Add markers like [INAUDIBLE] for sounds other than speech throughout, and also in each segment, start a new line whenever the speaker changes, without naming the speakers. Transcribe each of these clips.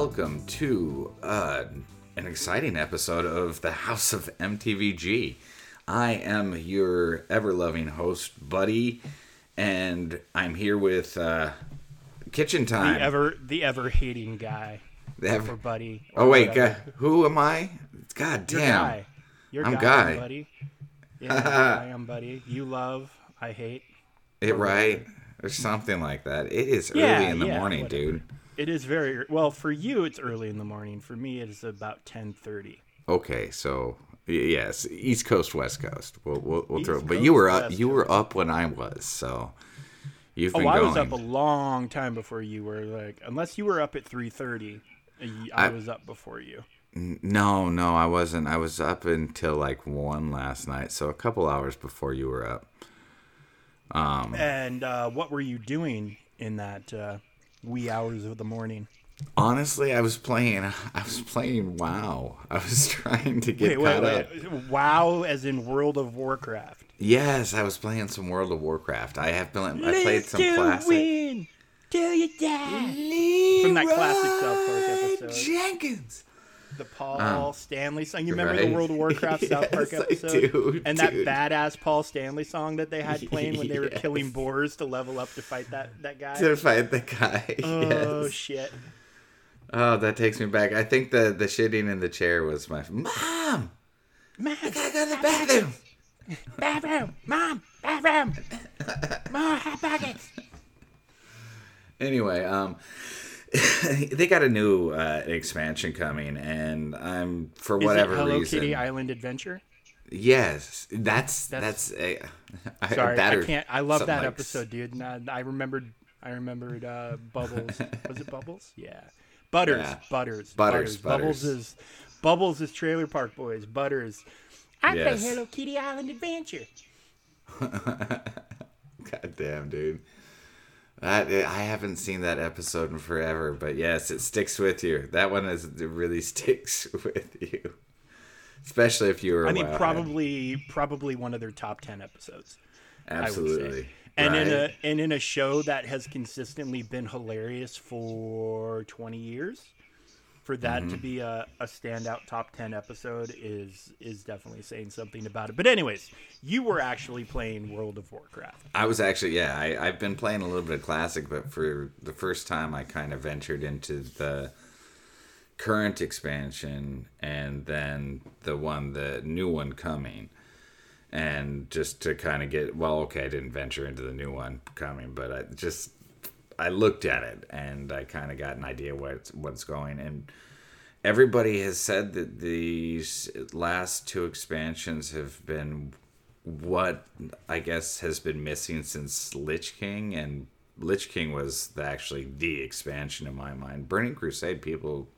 welcome to uh, an exciting episode of the House of MTVG. I am your ever loving host, Buddy, and I'm here with uh, Kitchen Time.
The ever the ever hating guy
The ever-
or buddy.
oh, wait. God, who am I? God
Your
damn.
guy. Your
I'm
guy,
Guy.
buddy. [LAUGHS] Yeah, I am buddy. You love, I hate.
It right? Or something like that. It is
Yeah,
early in the
yeah,
morning,
whatever.
dude.
It is very well for you. It's early in the morning. For me, it is about ten thirty.
Okay, so yes, East Coast, West Coast. We'll we'll, we'll throw.
East
But you were up.
West
You were up when I was. So you've
Oh,
been
I
going.
was up a long time before you were. Like, unless you were up at three thirty, I
I-
was up before you.
No, no, I wasn't. I was up until like one last night, so a couple hours before you were up. Um,
And uh, what were you doing in that uh, wee hours of the morning?
Honestly, I was playing. I was playing WoW. I was [LAUGHS] trying to get
Wait, wait,
caught up.
Wow, as in World of Warcraft.
Yes, I was playing some World of Warcraft. I have been. I played some classic.
win till you die. From that classic South Park episode.
Jenkins.
The Paul Stanley song. You remember the
Um.
World of Warcraft [LAUGHS] South Park
Yes,
episode?
do,
and that badass Paul Stanley song that they had playing when they were [LAUGHS] killing boars to level up to fight that, that guy.
To fight the guy. [LAUGHS]
Oh
yes.
shit.
Oh, that takes me back. I think the the shitting in the chair was my mom.
Man,
I gotta go to the bathroom.
bathroom, mom, bathroom, more hot pockets.
Anyway, um, [LAUGHS] they got a new uh, expansion coming, and I'm for whatever
Is it Hello
reason.
Kitty Island Adventure?
yes, that's that's,
That's-
a, [LAUGHS] I,
Sorry,
that
I can't. I love that
like-
episode, dude. Nah, I remembered. I remembered uh, Bubbles. [LAUGHS] Was it Bubbles? Yeah. Butters.
Yeah.
Butters.
Butters,
Bubbles
Butters.
is Bubbles is Trailer Park Boys. Butters. I
Yes.
play Hello Kitty Island Adventure.
God damn, dude. That eh, I haven't seen that episode in forever, but yes, it sticks with you. That one is it really [LAUGHS] sticks with you, especially if you were.
I mean, probably probably one of their top ten episodes. I would say.
absolutely.
And in a and in a show that has consistently been hilarious for twenty years, for that
Mm-hmm.
to be a, a standout top ten episode is is definitely saying something about it. But anyways, you were actually playing World of Warcraft.
I was actually, yeah, I, I've been playing a little bit of classic, but for the first time, I kind of ventured into the current expansion and then the one, the new one coming. And just to kind of get, well, okay, I didn't venture into the new one coming, but I just, I looked at it and I kind of got an idea what's, what's going. And everybody has said that these last two expansions have been what I guess has been missing since Lich King, and Lich King was the, actually the expansion in my mind. Burning Crusade, people,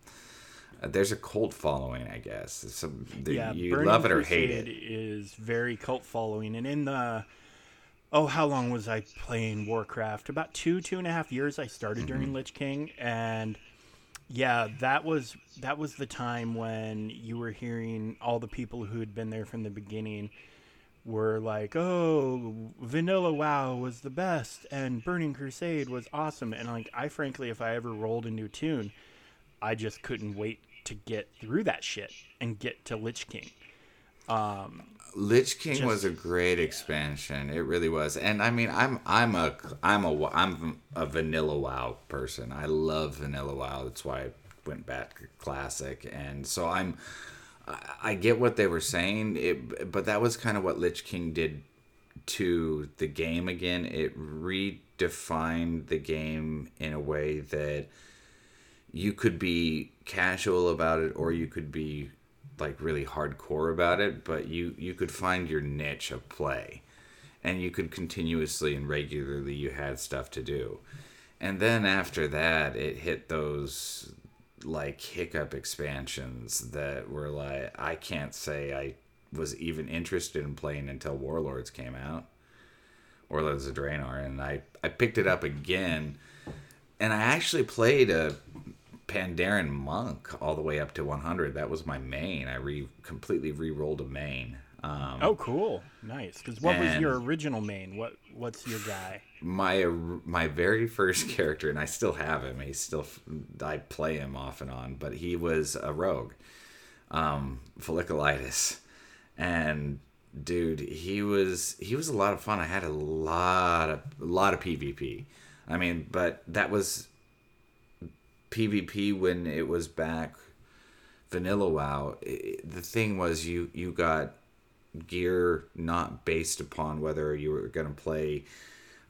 uh, there's a cult following, I guess. Some,
Yeah,
you
Burning
love it or
Crusade
hate it.
is very cult following, and in the oh, how long was I playing Warcraft? About two, two and a half years. I started
Mm-hmm.
during Lich King, and yeah, that was that was the time when you were hearing all the people who had been there from the beginning were like, "Oh, Vanilla WoW was the best, and Burning Crusade was awesome." And like, I frankly, if I ever rolled a new toon, I just couldn't wait to get through that shit and get to Lich King.
Lich King
just-
was a great expansion. It really was. And I mean, I'm I'm a I'm a I'm a vanilla WoW person. I love vanilla WoW. That's why I went back to classic. And so I'm I, I get what they were saying. It but that was kind of what Lich King did to the game again. It redefined the game in a way that you could be casual about it or you could be like really hardcore about it but you you could find your niche of play. And you could continuously and regularly you had stuff to do. And then after that it hit those like hiccup expansions that were like i can't say i was even interested in playing until warlords came out. Warlords of draenor. And i i picked it up again. And I actually played a Pandaren monk all the way up to 100. That was my main. I re completely re-rolled a main. Um,
oh, cool, nice. Because what was your original main? What What's your guy?
my my very first character, and I still have him. He's still I play him off and on, but he was a rogue, um, folliculitis, and dude, he was he was a lot of fun. I had a lot of a lot of PvP. I mean, but that was PvP when it was back vanilla WoW. i the thing was you you got gear not based upon whether you were going to play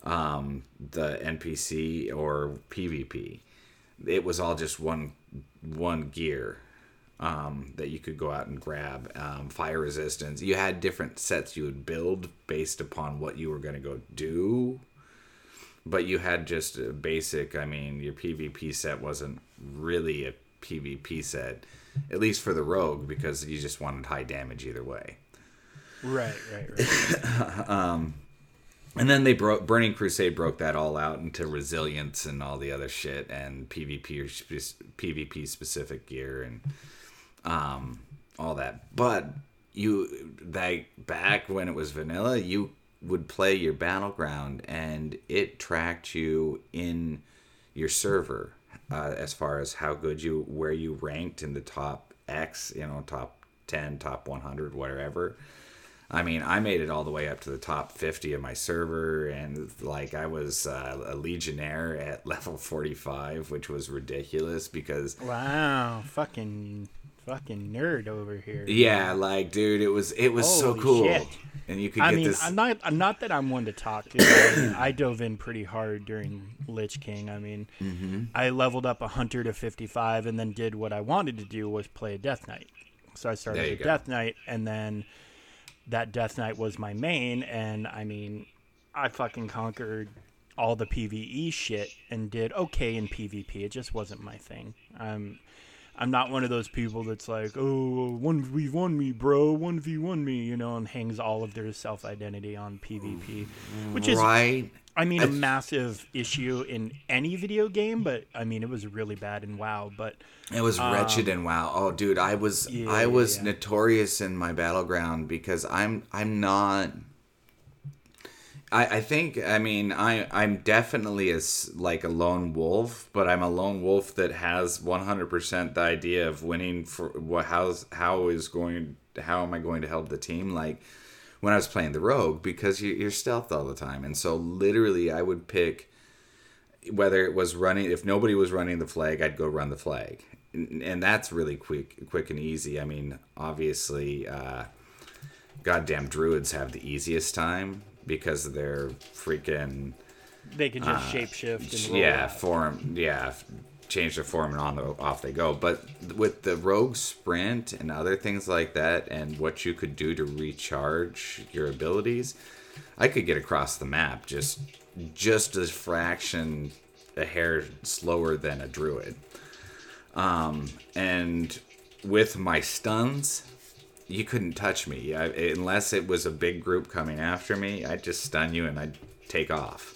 um, the NPC or PvP. It was all just one one gear um, that you could go out and grab. Um, fire resistance. You had different sets you would build based upon what you were going to go do. But you had just a basic. I mean, your PvP set wasn't really a PvP set, at least for the rogue, because you just wanted high damage either way.
Right, right, right. [LAUGHS]
And then they broke Burning Crusade broke that all out into resilience and all the other shit and PvP PvP specific gear and um all that. But you that back when it was vanilla, you would play your battleground and it tracked you in your server uh, as far as how good you where you ranked in the top X, you know, top 10, top 100, whatever. I mean, I made it all the way up to the top 50 of my server, and like I was uh, a legionnaire at [LAUGHS] level 45, which was ridiculous because,
wow, fucking, fucking nerd over here.
yeah, like dude, it was it was so cool,
shit.
and you could
I
get
mean,
this.
I'm not. I'm not that I'm one to talk. 'cause I, [COUGHS] I dove in pretty hard during Lich King. I mean,
Mm-hmm.
I leveled up a hunter to 55, and then did what I wanted to do was play a Death Knight. So I started a
go.
Death Knight, and then that Death Knight was my main. And I mean, I fucking conquered all the PVE shit and did okay in PvP. It just wasn't my thing. I'm I'm not one of those people that's like, oh, one v one me, bro, one v one me, you know, and hangs all of their self identity on PvP, which is,
right?
I mean, a massive issue in any video game. But I mean, it was really bad in WoW. But
It was um, wretched in wow. Oh, dude, I was
Yeah,
I was
yeah.
notorious in my battleground because I'm I'm not. I, I think I mean I I'm definitely as like a lone wolf, but I'm a lone wolf that has 100% the idea of winning for what how's how is going how am I going to help the team? Like when I was playing the rogue because you, you're stealth all the time. And so literally I would pick whether it was running if nobody was running the flag i'd go run the flag. And, and that's really quick quick and easy. I mean obviously uh goddamn druids have the easiest time because they're freaking
they can just shapeshift
Uh, yeah
out.
form yeah change their form and on the off they go but with the rogue sprint and other things like that and what you could do to recharge your abilities i could get across the map just just a fraction a hair slower than a druid um and with my stuns you couldn't touch me. I, unless it was a big group coming after me i'd just stun you and i'd take off.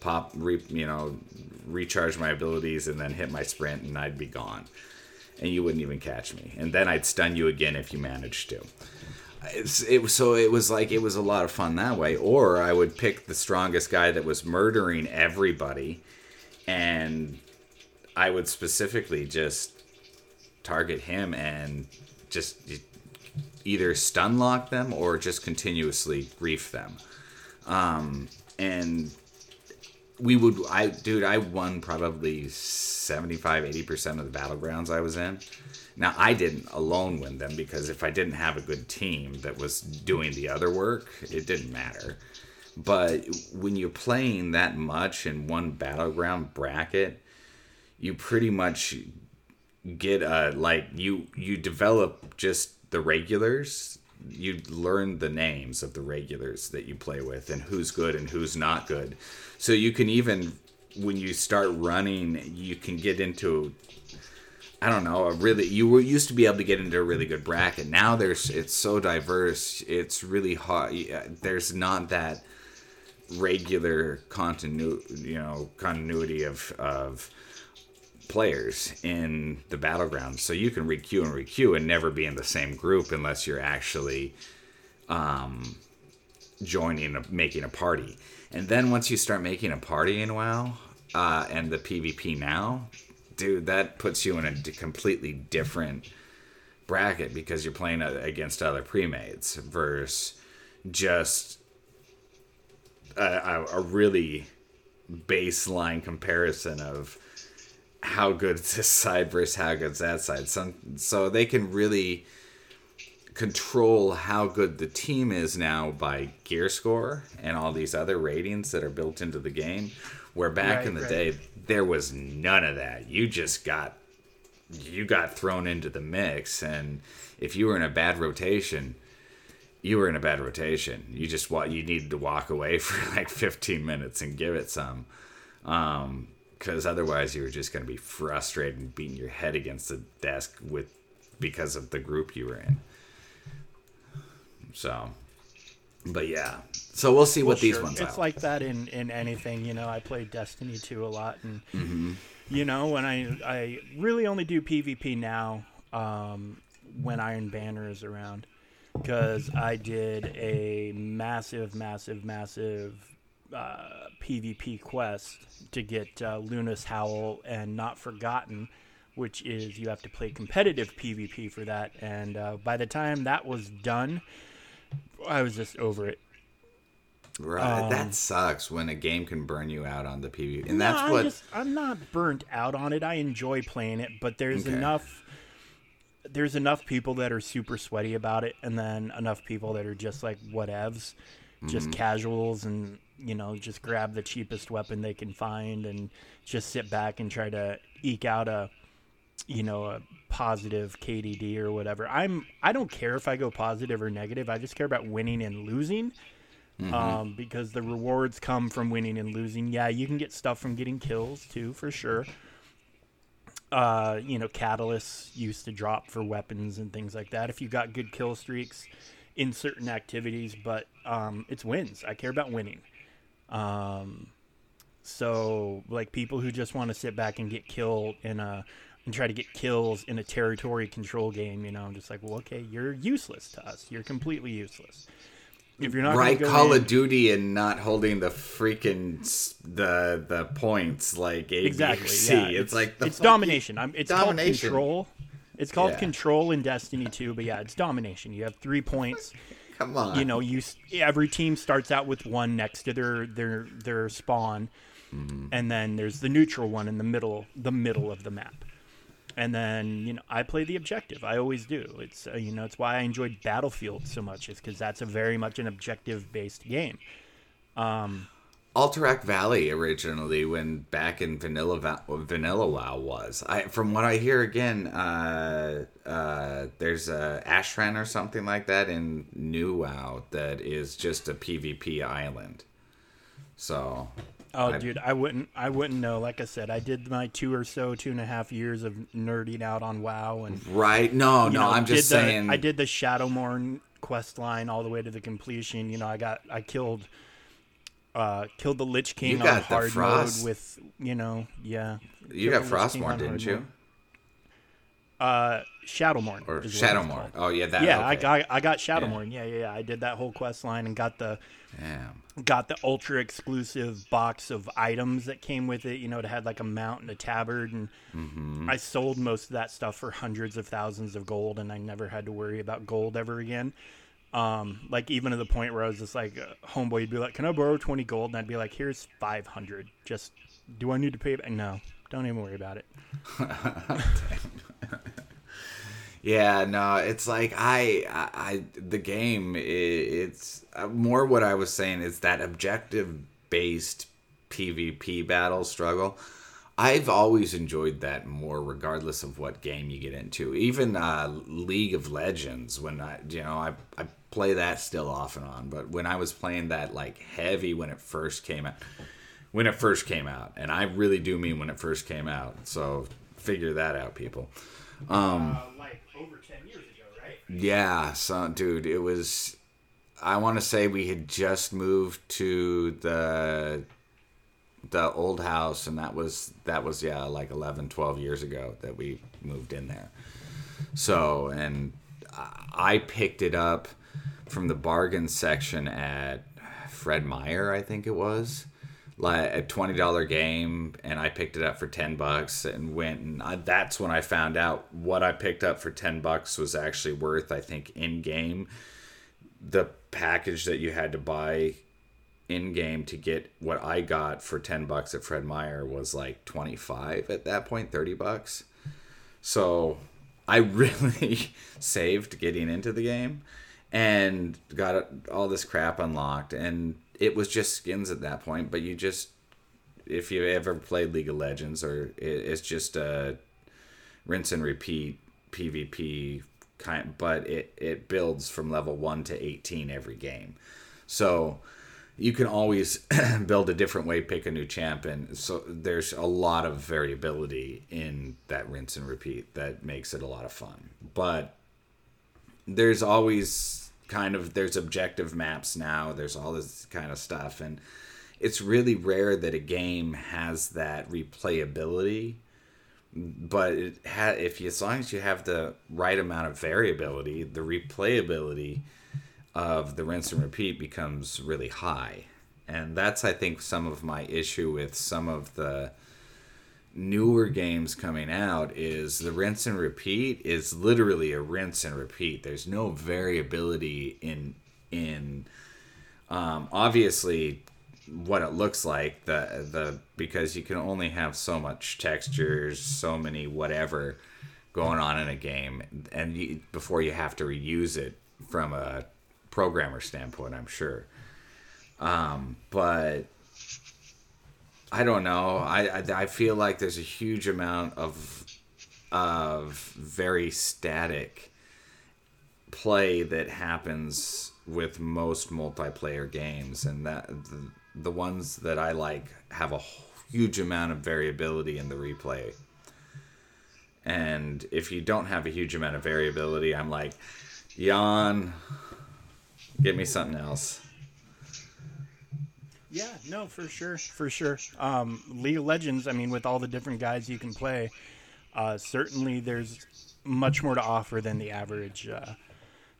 Pop re, you know recharge my abilities and then hit my sprint and i'd be gone. And you wouldn't even catch me. And then i'd stun you again if you managed to. It's, it was so it was like it was a lot of fun that way. Or i would pick the strongest guy that was murdering everybody and i would specifically just target him and just either stun lock them or just continuously grief them. Um and we would i dude i won probably 75 80% of the battlegrounds i was in. Now i didn't alone win them because if i didn't have a good team that was doing the other work it didn't matter. But when you're playing that much in one battleground bracket you pretty much get a like you you develop just the regulars you learn the names of the regulars that you play with and who's good and who's not good so you can even when you start running you can get into I don't know, a really you were used to be able to get into a really good bracket. Now there's it's so diverse. It's really hard. There's not that regular continuity, you know, continuity of of players in the battleground. So you can requeue and requeue and never be in the same group unless you're actually um, joining, a, making a party. And then once you start making a party in WoW uh, and the PvP now, dude, that puts you in a completely different bracket because you're playing a- against other premades versus just a, a really baseline comparison of how good [LAUGHS] this side versus how good that side. Some, so they can really control how good the team is now by gear score and all these other ratings that are built into the game. Where back
Right,
in the
right.
day, there was none of that. You just got you got thrown into the mix, and if you were in a bad rotation, you were in a bad rotation. You just you needed to walk away [LAUGHS] for like 15 minutes and give it some, um, because otherwise you were just going to be frustrated and beating your head against the desk with because of the group you were in. So, but yeah, so we'll see what these
Sure.
ones
It's like that in in anything. You know, I play Destiny 2 a lot, and
Mm-hmm.
you know, when I I really only do PvP now um, when Iron Banner is around, because I did a massive, massive, massive uh, PvP quest to get uh, Luna's Howl and Not Forgotten. Which is you have to play competitive PvP for that, and uh, by the time that was done, I was just over it.
Right, that sucks when a game can burn you out on the PvP, and that's
Um, I'm
what.
just, I'm not burnt out on it. I enjoy playing it, but there's
Okay.
enough there's enough people that are super sweaty about it and then enough people that are just like whatevs, just
Mm-hmm.
casuals and you know, just grab the cheapest weapon they can find and just sit back and try to eke out a you know, a positive KDD or whatever. I'm I don't care if I go positive or negative. I just care about winning and losing. Um, because the rewards come from winning and losing. Yeah, you can get stuff from getting kills too, for sure. Uh, you know, catalysts used to drop for weapons and things like that if you got good kill streaks in certain activities, but um, it's wins. I care about winning. Um, so like people who just want to sit back and get killed in a and try to get kills in a territory control game, you know, I'm just like, well, okay, you're useless to us. You're completely useless. If you're not
right
go
Call
in-
of Duty and not holding the freaking the the points like A, B,
exactly,
C.
yeah,
it's, like the
it's domination. I'm, it's
domination.
called control. It's called
Yeah.
control in Destiny 2, but yeah, it's domination. You have three points.
Come on,
you know you every team starts out with one next to their their their spawn
Mm-hmm.
and then there's the neutral one in the middle the middle of the map. And then you know i play the objective. I always do. It's uh, you know it's why i enjoyed battlefield so much is because that's a very much an objective based game
Alterac Valley originally, when back in Vanilla Va- Vanilla WoW was. I from what I hear again, uh, uh, there's a Ashran or something like that in New WoW that is just a PvP island. So
oh
I-
dude i wouldn't i wouldn't know like i said i did my two or so two and a half years of nerding out on wow and
right, no, no,
know,
I'm just
the-
saying.
I did the Shadowmourne quest line all the way to the completion. You know, I got I killed uh killed the Lich King
You
on
got the
hard
Frost.
mode with you know, yeah.
You got Frostmourne, didn't you?
mode. Uh Shadowmourne.
Or Shadowmourne? Oh yeah, that.
Yeah, I
okay.
got I got Shadowmourne. Yeah. yeah, yeah. I did that whole quest line and got the
Damn.
got the ultra exclusive box of items that came with it. You know, it had like a mount and a tabard, and
Mm-hmm.
I sold most of that stuff for hundreds of thousands of gold, and I never had to worry about gold ever again. Um, like even to the point where I was just like, uh, homeboy, would be like, "Can I borrow twenty gold?" And I'd be like, "Here's five hundred. Just, do I need to pay?" it?" No, don't even worry about it. [LAUGHS]
Yeah, no, it's like I, I, I the game. i it's uh, more what I was saying is that objective based PvP battle struggle. I've always enjoyed that more, regardless of what game you get into. Even uh, League of Legends, when I, you know, I, I play that still off and on. But when I was playing that like heavy when it first came out, when it first came out, and I really do mean when it first came out. So figure that out, people.
Uh, like over ten years ago, right?
Yeah, so dude, it was. I want to say we had just moved to the the old house, and that was that was yeah like 11, 12 years ago that we moved in there. So and I- I picked it up from the bargain section at Fred Meyer, I think it was, like a twenty dollar game, and I picked it up for ten bucks and went. And I, that's when I found out what I picked up for ten bucks was actually worth. I think in game, the package that you had to buy in game to get what I got for 10 bucks at Fred Meyer was like 25 at that point, 30 bucks. So I [LAUGHS] really saved getting into the game and got all this crap unlocked. And it was just skins at that point, but you just, if you ever played League of Legends, or it's just a rinse and repeat PvP kind, but it, it builds from level 1 to 18 every game. So you can always [CLEARS THROAT] build a different way, pick a new champion. So there's a lot of variability in that rinse and repeat that makes it a lot of fun. But there's always kind of there's objective maps now. There's all this kind of stuff, and it's really rare that a game has that replayability. But it ha- if you, as long as you have the right amount of variability, the replayability of the rinse and repeat becomes really high. And that's, I think, some of my issue with some of the newer games coming out is the rinse and repeat is literally a rinse and repeat. There's no variability in in um, obviously what it looks like the the because you can only have so much textures, so many whatever going on in a game, and you, before you have to reuse it from a programmer standpoint, I'm sure. Um, but I don't know. I, I, I feel like there's a huge amount of of very static play that happens with most multiplayer games, and that the, the ones that I like have a huge amount of variability in the replay. And if you don't have a huge amount of variability, I'm like, yawn. Get me something else.
Yeah, no, for sure, for sure. Um, League of Legends, I mean, with all the different guys you can play, uh, certainly there's much more to offer than the average, uh,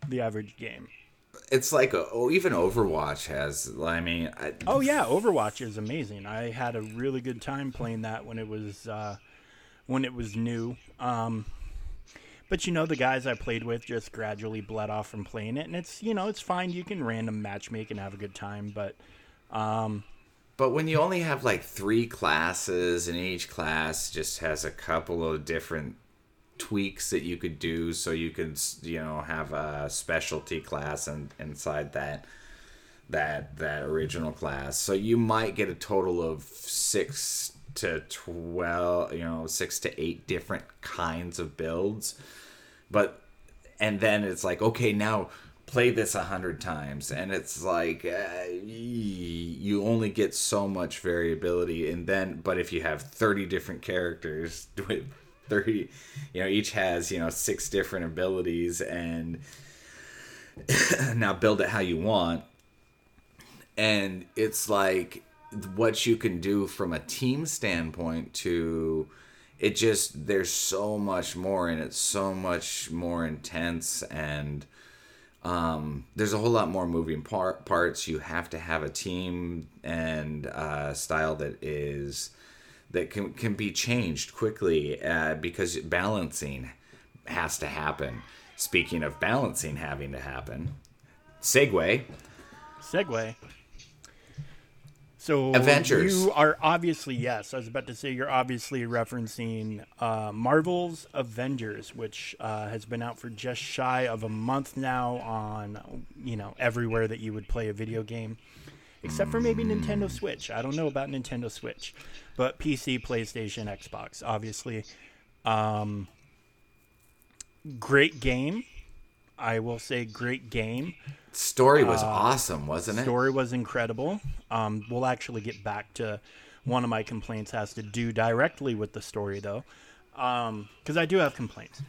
the average game.
It's like oh, even Overwatch has. I mean, I,
oh yeah, Overwatch is amazing. I had a really good time playing that when it was uh, when it was new. Um, but you know, the guys I played with just gradually bled off from playing it, and it's you know it's fine. You can random matchmake and have a good time, but um,
but when you only have like three classes, and each class just has a couple of different tweaks that you could do, so you could you know have a specialty class and inside that that that original class. So you might get a total of six to 12 you know six to eight different kinds of builds but and then it's like okay now play this a hundred times and it's like uh, you only get so much variability and then but if you have 30 different characters [LAUGHS] with 30 you know each has you know six different abilities and [COUGHS] now build it how you want. And it's like what you can do from a team standpoint to it just there's so much more and it's so much more intense and um, there's a whole lot more moving part parts. You have to have a team and uh, style that is that can, can be changed quickly uh, because balancing has to happen. Speaking of balancing having to happen segue
segue so
Avengers.
You are obviously yes. I was about to say you're obviously referencing uh, Marvel's Avengers, which uh, has been out for just shy of a month now on you know everywhere that you would play a video game, except for maybe Nintendo Switch. I don't know about Nintendo Switch, but PC, PlayStation, Xbox, obviously. Um, great game. I will say great game.
Story was uh, awesome, wasn't it?
Story was incredible. Um, we'll actually get back to one of my complaints has to do directly with the story though, because um, I do have complaints.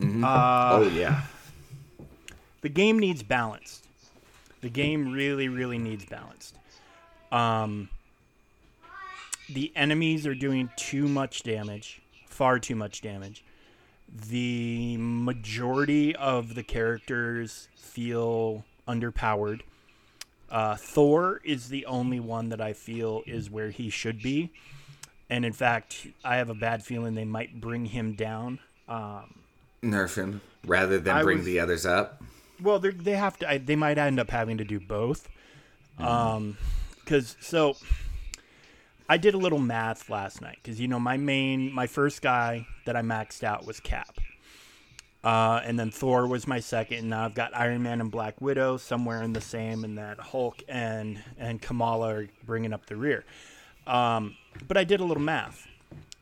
Mm-hmm. Uh, oh yeah.
The game needs balanced. The game really, really needs balanced. Um, the enemies are doing too much damage, far too much damage. The majority of the characters feel underpowered. Uh, Thor is the only one that I feel is where he should be, and in fact, I have a bad feeling they might bring him down. Um,
Nerf him rather than
I
bring
was-
the others up.
well, they they have to. I, they might end up having to do both. Um, because so I did a little math last night because you know my main, my first guy that I maxed out was Cap. Uh, and then Thor was my second, and now I've got Iron Man and Black Widow somewhere in the same, and that Hulk and and Kamala are bringing up the rear. Um, but I did a little math.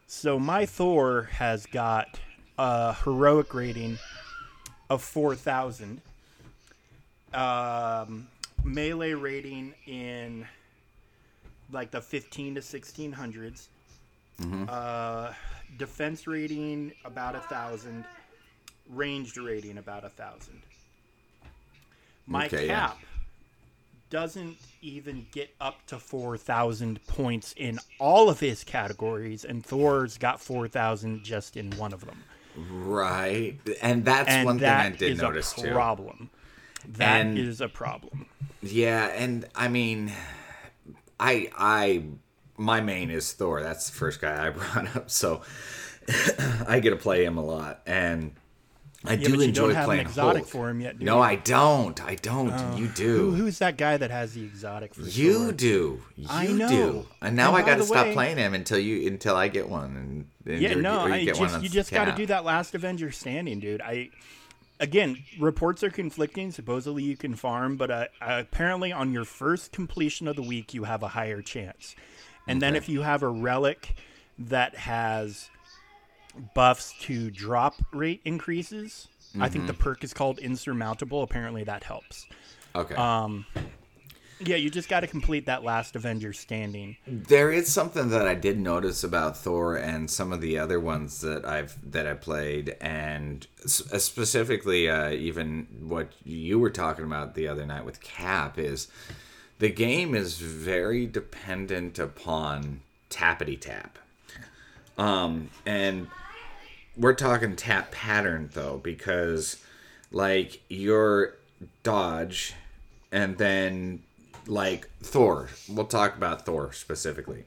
So my Thor has got a heroic rating of 4,000. Um, melee rating in like the 15 to 1600s. Uh, defense rating about a thousand. Ranged rating about a thousand. My
Okay, yeah.
cap doesn't even get up to 4,000 points in all of his categories, and Thor's got 4,000 just in one of them.
Right. And that's
And
one thing I
that
did
is
notice
a
too.
problem. That is
And-
a problem.
Yeah, and I mean I I my main is Thor. That's the first guy I [LAUGHS] brought up, so [CLEARS THROAT] I get to play him a lot. And I
Yeah,
do enjoy
don't have an
playing
exotic
Hulk.
for him yet, do
No,
you?
I don't. I don't. Uh, you do.
Who, who's that guy that has the exotic for
You do. You
I know.
do. And now
And
I got to stop
way-
playing him until you until I get one. And, and
Yeah, no,
or you
I just you just got to do that last Avenger standing, dude. I again, reports are conflicting. Supposedly you can farm, but uh, apparently on your first completion of the week you have a higher chance. And then if you have a relic that has buffs to drop rate increases, I think
Mm-hmm.
the perk is called insurmountable. Apparently that helps.
Okay.
Um, yeah, you just got to complete that last Avenger standing.
There is something that I did notice about Thor and some of the other ones that I've that I played, and uh, specifically uh, even what you were talking about the other night with Cap is the game is very dependent upon tappity tap, um, and we're talking tap pattern though because like your dodge and then like Thor. We'll talk about Thor specifically.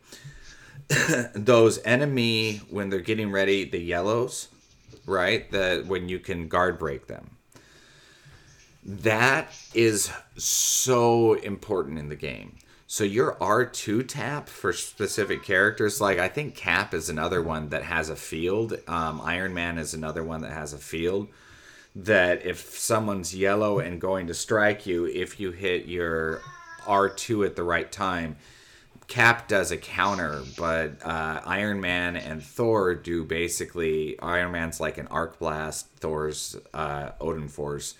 [LAUGHS] Those enemy when they're getting ready, the yellows, right? That when you can guard break them. That is so important in the game. So your R2 tap for specific characters, like I think Cap is another one that has a field. Um, Iron Man is another one that has a field that if someone's yellow and going to strike you, if you hit your R2 at the right time, Cap does a counter, but uh, Iron Man and Thor do basically. Iron Man's like an arc blast, Thor's uh, Odin Force.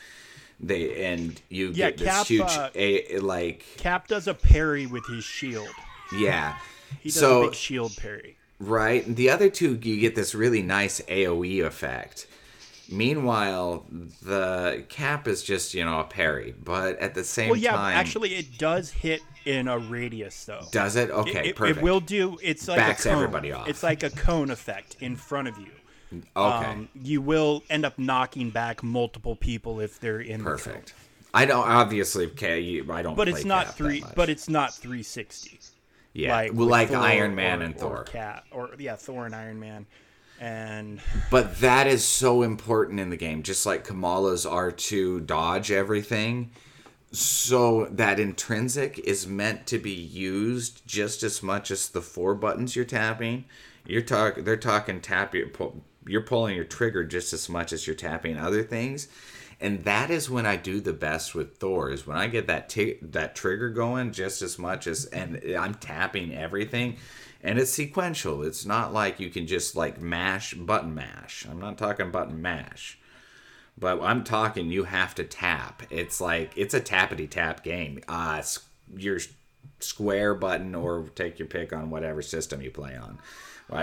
They and you
Yeah,
get this
Cap,
huge
uh,
a like
Cap does a parry with his shield.
yeah. [LAUGHS]
He does
so
a big shield parry.
Right. And the other two, you get this really nice AoE effect. Meanwhile, the cap is just, you know, a parry. But at the same
Well, yeah,
time.
actually, it does hit in a radius, though.
Does it? Okay,
it,
perfect.
it will do. It's like
Backs everybody off.
It's like a cone effect in front of you.
Okay.
Um, you will end up knocking back multiple people if they're in the
perfect. I don't, obviously, okay, I don't
But it's not three. But it's not 360.
yeah.
Like
like Iron Man
or-
and
or
Thor.
Cat or yeah, Thor and Iron Man, and
But that is so important in the game. Just like Kamala's are to dodge everything. So that intrinsic is meant to be used just as much as the four buttons you're tapping. You're talk they're talking tap you're, pull, you're pulling your trigger just as much as you're tapping other things. And that is when I do the best with Thor is when I get that t- that trigger going just as much as and I'm tapping everything and it's sequential. It's not like you can just like mash button mash. I'm not talking button mash. But I'm talking you have to tap. It's like it's a tappity tap game. Uh your square button or take your pick on whatever system you play on.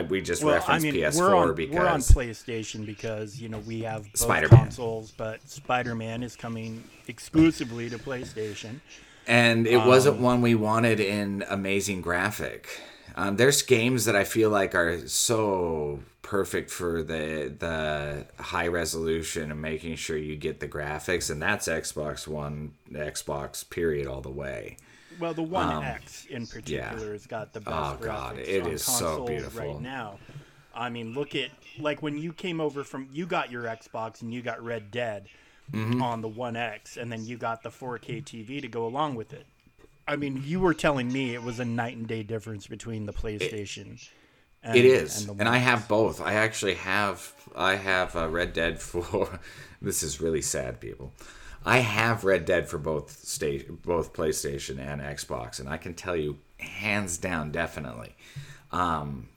We just
well, I
referenced
mean,
PS4
we're on
because
we're on PlayStation because you know we have both
Spider-Man.
consoles, but Spider-Man is coming exclusively to PlayStation.
and it
Um,
wasn't one we wanted in amazing graphic. Um, there's games that I feel like are so perfect for the the high resolution and making sure you get the graphics, and that's Xbox One, Xbox period all the way.
Well, the One X in particular
Um, yeah.
has got the best
Oh, God,
graphics
it
on
is so beautiful.
right now. I mean, look at like when you came over from you got your Xbox and you got Red Dead
Mm-hmm.
on the One X, and then you got the 4K TV to go along with it. I mean, you were telling me it was a night and day difference between the PlayStation. and,
It is,
and,
and I have both. I actually have I have uh, Red Dead for. [LAUGHS] this is really sad, people. I have Red Dead for both state, both PlayStation and Xbox, and I can tell you, hands down, definitely. Um,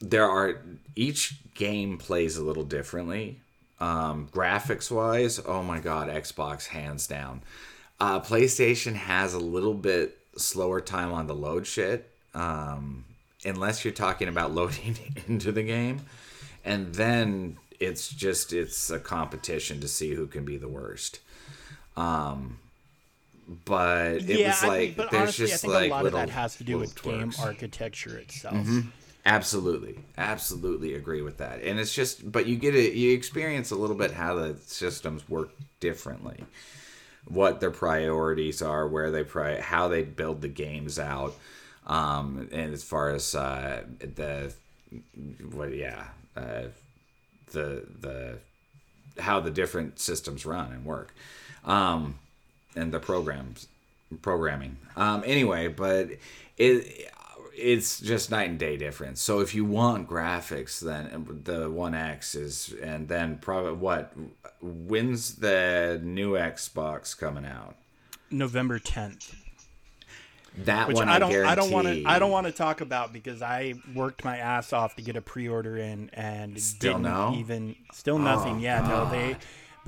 there are each game plays a little differently. Um, graphics wise, oh my god, Xbox hands down. Uh, PlayStation has a little bit slower time on the load shit, um, unless you're talking about [LAUGHS] loading into the game, and then it's just it's a competition to see who can be the worst. Um, but it
yeah,
was
I
like
mean, but
there's
honestly,
just
I think
like
a lot
little,
of that has to do with game architecture itself.
Mm-hmm. Absolutely, absolutely agree with that. And it's just, but you get it, you experience a little bit how the systems work differently, what their priorities are, where they pri, how they build the games out, um, and as far as uh, the, what, yeah, uh, the the how the different systems run and work, um, and the programs programming. Um, anyway, but it it's just night and day difference. So if you want graphics, then the One X is, and then probably what? When's the new Xbox coming out?
November 10th.
That
which
one
I don't I don't want to I don't want to talk about because I worked my ass off to get a pre-order in and
Still
didn't
no?
even still nothing.
Oh,
yeah, no, they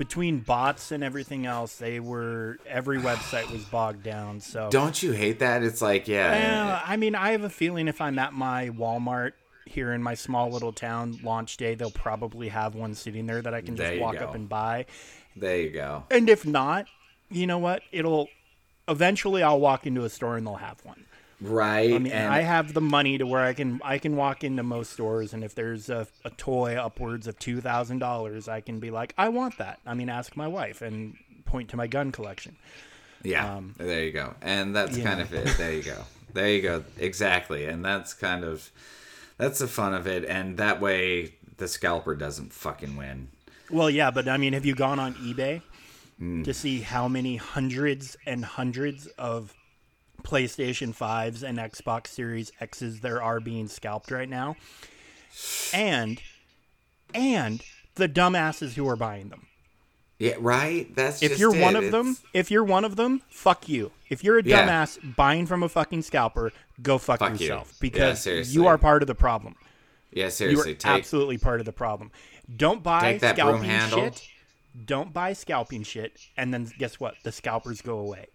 between bots and everything else, they were every website was bogged down. So
Don't you hate that? It's like yeah,
Well, I mean, I have a feeling if I'm at my Walmart here in my small little town launch day, they'll probably have one sitting there that I can just walk
go.
up and buy.
there you go.
And if not, you know what? It'll eventually I'll walk into a store and they'll have one.
Right,
I mean,
and
I have the money to where I can I can walk into most stores, and if there's a, a toy upwards of two thousand dollars, I can be like, I want that. I mean, ask my wife and point to my gun collection.
Yeah,
Um,
there you go. And that's kind
know.
of it. There you go. There you go. Exactly. And that's kind of that's the fun of it. And that way the scalper doesn't fucking win.
Well, yeah, but I mean, have you gone on eBay
Hmm.
to see how many hundreds and hundreds of PlayStation 5s and Xbox Series X's there are being scalped right now? And and the dumbasses who are buying them.
Yeah, right? That's
If
just
you're one
it.
of them, if you're one of them, fuck you. If you're a
Yeah.
dumbass buying from a fucking scalper, go fuck,
Fuck
yourself
Yeah,
because
seriously.
you are part of the problem.
Yeah,
You are
seriously, take
absolutely part of the problem. Don't buy
Take that broom
scalping shit. Don't buy scalping shit, and then guess what? The scalpers go away.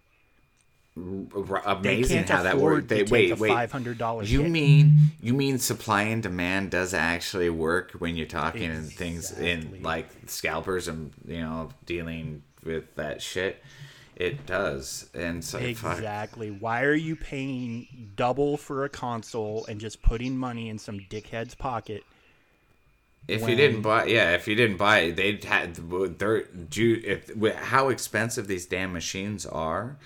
R- amazing how that works. They wait, wait.
five hundred dollars.
You mean you mean supply and demand does actually work when you're talking in things in like scalpers and you know dealing with that shit? It does, and so fuck.
exactly? Why are you paying double for a console and just putting money in some dickhead's pocket?
If
when-
you didn't buy, yeah, if you didn't buy it, they'd had they're ju- if how expensive these damn machines are.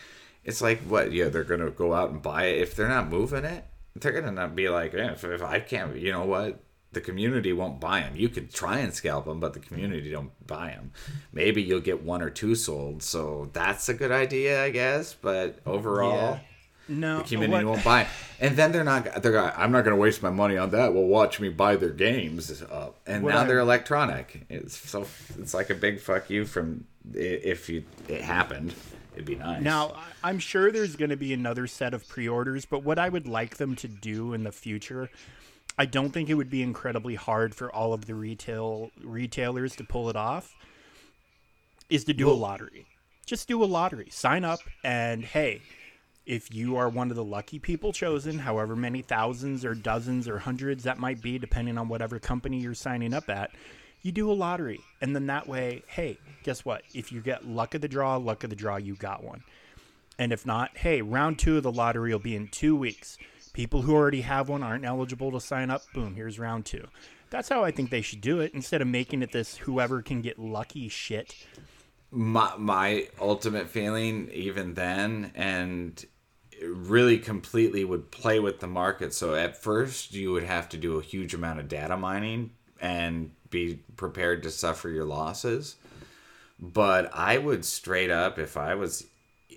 It's like what? Yeah, they're gonna go out and buy it. If they're not moving it, they're gonna not be like, eh, if, if I can't, you know what? The community won't buy them. You could try and scalp them, but the community don't buy them. Maybe you'll get one or two sold, so that's a good idea, I guess. But overall,
No,
the community
what-
won't buy. And then they're not. They're. Gonna, I'm not going to waste my money on that. Well, watch me buy their games up. And
What
now
I-
they're electronic. It's so. It's like a big fuck you from if you it happened. It'd be nice.
Now, I'm sure there's going to be another set of pre-orders, but what I would like them to do in the future, I don't think it would be incredibly hard for all of the retail retailers to pull it off. Is to do a lottery. Just do a lottery. Sign up and hey, if you are one of the lucky people chosen, however many thousands or dozens or hundreds that might be, depending on whatever company you're signing up at, you do a lottery. And then that way, hey, guess what? If you get luck of the draw, luck of the draw, you got one. And if not, hey, round two of the lottery will be in two weeks. People who already have one aren't eligible to sign up. Boom, here's round two. That's how I think they should do it instead of making it this whoever can get lucky shit.
My my ultimate feeling even then and really completely would play with the market. So at first you would have to do a huge amount of data mining and be prepared to suffer your losses. But I would straight up if I was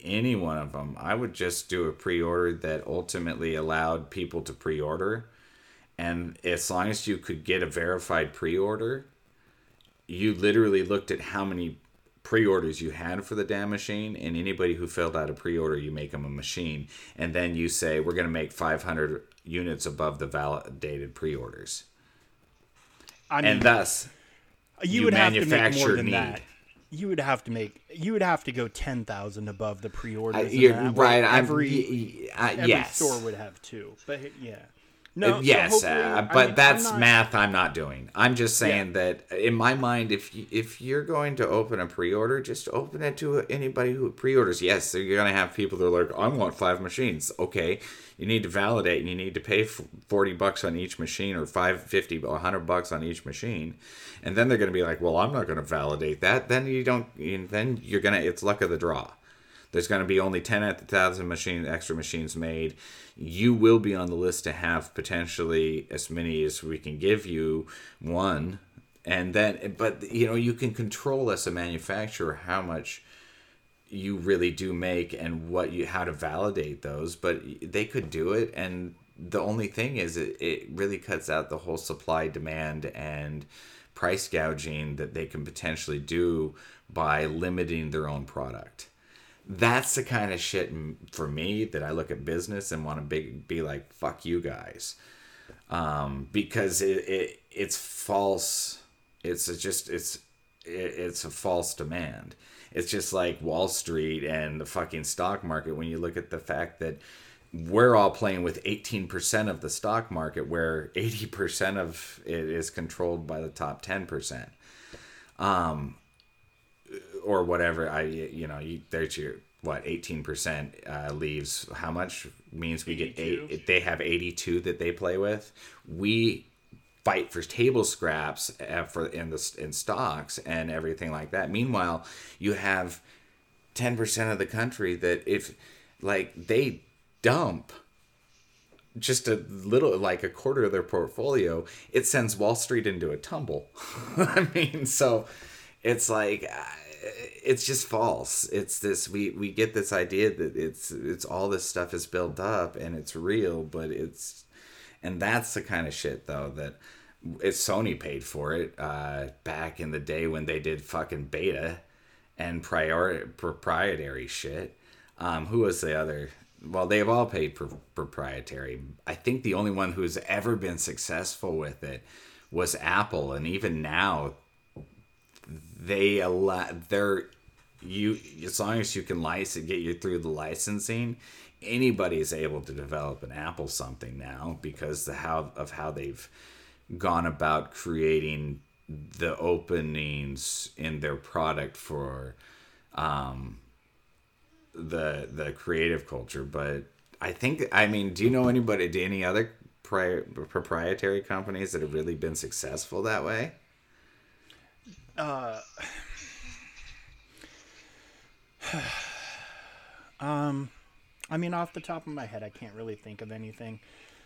any one of them, I would just do a pre-order that ultimately allowed people to pre-order. And as long as you could get a verified pre-order, you literally looked at how many pre-orders you had for the damn machine and anybody who filled out a pre-order you make them a machine and then you say we're going to make 500 units above the validated pre-orders
I mean,
and thus
you,
you
would have to make more than
need.
that. You would have to make. You would have to go ten thousand above the pre-orders.
I- you're right
Every
uh,
every
yes
store would have two. But yeah, no. so
yes,
hopefully-
uh,
I
but
mean, I'm
that's
not-
math I'm not doing. I'm just saying that in my mind, if you, if you're going to open a pre-order, just open it to anybody who pre-orders. Yes, so you're going to have people that are like, I want five machines. Okay, you need to validate, and you need to pay forty bucks on each machine, or five fifty, or hundred bucks on each machine, and then they're going to be like, well, I'm not going to validate that. Then you don't. Then you're gonna. It's luck of the draw. There's going to be only 10 at the thousand machine extra machines made. You will be on the list to have potentially as many as we can give you one. And then, but you know, you can control as a manufacturer how much you really do make and what you how to validate those. But they could do it, and the only thing is, it, it really cuts out the whole supply demand and price gouging that they can potentially do by limiting their own product that's the kind of shit for me that I look at business and want to be, be like, fuck you guys. Um, because it, it it's false. It's just, it's, it, it's a false demand. It's just like Wall Street and the fucking stock market when you look at the fact that we're all playing with 18% of the stock market where 80% of it is controlled by the top 10% or whatever i you know you there's your what 18% uh, leaves. How much means we get eight they have 82 that they play with. We fight for table scraps uh, for in the in stocks and everything like that. Meanwhile you have 10% of the country that if like they dump just a little like a quarter of their portfolio it sends wall street into a tumble. [LAUGHS] I mean so it's like uh, it's just false. It's this we we get this idea that it's it's all this stuff is built up and it's real but it's and that's the kind of shit though that it's sony paid for it uh back in the day when they did fucking beta and prior proprietary shit. Um who was the other? Well they've all paid for proprietary. I think the only one who's ever been successful with it was apple and even now they allow they're you as long as you can license get you through the licensing anybody is able to develop an apple something now because the how of how they've gone about creating the openings in their product for um the the creative culture. But i think i mean do you know anybody do any other pri- proprietary companies that have really been successful that way Uh, [SIGHS] um,
I mean, off the top of my head, I can't really think of anything.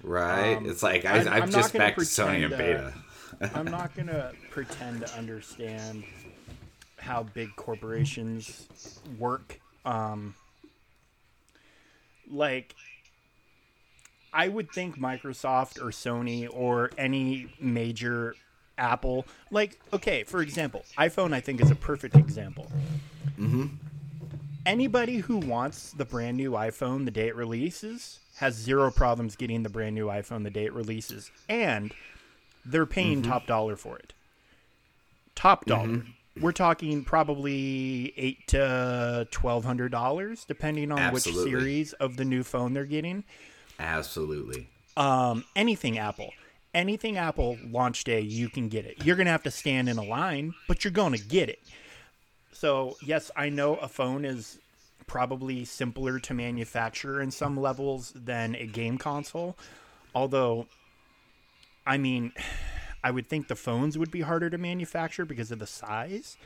Right? Um, it's like I,
I'm
just back to Sony and
pretend, uh,
Beta.
I'm [LAUGHS] not gonna pretend to understand how big corporations work. Um, like, I would think Microsoft or Sony or any major Apple, like, okay, for example, iPhone, I think is a perfect example. Anybody who wants the brand new iPhone the day it releases has zero problems getting the brand new iPhone the day it releases, and they're paying
Mm-hmm.
top dollar for it. Top dollar. We're talking probably eight to twelve hundred dollars, depending on
Absolutely.
which series of the new phone they're getting.
Absolutely.
Um, anything Apple, anything Apple launch day, you can get it. You're gonna have to stand in a line, but you're gonna get it. So yes, I know a phone is probably simpler to manufacture in some levels than a game console. Although, I mean, I would think the phones would be harder to manufacture because of the size.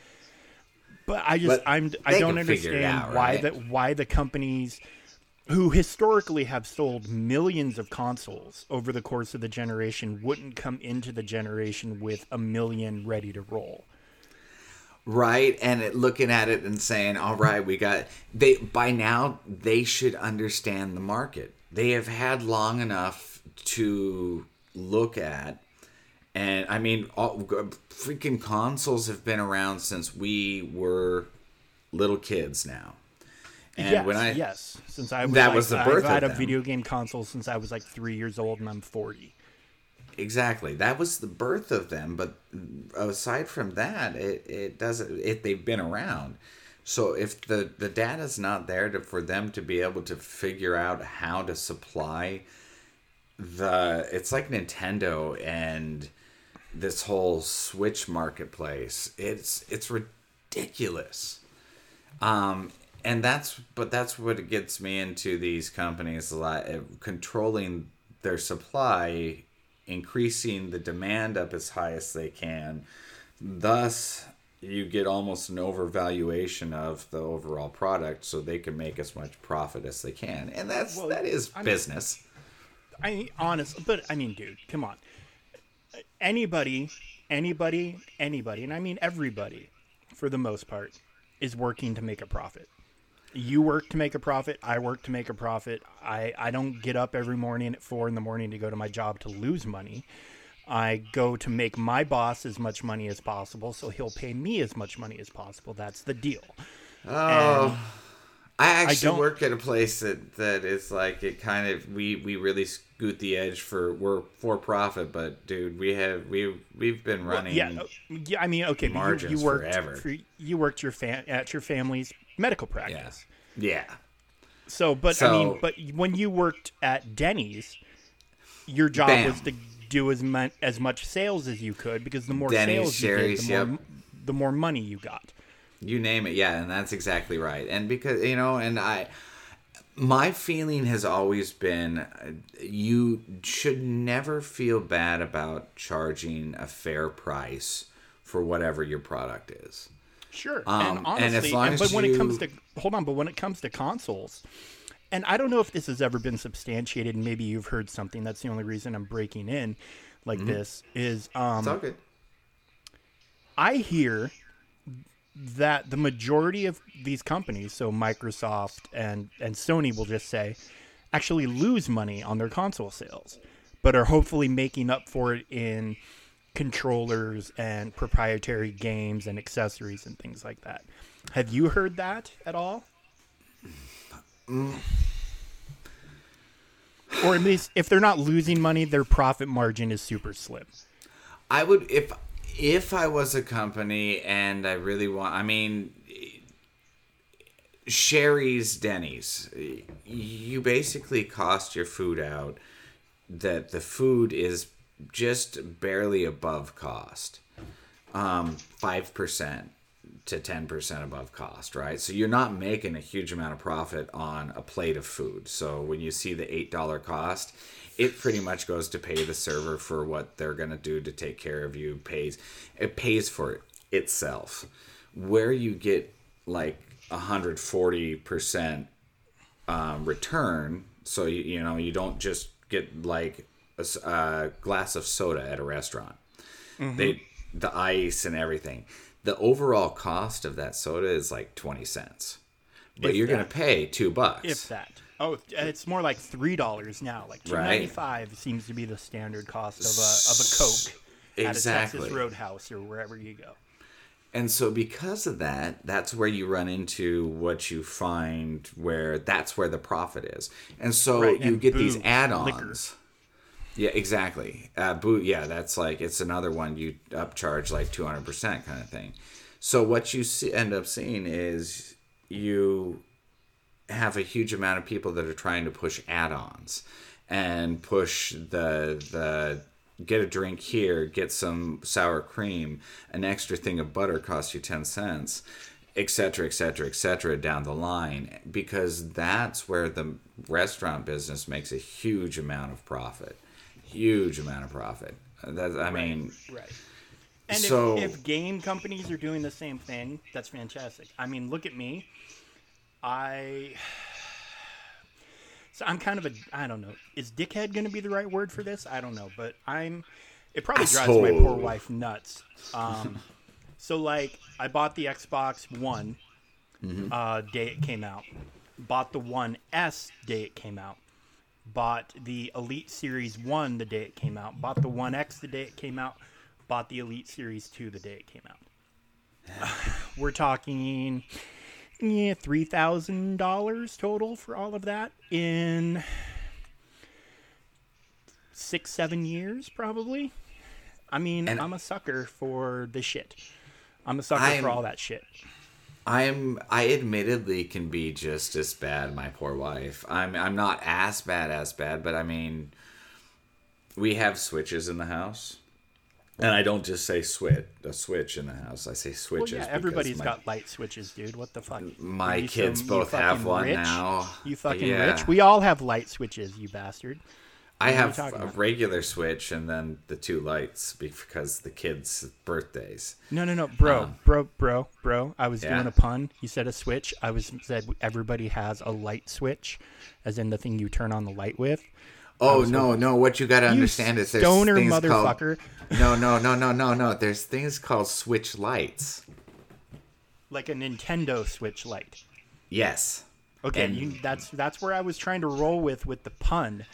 But I just
But
I'm I don't
can figure it
understand
out,
why
right?
the why the companies who historically have sold millions of consoles over the course of the generation wouldn't come into the generation with a million ready to roll.
right and it, looking at it and saying all right we got they by now they should understand the market they have had long enough to look at and i mean all, freaking consoles have been around since we were little kids now and
yes,
when i
yes, since I was
That
like,
was the birth
I've had
of
a
them.
video game console since I was like three years old, and I'm forty.
Exactly. That was the birth of them. But aside from that, it, it doesn't. It they've been around. So if the the data's not there to, for them to be able to figure out how to supply the, it's like Nintendo and this whole Switch marketplace. It's it's ridiculous. Um, and that's but that's what gets me into these companies a lot uh, controlling their supply increasing the demand up as high as they can thus you get almost an overvaluation of the overall product so they can make as much profit as they can and that's
Well,
that is
I mean-
business
I honest, but I mean, dude, come on. Anybody, anybody, anybody, and I mean everybody, for the most part, is working to make a profit. You work to make a profit. I work to make a profit. I, I don't get up every morning at four in the morning to go to my job to lose money. I go to make my boss as much money as possible, so he'll pay me as much money as possible. That's the deal.
oh I actually
don't-
work at a place that that is like it kind of we we really scoot the edge for we're for profit, but dude, we have we we've been running.
Yeah, uh, yeah. I mean, okay, but you, you worked
forever.
For, you worked your fam- at your family's medical practice.
yeah,
So, but I mean, but when you worked at Denny's, your job
Bam.
was to do as much as much sales as you could because the more
Denny's,
sales you did, the more
yep.
the more money you got.
you name it. Yeah, and that's exactly right. And because you know, and I. My feeling has always been uh, you should never feel bad about charging a fair price for whatever your product is.
Sure,
Um,
and
and
honestly, and-
as
but when it comes to hold on, but when it comes to consoles, and I don't know if this has ever been substantiated. and Maybe you've heard something. That's the only reason I'm breaking in like this is um,
It's all good.
I hear that the majority of these companies, so Microsoft and, and Sony will just say, actually lose money on their console sales, but are hopefully making up for it in controllers and proprietary games and accessories and things like that. Have you heard that at all? Mm. Or at least if they're not losing money, their profit margin is super slim.
I would if if I was a company and I really want. I mean, Sherry's Denny's. You basically cost your food out. That the food is just barely above cost, um, five percent to ten percent above cost, right? So you're not making a huge amount of profit on a plate of food. So when you see the eight dollar cost, it pretty much goes to pay the server for what they're gonna do to take care of you. Pays it pays for it itself. Where you get like hundred forty percent um, return, so you you know you don't just get like a, a glass of soda at a restaurant. Mm-hmm. They the ice and everything. The overall cost of that soda is like twenty cents, but
If
you're gonna pay two bucks.
If that. Oh, it's more like three dollars now. Like two
Right.
ninety five seems to be the standard cost of a of a Coke at a Texas Roadhouse or wherever you go.
And so because of that, that's where you run into what you find where that's where the profit is. And so
Right,
you
and
get these add-ons. Yeah, exactly. Uh, boot. Yeah, that's like it's another one you upcharge like two hundred percent kind of thing. So what you see, end up seeing is you have a huge amount of people that are trying to push add-ons and push the the get a drink here, get some sour cream, an extra thing of butter costs you ten cents. etc., etc., et cetera, et cetera, down the line, because that's where the restaurant business makes a huge amount of profit. Huge amount of profit. That, I mean,
Right. And
So-
if, if game companies are doing the same thing, that's fantastic. I mean, look at me. I. [SIGHS] So I'm kind of a. I don't know. Is dickhead going to be the right word for this? I don't know. But I'm. It probably drives my poor wife nuts. Um, [LAUGHS] so, like, I bought the Xbox One uh, day it came out, bought the One S day it came out, bought the Elite Series 1 the day it came out, bought the One X the day it came out, bought the Elite Series 2 the day it came out. [SIGHS] We're talking yeah, $3,000 total for all of that in six, seven years, probably. I mean,
And-
I'm a sucker for the shit. I'm a sucker
I'm-
for all that shit.
I'm I admittedly can be just as bad, my poor wife. I'm I'm not as bad as bad, but I mean we have switches in the house. And I don't just say switch a switch in the house. I say
Well,
switches.
yeah,
because
everybody's
my,
got light switches, dude. What the fuck?
my
You
kids
some-
both have one
rich?
now.
You fucking
Yeah.
rich? We all have light switches, you bastard.
I have a
about?
regular switch and then the two lights because the kids' birthdays.
No, no, no, bro, bro, bro, bro. I was
Um, Yeah.
doing a pun. You said a switch. I was said everybody has a light switch, as in the thing you turn on the light with.
Oh no, no! What you got to
You
understand is there's
stoner
things called no, no, no, no, no, no. There's things called switch lights.
Like a Nintendo Switch light.
Yes.
Okay,
And-
you, that's that's where I was trying to roll with with the pun.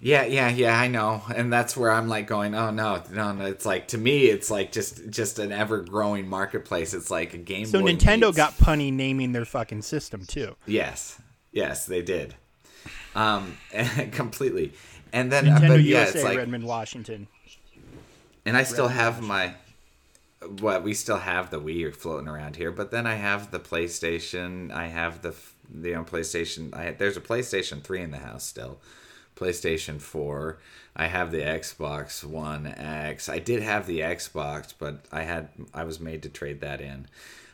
Yeah, yeah, yeah. I know, and that's where I'm like going. Oh no, no, no! It's like to me, it's like just just an ever growing marketplace. It's like a Game
So
Boy.
Nintendo
meets-
got punny naming their fucking system too.
yes, yes, they did. Um, [LAUGHS] completely. And then,
Nintendo
but yeah,
USA,
it's like,
Redmond, Washington.
and I still
Redmond,
have my. What we still have the Wii floating around here, but then I have the PlayStation. I have the the you know, PlayStation. I there's a PlayStation three in the house still. PlayStation 4. I have the Xbox One X. I did have the Xbox, but I had I was made to trade that in.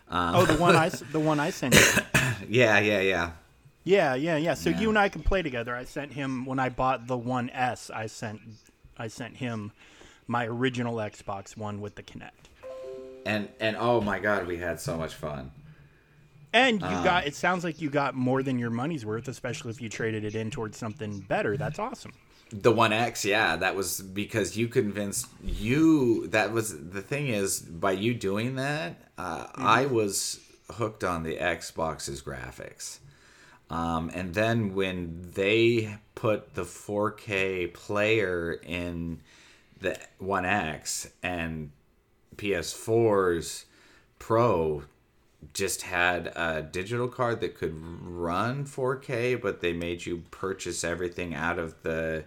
Um,
Oh, the one I [LAUGHS] the one I sent you.
yeah, yeah, yeah.
Yeah, yeah, yeah. So
Yeah.
you and I can play together. I sent him when I bought the One S. I sent I sent him my original Xbox One with the Kinect.
And and oh my god, we had so much fun.
And you
Uh.
got it sounds like you got more than your money's worth, especially if you traded it in towards something better. That's awesome.
The One X, yeah, that was because you convinced you. That was the thing is by you doing that, uh, I was hooked on the Xbox's graphics. Um, and then when they put the 4K player in the One X and PS4's Pro just had a digital card that could run 4K, but they made you purchase everything out of the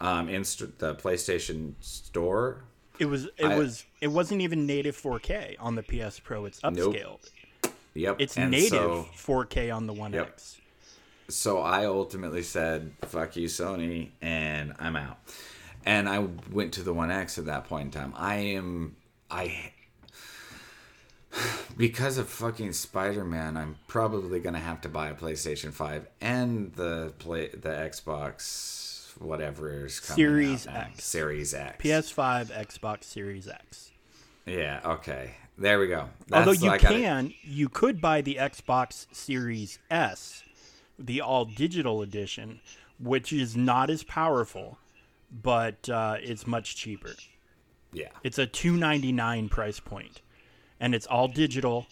um, inst- the PlayStation Store.
It was it
I-
was it wasn't even native 4K on the PS Pro. It's
Nope.
upscaled.
Yep,
It's
and
native
So,
4K on the One
Yep.
X.
so I ultimately said, "Fuck you, Sony," and I'm out. And I went to the One X at that point in time. I am I because of fucking Spider-Man, I'm probably gonna have to buy a PlayStation Five and the play the Xbox whatever is coming
Series. X.
Series X.
PS5, Xbox Series X.
Yeah. Okay. There we go.
Although you
I gotta-
can, you could buy the Xbox Series S, the all digital edition, which is not as powerful, but uh, it's much cheaper.
Yeah.
It's a two ninety nine price point, and it's all digital,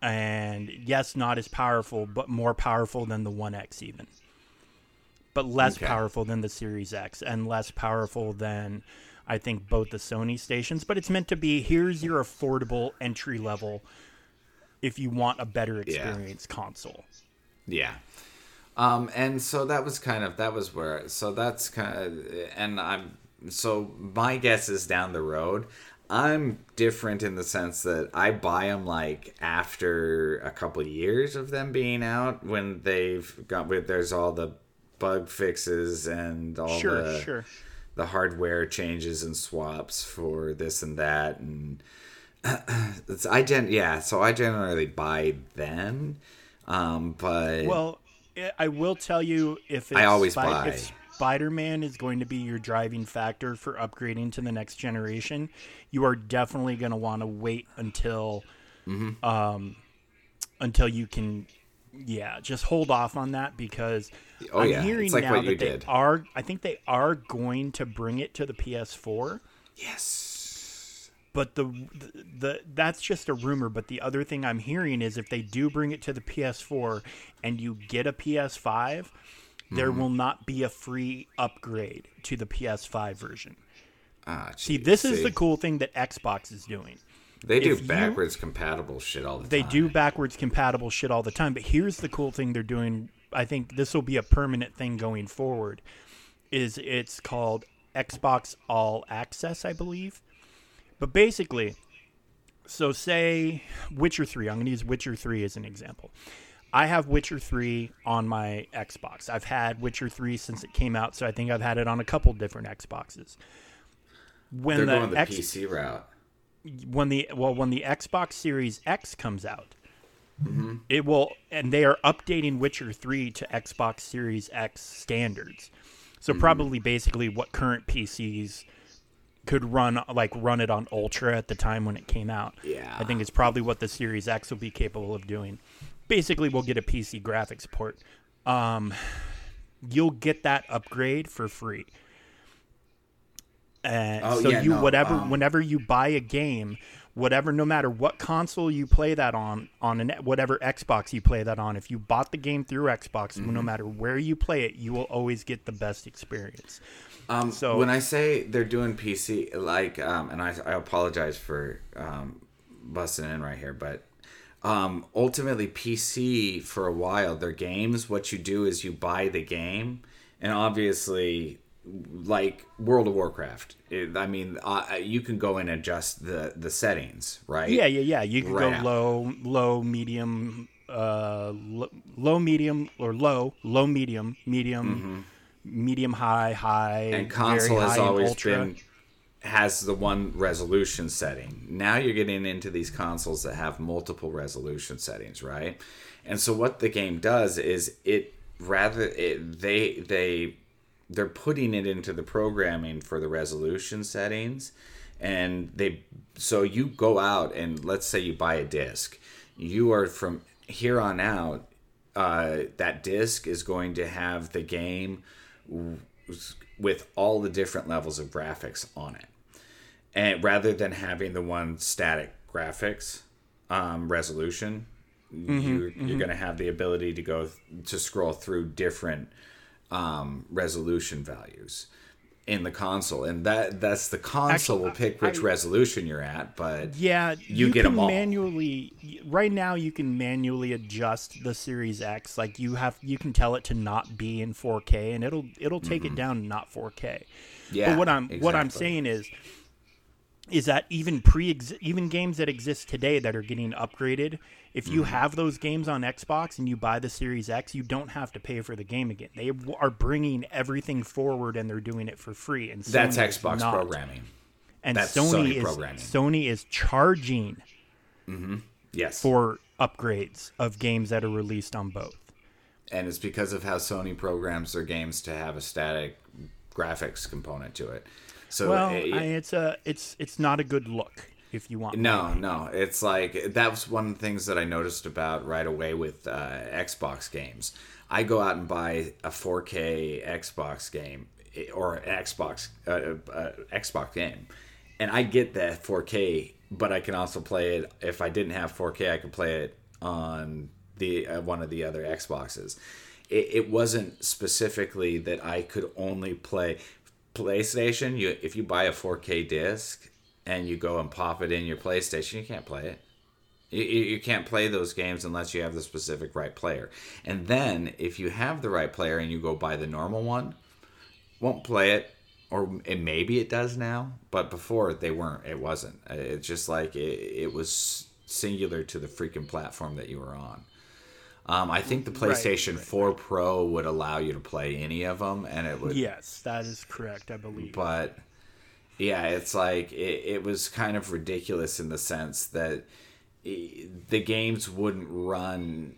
and yes, not as powerful, but more powerful than the One X even, but less
Okay.
powerful than the Series X, and less powerful than I think both the Sony stations. But it's meant to be here's your affordable entry level. If you want a better experience console,
Yeah. Um, and so that was kind of that was where so that's kind of and I'm so my guess is down the road. I'm different in the sense that I buy them like after a couple of years of them being out when they've got with there's all the bug fixes and all
sure,
the
sure.
the hardware changes and swaps for this and that and [CLEARS THROAT] it's I gen yeah, so I generally buy then. Um, but
Well, I- will tell you if it's
I always
Spi-
buy.
If Spider-Man is going to be your driving factor for upgrading to the next generation, you are definitely going to want to wait until
Mm-hmm.
um until you can yeah, just hold off on that because
Oh,
I'm
yeah.
hearing
like
now that they
did.
are I think they are going to bring it to the PS4.
yes.
But the, the the that's just a rumor. But the other thing I'm hearing is if they do bring it to the PS4 and you get a PS5, there
Mm-hmm.
will not be a free upgrade to the PS5 version.
Ah,
See, this is the cool thing that Xbox is doing.
They do
if you-
backwards compatible shit all the
They
time.
They do backwards compatible shit all the time. But here's the cool thing they're doing. I think this will be a permanent thing going forward. Is it's called Xbox All Access, I believe. But basically, so say Witcher 3. I'm going to use Witcher 3 as an example. I have Witcher 3 on my Xbox. I've had Witcher 3 since it came out, so I think I've had it on a couple different Xboxes. When
They're
the,
going the
X,
PC route.
when the well when the Xbox Series X comes out,
Mm-hmm.
it will and they are updating Witcher 3 to Xbox Series X standards. So
Mm-hmm.
probably basically what current PCs could run like run it on Ultra at the time when it came out.
Yeah.
I think it's probably what the Series X will be capable of doing. Basically, we'll get a PC graphics port. Um, you'll get that upgrade for free. Uh,
Oh,
so
yeah,
you
no,
whatever
um,
whenever you buy a game, whatever no matter what console you play that on on an, whatever Xbox you play that on, if you bought the game through Xbox,
Mm-hmm.
no matter where you play it, you will always get the best experience.
Um,
So-
when I say they're doing PC, like, um, and I, I apologize for um, busting in right here, but um, ultimately PC for a while, their games, what you do is you buy the game, and obviously, like World of Warcraft, it, I mean, uh, you can go and adjust the the settings, right?
Yeah, yeah, yeah. You can
Right
go low, low, medium, uh, lo- low, medium, or low, low, medium, medium, medium, high, high,
Mm-hmm. and console has
high, and
always
ultra.
been has the one resolution setting. Now you're getting into these consoles that have multiple resolution settings, right? And so what the game does is it rather it, they they they're putting it into the programming for the resolution settings and they so you go out and let's say you buy a disc you are from here on out uh, that disc is going to have the game w- with all the different levels of graphics on it and rather than having the one static graphics um, resolution you, you're going to have the ability to go th- to scroll through different um, resolution values in the console and that that's the console
Actually,
will pick which
I-
resolution you're at but
Yeah,
You get them all.
manually. Right now, you can manually adjust the Series X. Like you have, you can tell it to not be in 4K, and it'll it'll take it down not 4K.
Mm-hmm. yeah
but what I'm what I'm saying is, is that even pre even games that exist today that are getting upgraded, if you
Mm-hmm.
have those games on Xbox and you buy the Series X, you don't have to pay for the game again. They are bringing everything forward and they're doing it for free. And
that's
Sony is
xbox
not.
programming
And
That's
Sony,
Sony
is
programming.
Sony is charging
yes
for upgrades of games that are released on both.
and it's because of how Sony programs their games to have a static graphics component to it. So
Well,
it-
I, it's a it's it's not a good look if you want.
no, no, it's like that was one of the things that I noticed about right away with uh, Xbox games. I go out and buy a 4K Xbox game eh, or an Xbox uh, uh, Xbox game, and I get that 4K, but I can also play it. If I didn't have 4K, I could play it on the uh, one of the other Xboxes. It, it wasn't specifically that I could only play PlayStation. You if you buy a 4K disc and you go and pop it in your PlayStation, you can't play it. You, you can't play those games unless you have the specific right player. And then if you have the right player and you go buy the normal one, won't play it or it, maybe it does now but before they weren't it wasn't it's just like it, it was singular to the freaking platform that you were on um, i think the playstation
right,
4 pro would allow you to play any of them and it would
Yes, that is correct. I believe.
but Yeah, it's like it, it was kind of ridiculous in the sense that i the games wouldn't run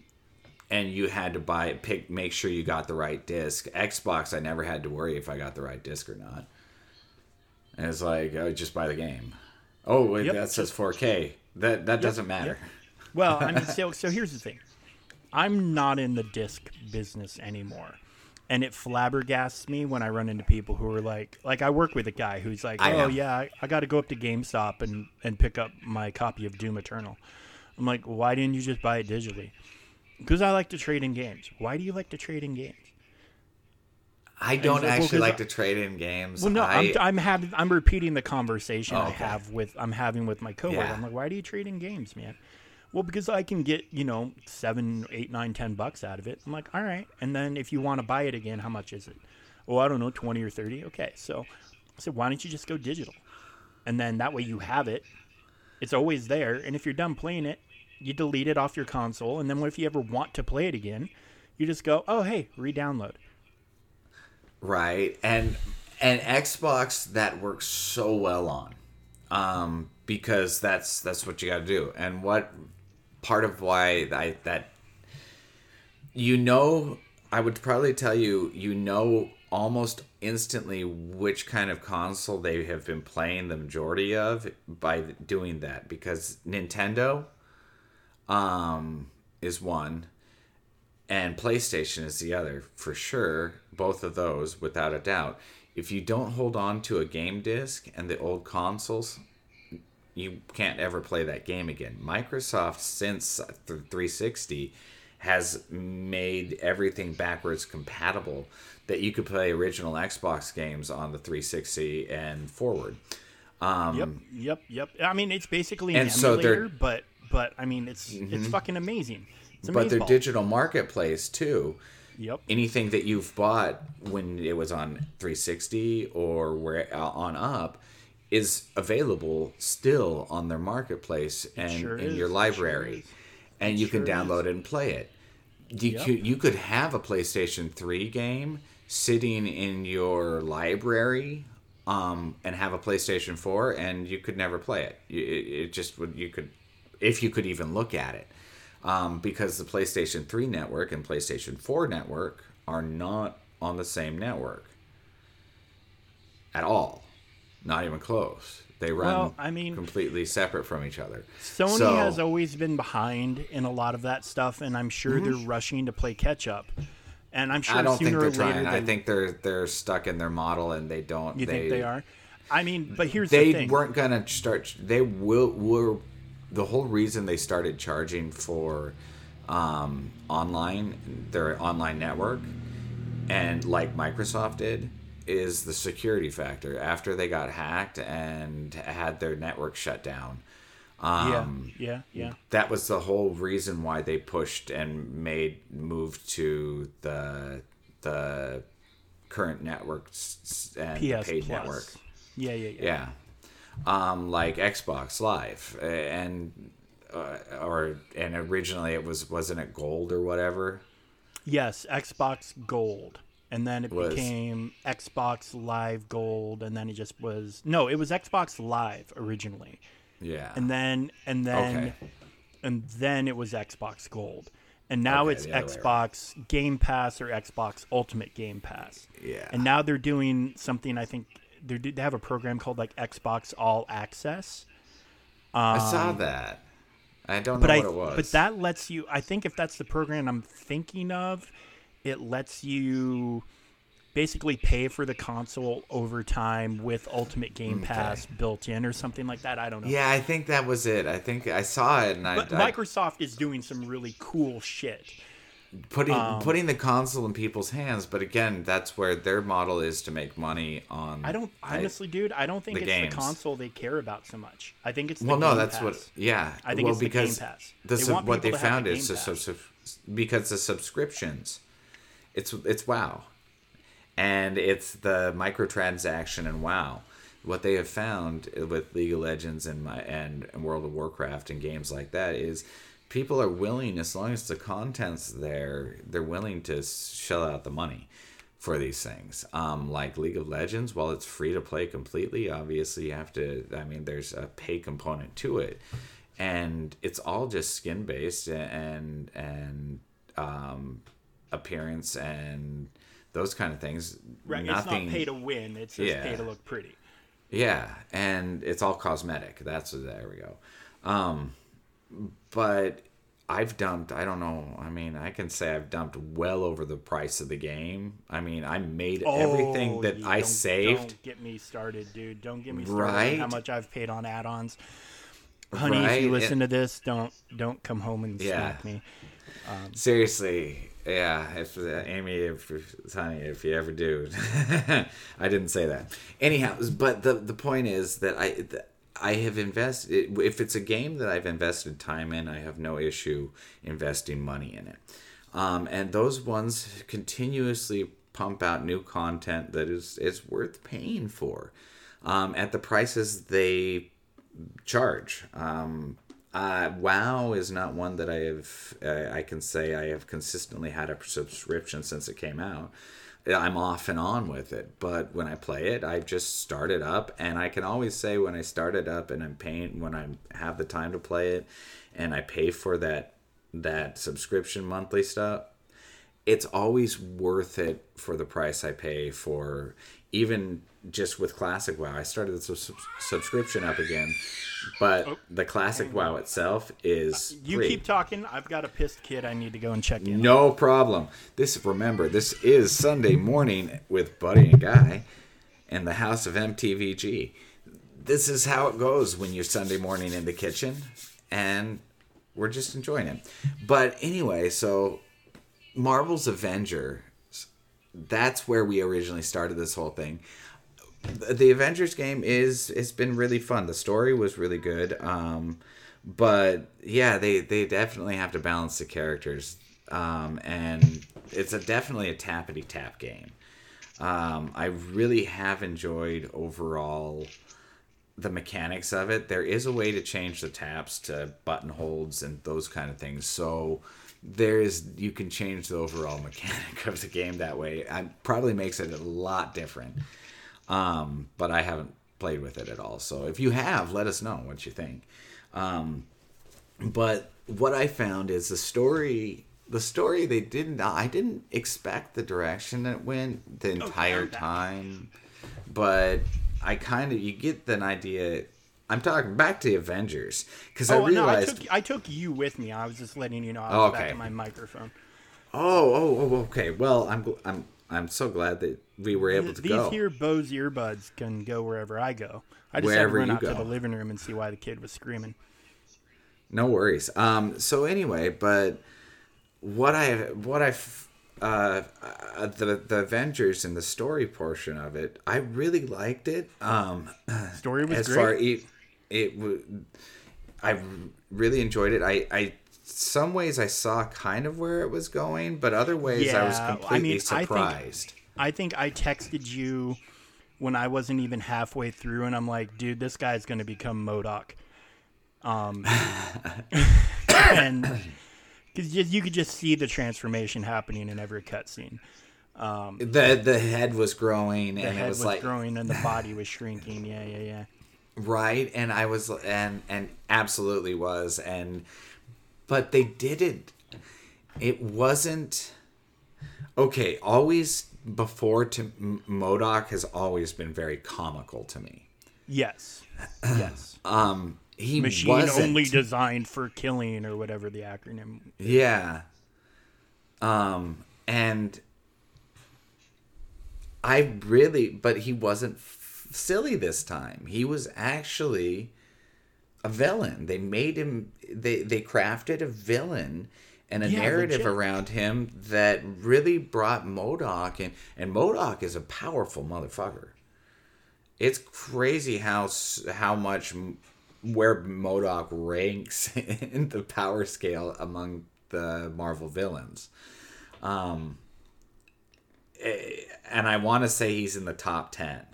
and you had to buy it pick make sure you got the right disc xbox i never had to worry if i got the right disc or not and it's like oh just buy the game oh wait
Yep.
that says 4k that that doesn't matter
Well, I mean, [LAUGHS] so so here's the thing. I'm not in the disc business anymore. And it flabbergasts me when I run into people who are like, like I work with a guy who's like,
I
oh
know.
yeah, I, I got to go up to GameStop and and pick up my copy of Doom Eternal. I'm like, why didn't you just buy it digitally? Because I like to trade in games. Why do you like to trade in games?
i don't
well,
like
I-
to trade in games
Well, no,
I,
I'm I'm having I'm repeating the conversation
Oh,
I
okay.
have with I'm having with my coworker.
Yeah.
I'm like, why do you trade in games, man? Well, because I can get you know seven, eight, nine, ten bucks out of it. I'm like, all right. And then if you want to buy it again, how much is it? Oh, I don't know, twenty or thirty. Okay, so I said, why don't you just go digital? And then that way you have it. It's always there. And if you're done playing it, you delete it off your console. And then if you ever want to play it again? You just go, oh hey, re-download.
right and and xbox that works so well on um because that's that's what you got to do and what part of why I that you know I would probably tell you you know almost instantly which kind of console they have been playing the majority of by doing that because Nintendo um is one and PlayStation is the other for sure both of those without a doubt. If you don't hold on to a game disc and the old consoles you can't ever play that game again. Microsoft since the 360 has made everything backwards compatible that you could play original Xbox games on the 360 and forward. Um,
Yep, yep, yep. I mean, it's basically
And
an
so Mm-hmm.
emulator, but but I mean, it's it's fucking amazing. It's
but their digital marketplace too.
Yep.
Anything that you've bought when it was on 360 or where uh, on up is available still on their marketplace and
sure
in
is,
your
it sure
library, and you can
sure
download it and play it. You
Yep.
could, you could have a PlayStation 3 game sitting in your library um, and have a PlayStation 4 and you could never play it. It, it just would you could if you could even look at it. Um, because the PlayStation 3 network and PlayStation 4 network are not on the same network at all. Not even close. They run
Well, I mean-
completely separate from each other.
Sony
So-
has always been behind in a lot of that stuff, and I'm sure they're rushing to play catch up. And I'm sure
Mm-hmm. I don't
sooner
think they're
or later.
I think they're they're stuck in their model and they don't.
you
they,
think they are. I mean, but here's
They
the thing.
weren't gonna start. They will were the whole reason they started charging for um, online their online network and like Microsoft did is the security factor after they got hacked and had their network shut down.
yeah,
Um,
yeah, yeah.
that was the whole reason why they pushed and made move to the the current networks and
PS
paid
Plus.
network.
Yeah, yeah, yeah.
Yeah, um, like Xbox Live and uh, or and originally it was wasn't it Gold or whatever.
Yes, Xbox Gold. And then it
Was-
became Xbox Live Gold, and then it just was no, it was Xbox Live originally,
Yeah,
and then and then
Okay.
and then it was Xbox Gold, and now
Okay,
it's Xbox Game Pass or Xbox Ultimate Game Pass.
yeah,
And now they're doing something. I think they're, they have a program called like Xbox All Access.
I saw that. I don't know
um, but I
what it was.
but that lets you. I think if that's the program I'm thinking of, it lets you basically pay for the console over time with Ultimate Game Pass built in or something like that. I don't know.
yeah, I think that was it. I think I saw it and
But
I
Microsoft is doing some really cool shit.
putting
Um,
putting the console in people's hands. But again, that's where their model is to make money on.
I don't honestly, dude. I don't think
the
it's
games.
the console they care about so much. I think it's the
well, no, that's
Pass.
what. Yeah,
I think
well,
it's the Game
because
Pass.
the
They
what they
people to have
found is the
Pass.
sub- because the subscriptions, it's it's WoW, and it's the microtransaction and WoW. What they have found with League of Legends and my and, World of Warcraft and games like that is people are willing as long as the content's there, they're willing to shell out the money. for these things. Um, like League of Legends, while it's free to play completely, obviously you have to. I mean, there's a pay component to it, and it's all just skin based and and um, appearance and those kind of things.
Right. Nothing, it's not pay to win. It's just yeah. pay to look pretty.
Yeah, and it's all cosmetic. That's there we go. Um, but I've dumped. I don't know. I mean, I can say I've dumped well over the price of the game. I mean, I made oh, everything that I saved.
Don't get me started, dude. Don't get me started. Right? how much I've paid on add-ons. Honey, right? if you listen to this, don't don't come home and yeah. smack me.
Um, Seriously, yeah. If uh, Amy, if honey, if you ever do, [LAUGHS] I didn't say that. Anyhow, but the the point is that I. I have invested. If it's a game that I've invested time in, I have no issue investing money in it. Um, and those ones continuously pump out new content that is is worth paying for um, at the prices they charge. Um, uh, WoW is not one that I have. Uh, I can say I have consistently had a subscription since it came out. I'm off and on with it. But when I play it, I just start it up, and I can always say when I start it up and I'm paying when I have the time to play it, and I pay for that that subscription monthly stuff. It's always worth it for the price I pay for even just with classic WoW. I started the sub- subscription up again, but oh. the classic WoW itself is uh,
you free. keep talking. I've got a pissed kid. I need to go and check in.
No problem. This remember this is Sunday morning with Buddy and Guy, and the House of MTVG. This is how it goes when you're Sunday morning in the kitchen, and we're just enjoying it. But anyway, so Marvel's Avenger. That's where we originally started this whole thing the Avengers game is it's been really fun. The story was really good. Um, but yeah, they they definitely have to balance the characters. Um, and it's a definitely a tappity tap game. Um, I really have enjoyed overall the mechanics of it. There is a way to change the taps to button holds and those kind of things. So there is you can change the overall [LAUGHS] mechanic of the game that way. It probably makes it a lot different. Um, but I haven't played with it at all. So if you have, let us know what you think. Um, but what I found is the story. The story they didn't. I didn't expect the direction it went the entire time, but I kind of you get an idea. I'm talking back to Avengers because oh, I realized
no, I took, I took you with me. I was just letting you know I was oh, okay. back at my microphone.
Oh, oh, oh, okay. Well, I'm I'm I'm so glad that we were able to
These
go.
These here Bose earbuds can go wherever I go. I just wherever had to run out go. to the living room and see why the kid was screaming.
No worries. Um. So anyway, but what I what I uh, the the Avengers and the story portion of it, I really liked it. Um,
story was as great. far
it it I really enjoyed it. I I some ways I saw kind of where it was going, but other ways yeah, I was completely I mean, surprised.
I think, I think I texted you when I wasn't even halfway through, and I'm like, dude, this guy's going to become MODOK. Um, [COUGHS] and because you could just see the transformation happening in every cutscene. Um,
the the head was growing, and it was, was like
growing, and the body was shrinking. Yeah, yeah, yeah.
Right, and I was, and and absolutely was, and but they didn't. It wasn't okay. Always before to MODOK has always been very comical to me.
Yes. Yes. [CLEARS THROAT]
um, he
machine
wasn't.
only designed for killing or whatever the acronym.
Yeah. Um, and I really, but he wasn't f- silly this time. He was actually a villain. They made him. They they crafted a villain and a yeah, narrative legit. around him that really brought MODOK and and MODOK is a powerful motherfucker. It's crazy how how much where MODOK ranks [LAUGHS] in the power scale among the Marvel villains. Um, eh, and I want to say he's in the top 10.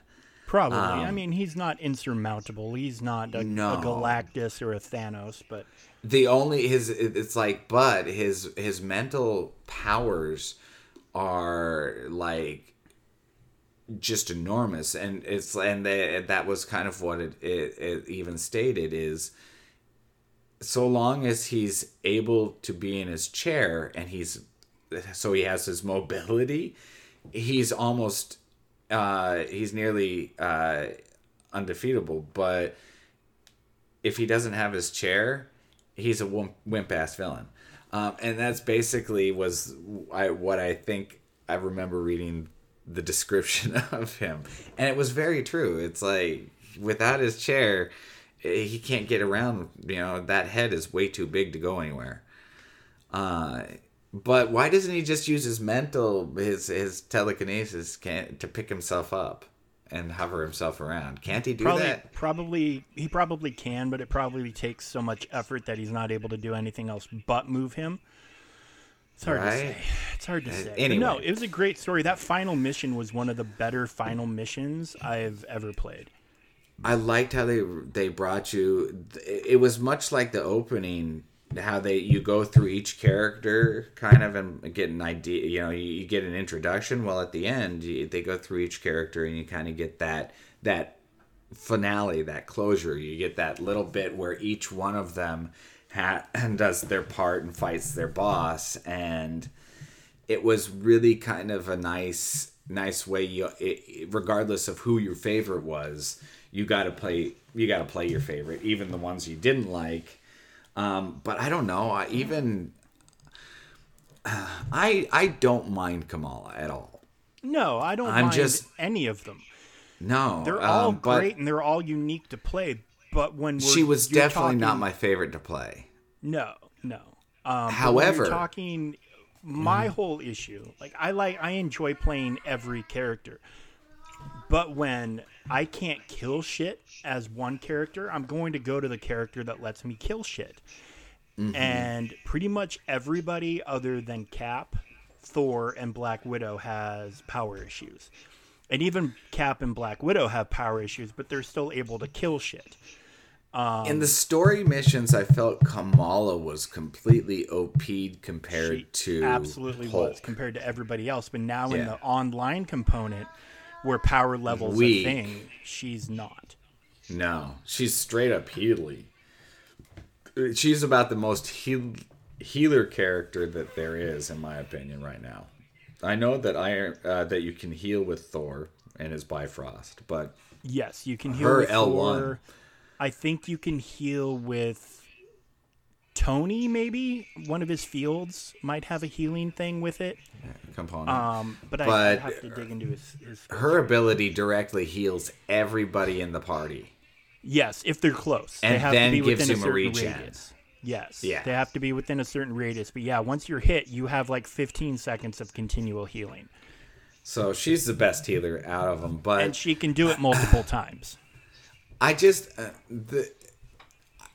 Probably. Um, I mean, he's not insurmountable. He's not a, no. a, Galactus or a Thanos, but
the only his it's like, but his his mental powers are like just enormous and it's and they, that was kind of what it, it, it even stated is so long as he's able to be in his chair and he's so he has his mobility he's almost uh he's nearly uh undefeatable but if he doesn't have his chair he's a wimp, wimp ass villain. Um, and that's basically was I, what i think i remember reading the description [LAUGHS] of him. And it was very true. It's like without his chair he can't get around you know that head is way too big to go anywhere. Uh but why doesn't he just use his mental his his telekinesis can to pick himself up and hover himself around can't he do
probably,
that
Probably he probably can, but it probably takes so much effort that he's not able to do anything else but move him. It's hard to say. It's hard to say. But
anyway.
no, it was a great story. That final mission was one of the better final missions I've ever played.
I liked how they they brought you. It was much like the opening, how they you go through each character kind of and get an idea. You know, you, you get an introduction. Well, at the end, you, they go through each character and you kind of get that that finale, that closure. You get that little bit where each one of them ha- and [LAUGHS] does their part and fights their boss and it was really kind of a nice nice way you it, regardless of who your favorite was you got to play you got to play your favorite even the ones you didn't like um, but i don't know i even i i don't mind kamala at all
No, I don't
I'm
mind
just-
any of them.
no
They're all
um,
great and they're all unique to play. But when we're,
she was definitely not my favorite to play
No, no. Um,
However-
you're talking my whole issue, like I like, I enjoy playing every character, but when I can't kill shit as one character, I'm going to go to the character that lets me kill shit. Mm-hmm. And pretty much everybody other than Cap, Thor, and Black Widow has power issues. And even Cap and Black Widow have power issues, but they're still able to kill shit.
Um, in the story missions i felt kamala was completely op'd compared
She
to
absolutely
Hulk.
was compared to everybody else. But now in the online component, where power levels
Weak.
a thing, she's not.
No, she's straight up Healy. She's about the most heal- healer character that there is, in my opinion, right now. I know that Iron uh, that you can heal with Thor and his Bifrost, but
Yes, you can heal
Her
with
L1.
Thor. I think you can heal with Tony. Maybe one of his fields might have a healing thing with it.
component.
Um, but, I, I have to dig into his. his
her ability directly heals everybody in the party.
Yes, if they're close. they
And
have
then
to be
gives
within a
him a
certain
regen.
radius. Yes.
Yeah.
They have to be within a certain radius. But yeah, once you're hit, you have like 15 seconds of continual healing.
So she's the best healer out of them. But
And she can do it multiple [COUGHS] times.
I just uh, the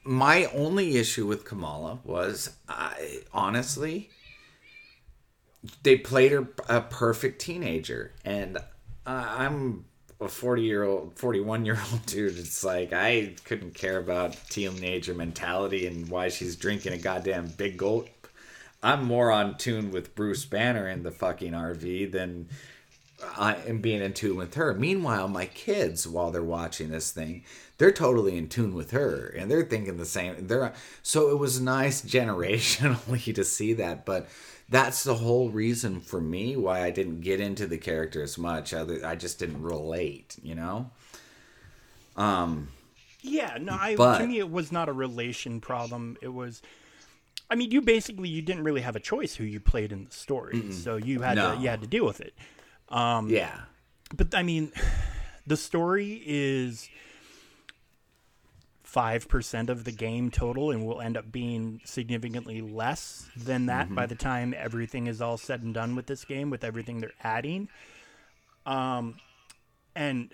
my only issue with Kamala was I honestly they played her a perfect teenager. And I'm a 40 year old 41 year old [LAUGHS] dude. It's like I couldn't care about teenager mentality and why she's drinking a goddamn big gulp. I'm more on tune with Bruce Banner in the fucking RV than I am being in tune with her. Meanwhile, my kids, while they're watching this thing, they're totally in tune with her, and they're thinking the same. They're so it was nice [LAUGHS] generationally [LAUGHS] to see that, but that's the whole reason for me why I didn't get into the character as much. I, I just didn't relate, you know. Um,
Yeah, no, I,
But-
to me it was not a relation problem. It was I mean, you basically you didn't really have a choice who you played in the story. So you had
No.
to you had to deal with it.
yeah,
But I mean, [SIGHS] the story is five percent of the game total, and will end up being significantly less than that by the time everything is all said and done with this game, with everything they're adding. Um, and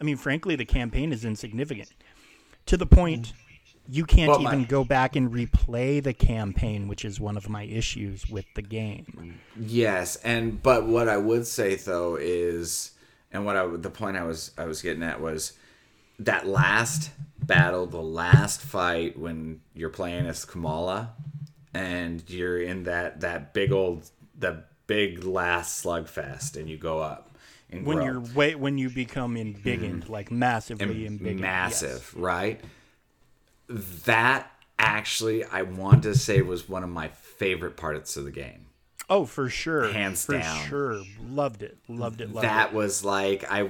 I mean, frankly, the campaign is insignificant to the point you can't
Well, my-
even go back and replay the campaign, which is one of my issues with the game.
Yes, and but what I would say though is, and what I the point I was I was getting at was that last battle, the last fight when you're playing as Kamala, and you're in that that big old the big last slugfest, and you go up. and
when
grow.
you're way when you become embiggened, mm-hmm. like massively embiggened.
massive,
yes.
right? That actually, I want to say, was one of my favorite parts of the game.
Oh, for sure.
Hands
for
down.
sure. Loved it. Loved it. Loved
that
it.
was like I,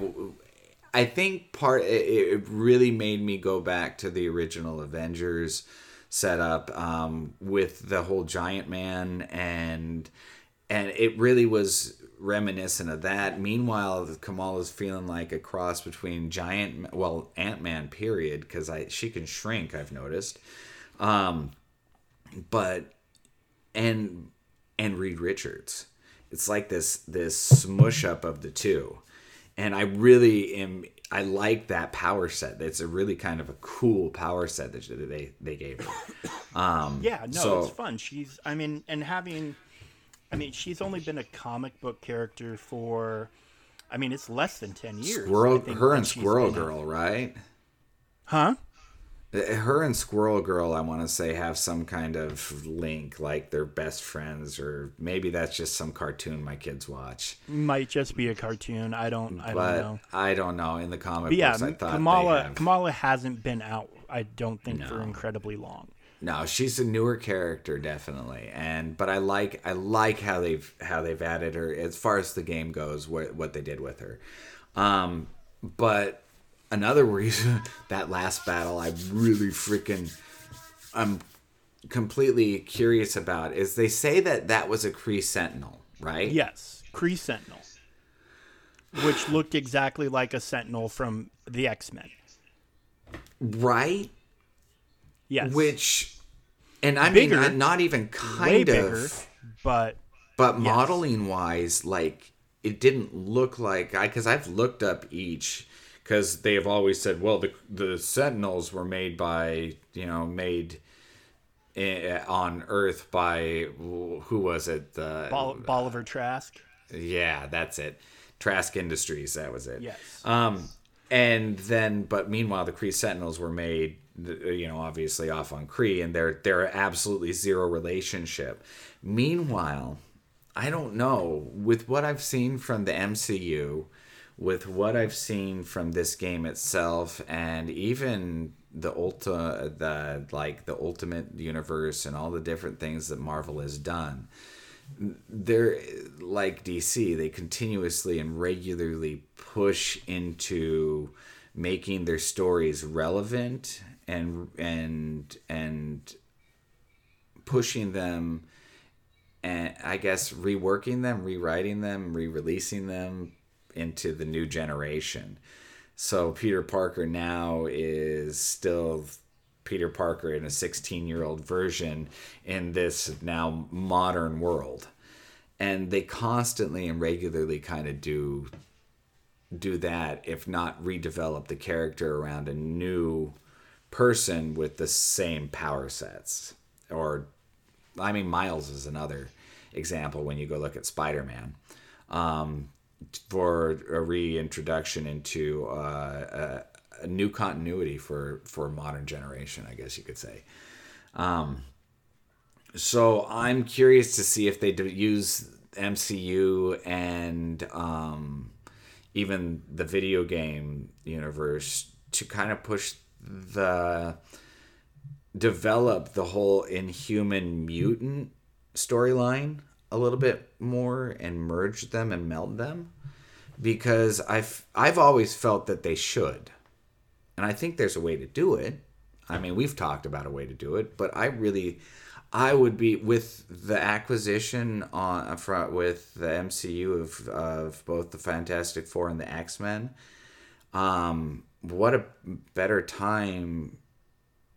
I think part it, it really made me go back to the original Avengers setup um, with the whole Giant Man and and it really was reminiscent of that. Meanwhile, Kamala's feeling like a cross between Giant, well, Ant Man, period, because I she can shrink. I've noticed, um, but and and Reed Richards. It's like this this smush up of the two, and I really am. I like that power set. It's a really kind of a cool power set that they they gave her. [COUGHS] Um,
Yeah, no,
so-
it's fun. She's, I mean, and having, I mean, she's only been a comic book character for, I mean, it's less than ten years.
Squirrel, her and Squirrel
been a-
Girl, right?
huh?
Her and Squirrel Girl, I want to say, have some kind of link, like they're best friends, or maybe that's just some cartoon my kids watch.
Might just be a cartoon. I don't, I
but
don't know.
I don't know. In the comic
But yeah,
books, I thought
Kamala. Kamala hasn't been out. I don't think for incredibly long.
No, she's a newer character, definitely, and but I like I like how they've how they've added her as far as the game goes. What what they did with her, um, but another reason [LAUGHS] that last battle I really freaking I'm completely curious about is they say that that was a Kree Sentinel, right?
Yes, Kree Sentinel, which looked exactly like a Sentinel from the X Men.
right.
Yes,
Which, and I
Bigger.
mean, not- even kind
bigger,
of.
but
But modeling wise, like it didn't look like I because I've looked up each because they have always said, well, the the Sentinels were made by you know made eh, on Earth by who was it? The
Bol- Bolivar Trask.
yeah, that's it. Trask Industries, that was it.
Yes.
Um, and then, but meanwhile, the Kree Sentinels were made, you know, obviously off on Kree, and they're they're absolutely zero relationship. Meanwhile, I don't know with what I've seen from the MCU, with what I've seen from this game itself, and even the ulta the like the ultimate universe and all the different things that Marvel has done they're like DC, they continuously and regularly push into making their stories relevant and and and pushing them and I guess reworking them, rewriting them, re-releasing them into the new generation. So Peter Parker now is still Peter Parker in a 16 year old version in this now modern world. And they constantly and regularly kind of do do that, if not redevelop the character around a new person with the same power sets. Or, I mean, Miles is another example when you go look at Spider Man. Um, for a reintroduction into uh, a, a new continuity for for modern generation, I guess you could say. Um, so I'm curious to see if they use MCU and um, even the video game universe to kind of push the develop the whole inhuman mutant storyline a little bit more and merge them and meld them because I've I've always felt that they should. And I think there's a way to do it. I mean, we've talked about a way to do it, but I really I would be with the acquisition on front with the MCU of of both the Fantastic Four and the X-Men. Um what a better time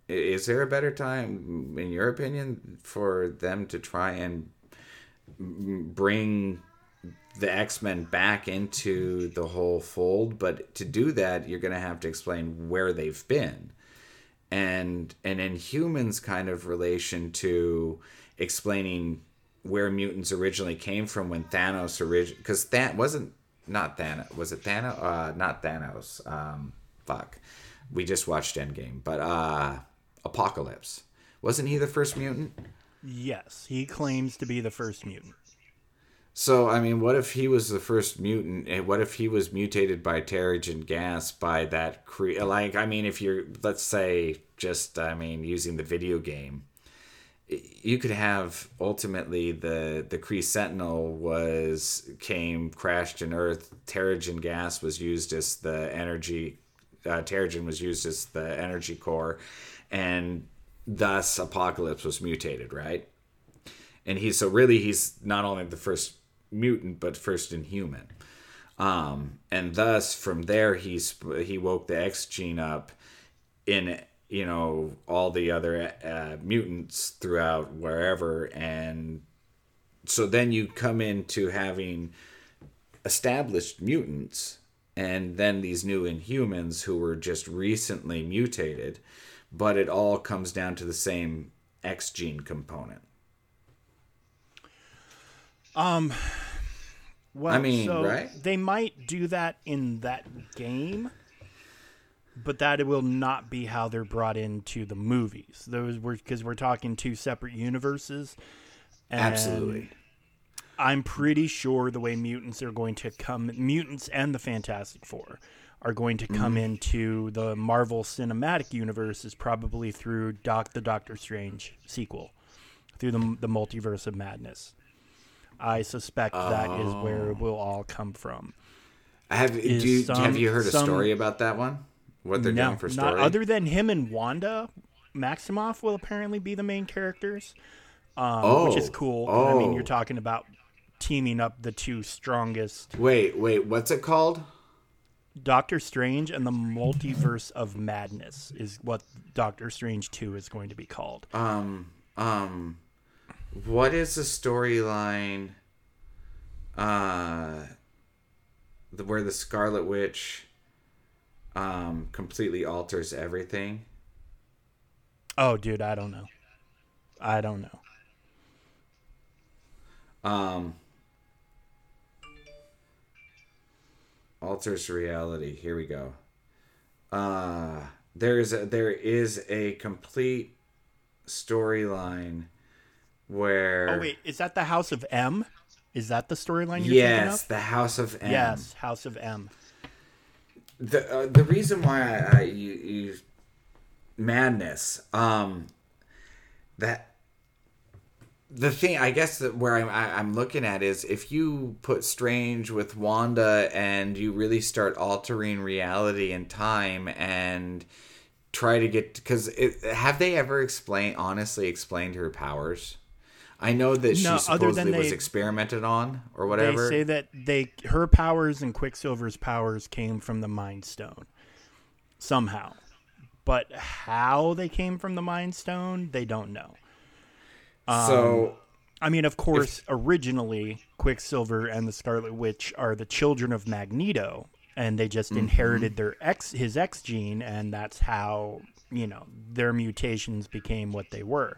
is there a better time in your opinion for them to try and bring the X-Men back into the whole fold, but to do that, you're going to have to explain where they've been. And and in humans kind of relation to explaining where mutants originally came from when Thanos origin because that wasn't not Thanos was it Thanos? Uh not Thanos um fuck. We just watched Endgame but uh Apocalypse. Wasn't he the first mutant
Yes, he claims to be the first mutant.
So I mean, what if he was the first mutant? And what if he was mutated by Terrigen gas by that cre- like I mean, if you're let's say just I mean using the video game, you could have ultimately the the Kree Sentinel was came crashed in Earth. Terrigen gas was used as the energy. Uh, Terrigen was used as the energy core, and thus Apocalypse was mutated, right? And he's so really he's not only the first mutant but first inhuman. Um, and thus from there he's he woke the X gene up in you know all the other uh, mutants throughout wherever and so then you come into having established mutants and then these new inhumans who were just recently mutated but it all comes down to the same x gene component
Um, well,
I mean,
so
right?
They might do that in that game, but that will not be how they're brought into the movies. Those were because we're talking two separate universes.
absolutely
I'm pretty sure the way mutants are going to come, mutants and the Fantastic Four are going to come
Mm-hmm.
into the Marvel Cinematic Universe is probably through Doc the Doctor Strange sequel, through the the Multiverse of Madness. I suspect that is where
Oh.
it will all come from.
have
Is
do you,
some-
have you heard a
some-
story about that one what they're
no,
doing for
not
story
other than him and Wanda. Maximoff will apparently be the main characters, um, which is
Oh,
I mean,
oh.
you're talking about teaming up the two strongest
wait wait what's it called
Doctor Strange and the Multiverse of Madness is what Doctor Strange 2 is going to be called.
um um what is the storyline uh the, where the scarlet witch um completely alters everything
Oh, dude, I don't know. I don't know.
um alters reality here we go uh there is a there is a complete storyline where
Oh, wait, is that the House of M? Is that the storyline you're
yes the house of
of?
M.
Yes, House of M.
the uh, the reason why I, I you, you madness um that the thing I guess that where I'm I, I'm looking at is if you put Strange with Wanda and you really start altering reality and time and try to get because have they ever explained honestly explained her powers? I know that she
No, than
supposedly was experimented on or whatever.
They say that they her powers and Quicksilver's powers came from the Mind Stone somehow, but how they came from the Mind Stone, they don't know.
So
I mean, of course, originally Quicksilver and the Scarlet Witch are the children of Magneto, and they just inherited their X his X gene, and that's how you know their mutations became what they were.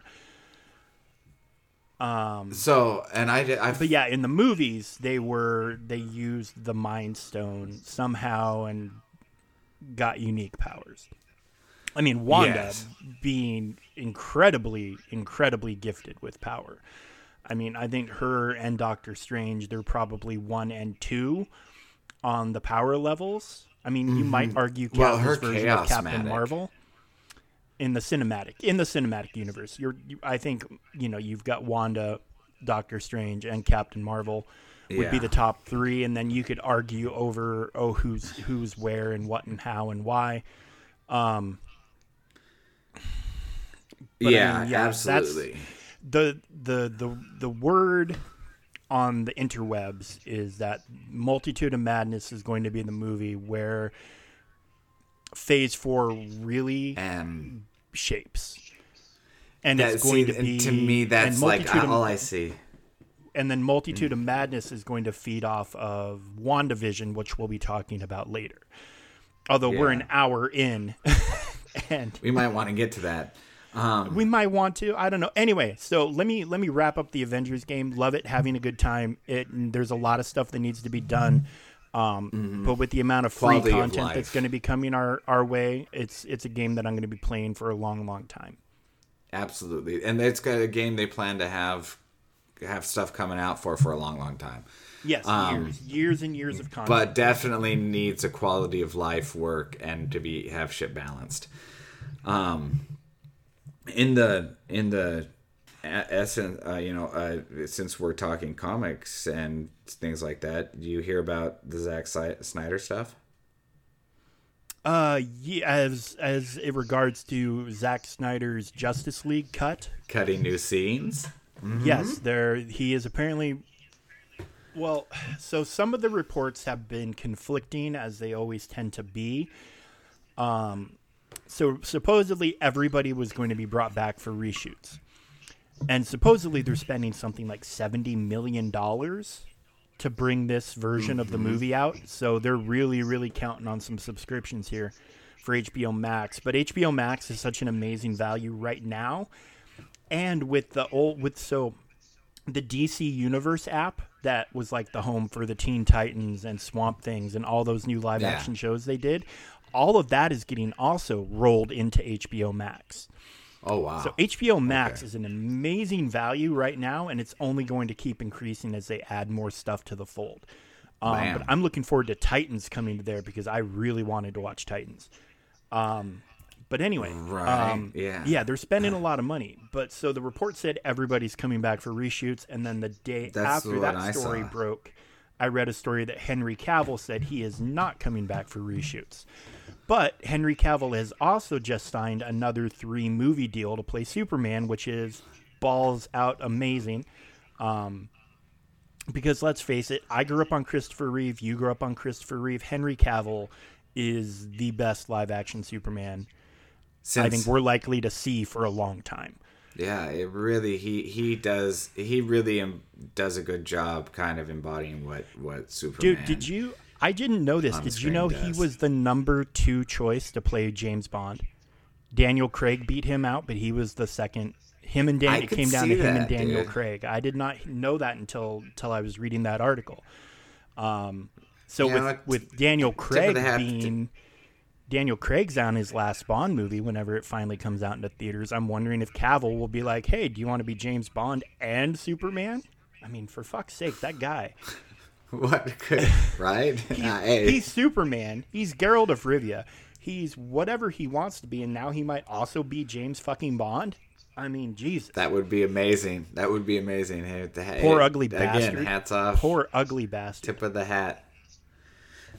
Um, so and I I
But yeah, in the movies, they were they used the Mind Stone somehow and got unique powers. I mean, Wanda
Yes.
being incredibly, incredibly gifted with power. I mean, I think her and Doctor Strange, they're probably one and two on the power levels. I mean, you might argue
Mm-hmm. Well, her
version of Captain. Marvel in the cinematic in the cinematic universe. You're, you, I think, you know, you've got Wanda, Doctor Strange, and Captain Marvel would be the top three, and then you could argue over oh who's who's where and what and how and why. Um, but I
yeah,
mean, yeah,
absolutely.
the the the the word on the interwebs is that multitude of madness is going to be the movie where phase four really shapes and
that,
it's going
see,
to be
to me that's like
of-
all I see.
and then multitude
Mm.
of madness is going to feed off of wandavision which we'll be talking about later although we're an hour in [LAUGHS] [LAUGHS] and
We might want to get to that. Um,
we might want to i don't know anyway so let me let me wrap up the avengers game love it having a good time it there's a lot of stuff that needs to be done um, but with the amount of free
Mm-hmm. Quality of
content that's going to be coming our, our way it's it's a game that i'm going to be playing for a long long time
absolutely, and it's got a game they plan to have have stuff coming out for for a long, long time.
Yes, years, years and years of content.
But definitely needs a quality of life work and to be have shit balanced. Um, in the in the essence, uh, you know, uh, since we're talking comics and things like that, do you hear about the Zack Snyder stuff?
Uh, yeah, as as it regards to Zack Snyder's Justice League cut,
cutting new scenes.
Mm-hmm. Yes, there he is apparently. Well, so some of the reports have been conflicting, as they always tend to be. Um, so supposedly everybody was going to be brought back for reshoots, and supposedly they're spending something like seventy million dollars to bring this version of the mm-hmm. movie out. So they're really, really counting on some subscriptions here for HBO Max. But HBO Max is such an amazing value right now. And with the old, with so the DC Universe app that was like the home for the Teen Titans and Swamp Things and all those new live yeah. action shows they did, all of that is getting also rolled into HBO Max.
Oh wow!
So HBO Max okay. is an amazing value right now, and it's only going to keep increasing as they add more stuff to the fold. Um, but I'm looking forward to Titans coming to there because I really wanted to watch Titans. Um, but anyway, right. um, yeah, yeah, they're spending a [SIGHS] lot of money. But so the report said everybody's coming back for reshoots, and then the day That's after that story broke, I read a story that Henry Cavill said he is not coming back for reshoots. But Henry Cavill has also just signed another three movie deal to play Superman, which is balls out amazing. Um, because let's face it, I grew up on Christopher Reeve. You grew up on Christopher Reeve. Henry Cavill is the best live action Superman. Since, I think we're likely to see for a long time.
Yeah, it really he he does he really does a good job kind of embodying what what Superman.
Dude, did you I didn't know this. Did you know he was the number two choice to play James Bond? Daniel Craig beat him out, but he was the second. Him and Dan. It came down to him and Daniel dude. Craig. I did not know that until until I was reading that article. Um, so yeah, with with Daniel Craig being. Daniel Craig's on his last Bond movie whenever it finally comes out into theaters. I'm wondering if Cavill will be like, "Hey, do you want to be James Bond and Superman?" I mean, for fuck's sake, that guy. [LAUGHS]
What could [LAUGHS] right?
he's, [LAUGHS] hey. he's Superman. He's Geralt of Rivia. He's whatever he wants to be, and now he might also be James fucking Bond. I mean, Jesus.
That would be amazing. That would be amazing. Hey, the,
Poor ugly bastard.
Again, hats off.
Poor ugly bastard.
Tip of the hat.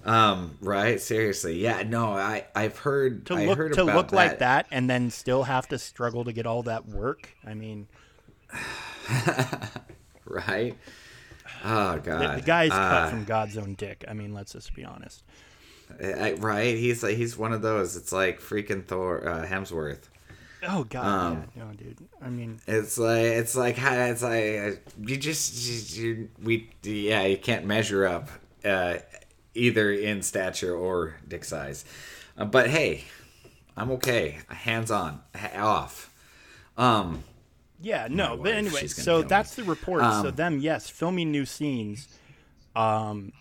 Um, right? Seriously. Yeah, no, I I've heard
to
I
look
heard
to look
that.
like that and then still have to struggle to get all that work. I mean
right? Oh god,
the, the guy's uh, cut from God's own dick. I mean, let's just be honest.
I, right? He's like he's one of those. It's like freaking Thor uh, Hemsworth.
Oh god, um, yeah, no, dude. I mean,
it's like it's like it's like you just you, we yeah you can't measure up uh, either in stature or dick size. Uh, but hey, I'm okay. Hands on, off. Um,
yeah, no, but anyway, so that's me. the report. Um, so them, yes, filming new scenes. Um,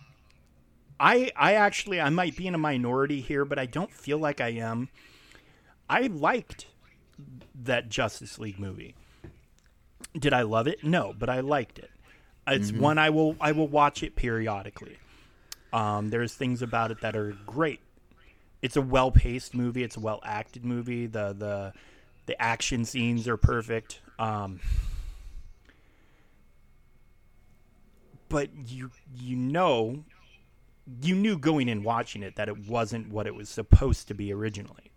I I actually I might be in a minority here, but I don't feel like I am. I liked that Justice League movie. Did I love it? No, but I liked it. It's mm-hmm. one I will I will watch it periodically. Um, there's things about it that are great. It's a well paced movie. It's a well acted movie. The the the action scenes are perfect. Um, but you you know you knew going in watching it that it wasn't what it was supposed to be originally.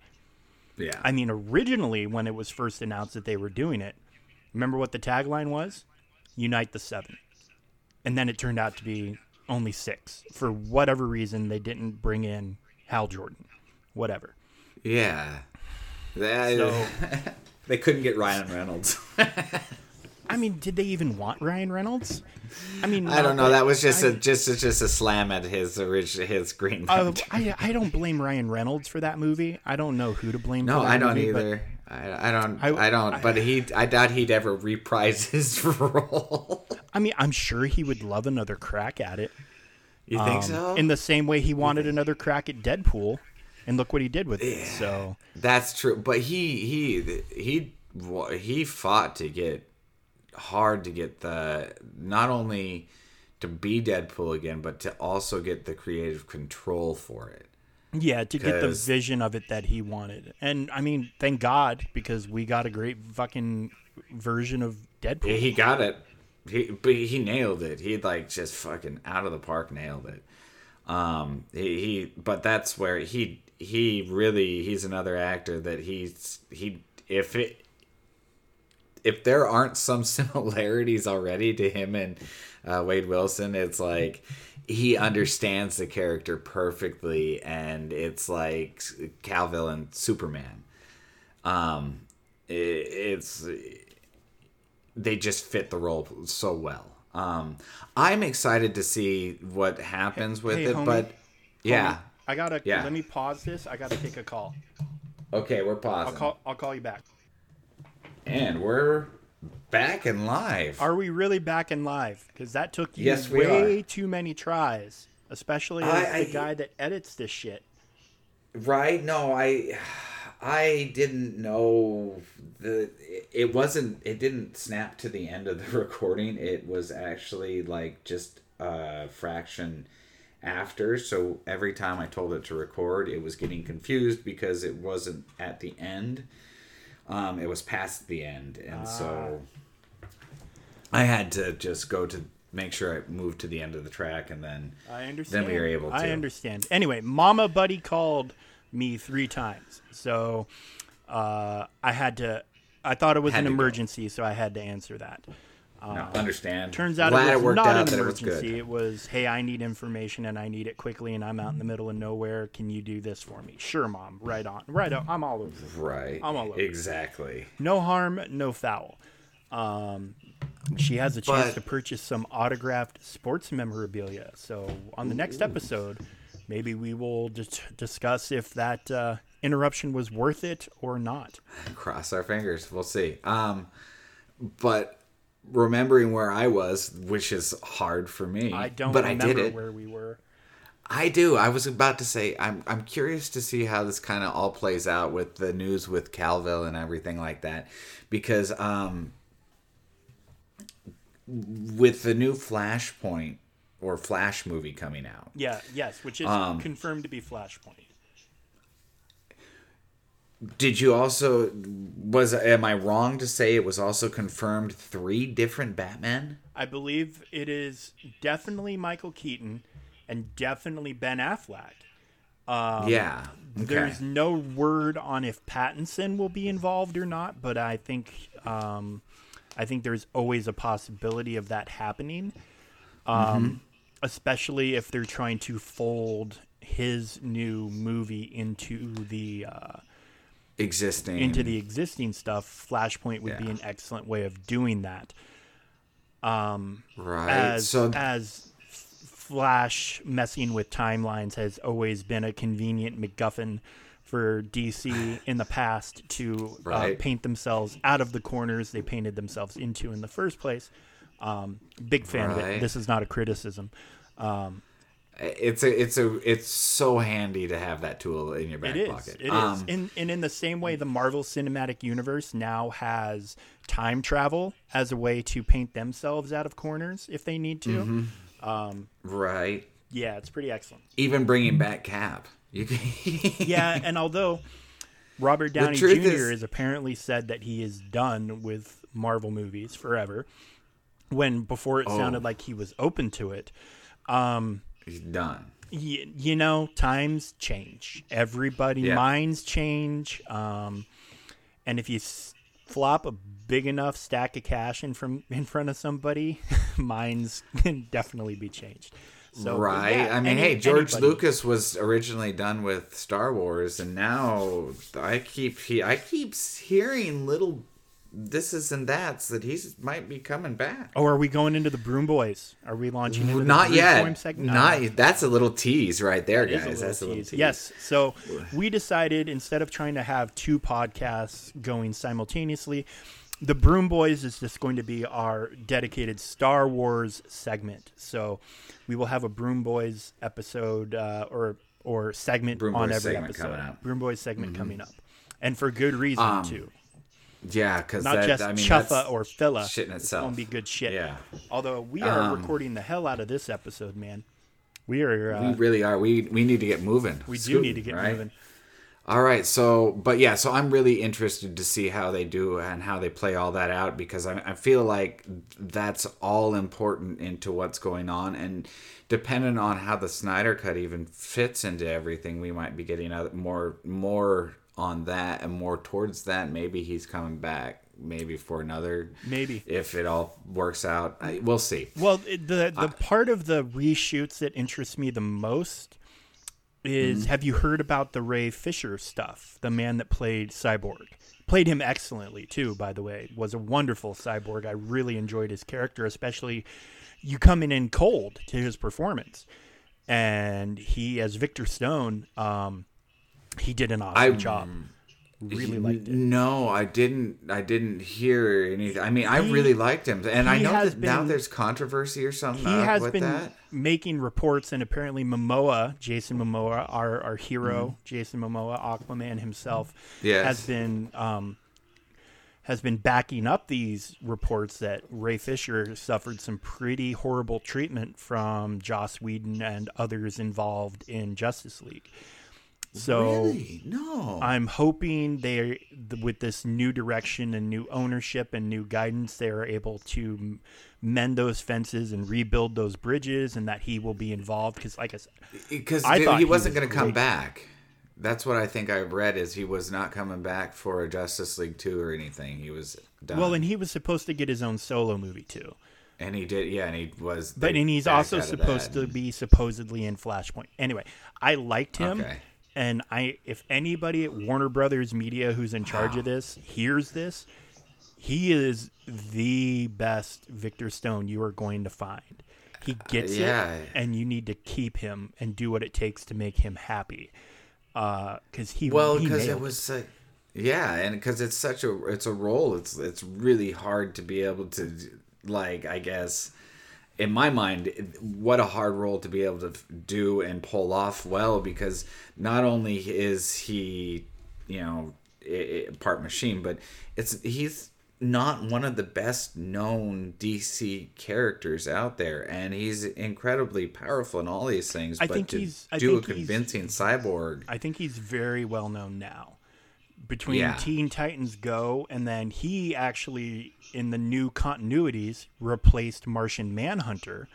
Yeah.
I mean, originally when it was first announced that they were doing it, remember what the tagline was? Unite the Seven. And then it turned out to be only six. For whatever reason, they didn't bring in Hal Jordan. Whatever.
Yeah. That, so, [LAUGHS] They couldn't get Ryan Reynolds. [LAUGHS]
I mean, did they even want Ryan Reynolds? I mean,
I don't know. That was just I, a just just a slam at his original his Green.
Uh, I I don't blame Ryan Reynolds for that movie. I don't know who to blame.
No,
I
don't
movie,
either. I, I don't. I, I don't. but he, I doubt he'd ever reprise [LAUGHS] his role.
I mean, I'm sure he would love another crack at it.
You think um, so?
In the same way he wanted another crack at Deadpool and look what he did with it. So
that's true. But he he he he fought to get hard to get the not only to be Deadpool again, but to also get the creative control for it.
Yeah, to get the vision of it that he wanted. And I mean, thank God because we got a great fucking version of Deadpool.
He got it. He but he nailed it. He like just fucking out of the park nailed it. Um he, he but that's where he he really he's another actor that he's he if it if there aren't some [LAUGHS] similarities already to him and uh, Wade Wilson, it's like he understands the character perfectly, and it's like Cavill and Superman. Um, it, it's they just fit the role so well. Um, I'm excited to see what happens with
Hey,
it,
homie.
but yeah,
I gotta
Yeah.
let me pause this. I gotta take a call.
okay, we're pausing.
I'll call. I'll call you back.
and we're back and live.
Are we really back in live? Because that took you
Yes,
way too many tries, especially as
I-
the
I-
guy that edits this shit.
Right? No, I I didn't know the it wasn't it didn't snap to the end of the [LAUGHS] recording. It was actually like just a fraction after. So every time I told it to record, it was getting confused because it wasn't at the end. Um, it was past the end, and so I had to just go to make sure I moved to the end of the track, and then
I understand.
Then we were able to.
I understand. Anyway, Mama Buddy called me three times, so uh, I had to. I thought it was
Had
an
to go.
emergency, so I had to answer that.
No, understand.
Turns out
Glad
it was
worked
not
out
an
that it was
emergency.
good.
It was, hey, I need information and I need it quickly, and I'm out in the middle of nowhere. Can you do this for me? Sure, mom. Right on. Right on. I'm all over.
Right.
I'm all over.
Exactly.
No harm, no foul. Um, she has a chance
But-
to purchase some autographed sports memorabilia. So on the next episode, maybe we will just discuss if that uh, interruption was worth it or not.
Cross our fingers. We'll see. Um, but remembering where I was, which is hard for me.
I don't
But I did it.
where we were.
I do. I was about to say I'm I'm curious to see how this kind of all plays out with the news with Cavill and everything like that, because um, with the new Flashpoint or Flash movie coming out,
Yeah, yes, which is
Um,
confirmed to be Flashpoint.
Did you also was am I wrong to say it was also confirmed three different Batman?
I believe it is definitely Michael Keaton and definitely Ben Affleck.
yeah. Okay.
There's no word on if Pattinson will be involved or not, but I think um, I think there's always a possibility of that happening, um,
Mm-hmm.
especially if they're trying to fold his new movie into the uh,
existing
into the existing stuff. Flashpoint would be an excellent way of doing that.
right.
as
so
as Flash messing with timelines has always been a convenient MacGuffin for DC [LAUGHS] in the past to uh, paint themselves out of the corners they painted themselves into in the first place. Um, big fan of it. This is not a criticism.
It's a it's a it's so handy to have that tool in your back
It is.
pocket.
It is.
Um,
And, in the same way, the Marvel Cinematic Universe now has time travel as a way to paint themselves out of corners if they need to.
Mm-hmm. right.
Yeah, it's pretty excellent.
Even bringing back Cap. You can [LAUGHS]
yeah, and although Robert Downey Jr.
is-
has apparently said that he is done with Marvel movies forever, when before it
Oh.
sounded like he was open to it,
he's done.
y- you know, times change. Everybody
Yeah.
minds change, um, and if you s- flop a big enough stack of cash in from in front of somebody, [LAUGHS] minds can definitely be changed. So
right.
yeah,
I mean,
any-
hey, George
anybody-
Lucas was originally done with Star Wars, and now I keep he I keep hearing little thises and that's that he's might be coming back.
Oh, are we going into the Broom Boys? Are we launching into
Not yet. Not that's a little tease right there,
That is
guys.
a
that's a little
tease.
tease.
Yes. So we decided instead of trying to have two podcasts going simultaneously, the Broom Boys is just going to be our dedicated Star Wars segment. So we will have a Broom Boys episode uh, or or segment
Broom
on
Boys
every
segment
episode.
coming up. Mm-hmm.
Broom Boys segment coming up, and for good reason
Um,
too.
Yeah, because
not
that,
just
I mean,
chuffa
that's
or filla.
shit in
It's
itself.
gonna be good shit.
Yeah.
Although we are
Um,
recording the hell out of this episode, man. We are. Uh,
we really are. We we need to get moving.
we do need to get
right?
moving.
All right, so but yeah, so I'm really interested to see how they do and how they play all that out because I, I feel like that's all important into what's going on, and depending on how the Snyder cut even fits into everything, we might be getting more more on that and more towards that. Maybe he's coming back, maybe for another,
Maybe.
if it all works out. I, we'll see.
Well, the the part of the reshoots that interests me the most is
Mm-hmm.
have you heard about the Ray Fisher stuff? The man that played Cyborg. Played him excellently too, by the way. Was a wonderful cyborg. I really enjoyed his character, especially you coming in cold to his performance. And he as Victor Stone, um, he did an awesome
I-
job. Really liked it.
No, I didn't. I didn't hear anything. I mean, I really liked him, and I know that now there's controversy or something
he has
with
been
that.
making reports, and apparently Momoa, Jason Momoa, our our hero, Jason Momoa, Aquaman himself,
Mm-hmm. Yes.
has been um, has been backing up these reports that Ray Fisher suffered some pretty horrible treatment from Joss Whedon and others involved in Justice League. So.
really? No.
I'm hoping they, th- with this new direction and new ownership and new guidance, they are able to mend those fences and rebuild those bridges, and that he will be involved. Because, like I said,
Because
I
he,
thought he
wasn't
was
going to come back. That's what I think I read is he was not coming back for a Justice League two or anything. He was done.
well, and he was supposed to get his own solo movie too.
and he did. Yeah, and he was.
But and he's also supposed to be supposedly in Flashpoint. Anyway, I liked him.
Okay.
And I, if anybody at Warner Brothers Media who's in charge of this hears this, he is the best Victor Stone you are going to find. He gets
yeah.
it, and you need to keep him and do what it takes to make him happy. Because he
Well, because it
nailed
was. Uh, yeah, and because it's such a it's a role. It's it's really hard to be able to like I guess in my mind what a hard role to be able to do and pull off well because not only is he you know part machine but it's he's not one of the best known DC characters out there and he's incredibly powerful in all these things
I
but
think
to
he's- I
do a convincing cyborg
I think he's very well known now. Between
Yeah.
Teen Titans Go and then he actually in the new continuities replaced Martian Manhunter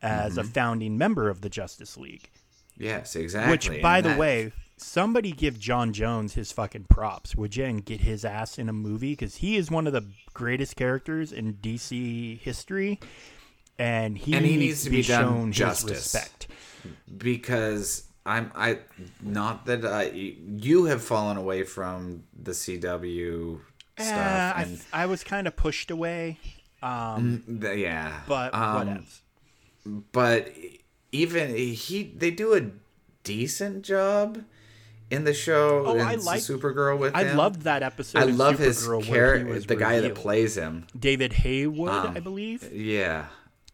as
Mm-hmm.
a founding member of the Justice League.
yes exactly
Which by
and
the
that-
way, somebody give J'onn J'onzz his fucking props, would you, and get his ass in a movie because he is one of the greatest characters in DC history, and he,
And he
needs,
needs
to be,
be
shown his
justice.
respect.
because I'm I not that I you have fallen away from the CW
Eh,
stuff
I, I was kind of pushed away, um,
the, yeah
but
um,
whatever.
but even he they do a decent job in the show
Oh, I like-
Supergirl with
I
him
loved that episode.
I love his
Supergirl he
character the guy that plays him
David Harewood,
Um,
I believe.
yeah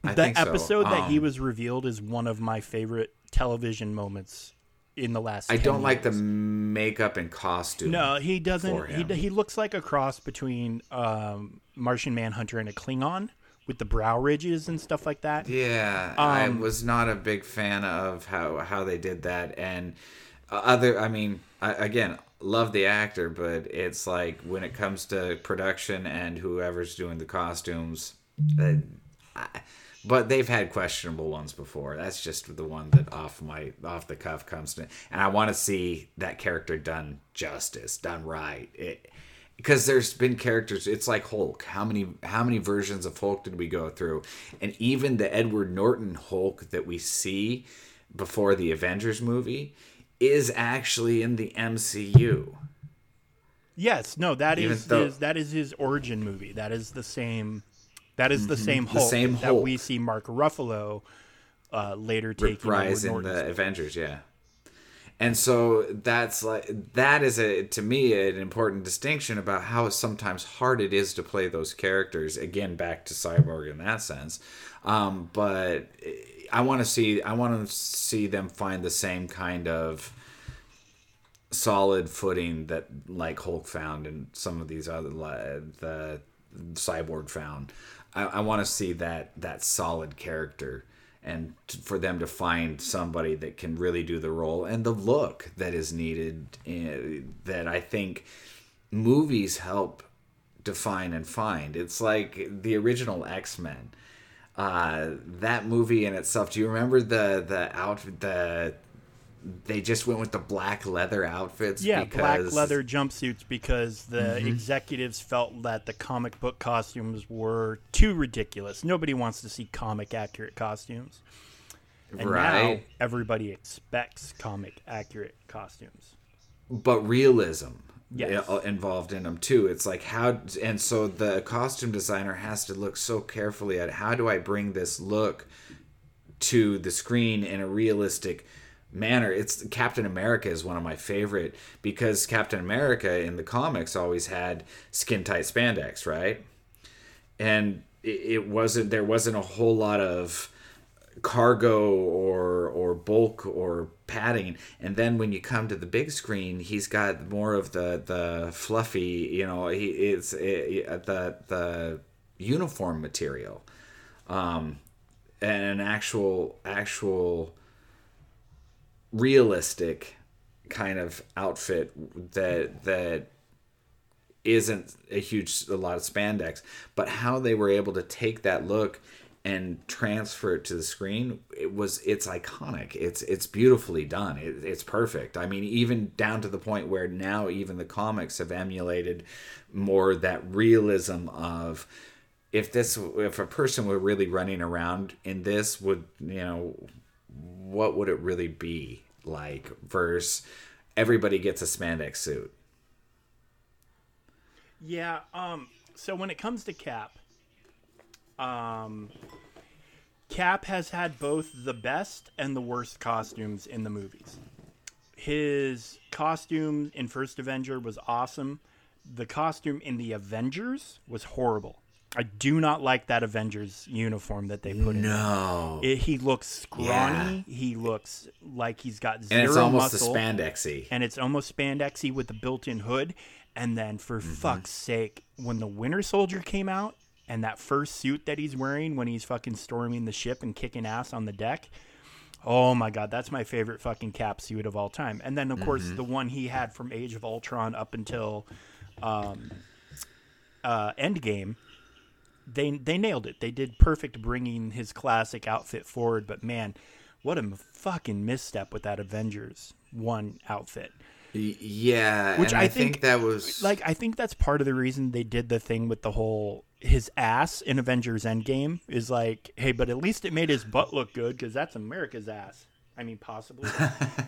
I
the
think so.
episode that he
Um,
was revealed is one of my favorite television moments in the last.
I
10
don't like the makeup and costume
No, he doesn't. He, he looks like a cross between um, Martian Manhunter and a Klingon with the brow ridges and stuff like that.
Yeah, I
Um,
was not a big fan of how how they did that, and uh, other. I mean, I, again, love the actor, but it's like when it comes to production and whoever's doing the costumes. Uh, I, but they've had questionable ones before. That's just the one that off my off the cuff comes to, me. and I want to see that character done justice, done right. It, because there's been characters it's like hulk how many how many versions of hulk did we go through and even the edward norton hulk that we see before the avengers movie is actually in the mcu
Yes, no, that is
though-
his, that is his origin movie. That is the same. That is the same
Mm-hmm. The
Hulk
same
that
Hulk.
we see Mark Ruffalo uh, later taking
rise in the avengers yeah and so that's like that is a to me an important distinction about how sometimes hard it is to play those characters again back to cyborg in that sense um, but i want to see i want to see them find the same kind of solid footing that like Hulk found and some of these other the cyborg found. I, I want to see that that solid character and t- for them to find somebody that can really do the role and the look that is needed in, eh, that I think movies help define and find. It's like the original X Men. Uh, that movie in itself. Do you remember the the out the they just went with the black leather outfits.
Yeah, because... black leather jumpsuits because the mm-hmm. executives felt that the comic book costumes were too ridiculous. Nobody wants to see comic accurate costumes. And right. now everybody expects comic accurate costumes.
But realism yes. involved in them too. It's like how and so the costume designer has to look so carefully at how do I bring this look to the screen in a realistic manner. It's Captain America is one of my favorite because Captain America in the comics always had skin tight spandex, right? And it wasn't there wasn't a whole lot of cargo or or bulk or padding and then when you come to the big screen he's got more of the the fluffy you know he it's it, the the uniform material um and an actual actual realistic kind of outfit that that isn't a huge a lot of spandex but how they were able to take that look and transfer it to the screen it was it's iconic. It's it's beautifully done. It, it's perfect. I mean even down to the point where now even the comics have emulated more that realism of if this if a person were really running around in this would you know what would it really be like versus everybody gets a spandex suit?
Yeah um so when it comes to cap um cap has had both the best and the worst costumes in the movies. His costume in first avenger was awesome. The costume in the avengers was horrible I do not like that Avengers uniform that they put in.
No,
it, he looks scrawny. Yeah. He looks like he's got zero
and it's almost
muscle,
spandexy,
and it's almost spandexy with the built-in hood. And then, for mm-hmm. fuck's sake, when the Winter Soldier came out and that first suit that he's wearing when he's fucking storming the ship and kicking ass on the deck, oh my god, that's my favorite fucking Cap suit of all time. And then, of mm-hmm. course, the one he had from Age of Ultron up until um, uh, Endgame they they nailed it. They did perfect bringing his classic outfit forward. But man, what a fucking misstep with that Avengers one outfit.
Yeah, which I, I think, think, that was
like I think that's part of the reason they did the thing with the whole his ass in Avengers Endgame is like, hey, but at least it made his butt look good because that's America's ass. I mean, possibly,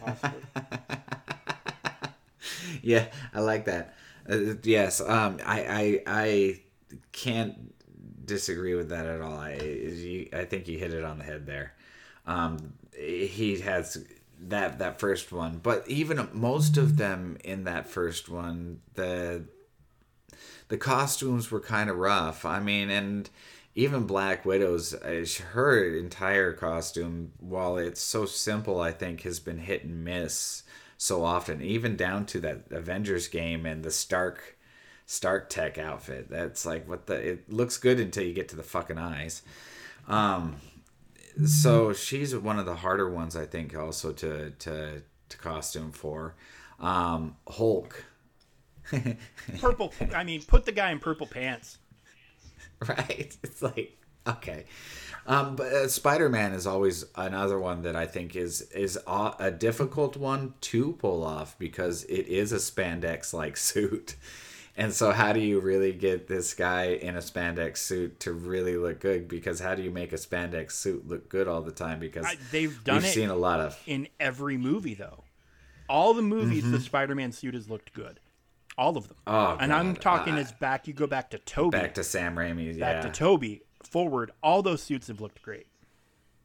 possibly. [LAUGHS]
yeah, I like that. Uh, yes, um, I, I I can't disagree with that at all. I I think you hit it on the head there. Um, he has that that first one, but even most of them in that first one, the the costumes were kind of rough. I mean, and even Black Widow's uh, her entire costume, while it's so simple, I think has been hit and miss so often. Even down to that Avengers game and the Stark Stark Tech outfit. That's like what the it looks good until you get to the fucking eyes. Um, so she's one of the harder ones I think also to to to costume for. Um, Hulk. [LAUGHS]
purple. I mean, put the guy in purple pants.
Right. [LAUGHS] It's like okay. Um, but uh, Spider Man is always another one that I think is is a, a difficult one to pull off because it is a spandex like [LAUGHS] suit. And so, how do you really get this guy in a spandex suit to really look good? Because how do you make a spandex suit look good all the time? Because I,
they've done
we've
it
seen a lot of
in every movie, though. All the movies, mm-hmm. the Spider-Man suit has looked good. All of them.
Oh,
and I'm talking uh, as back. You go back to Tobey,
Back to Sam Raimi.
Back to Tobey, Forward. All those suits have looked great.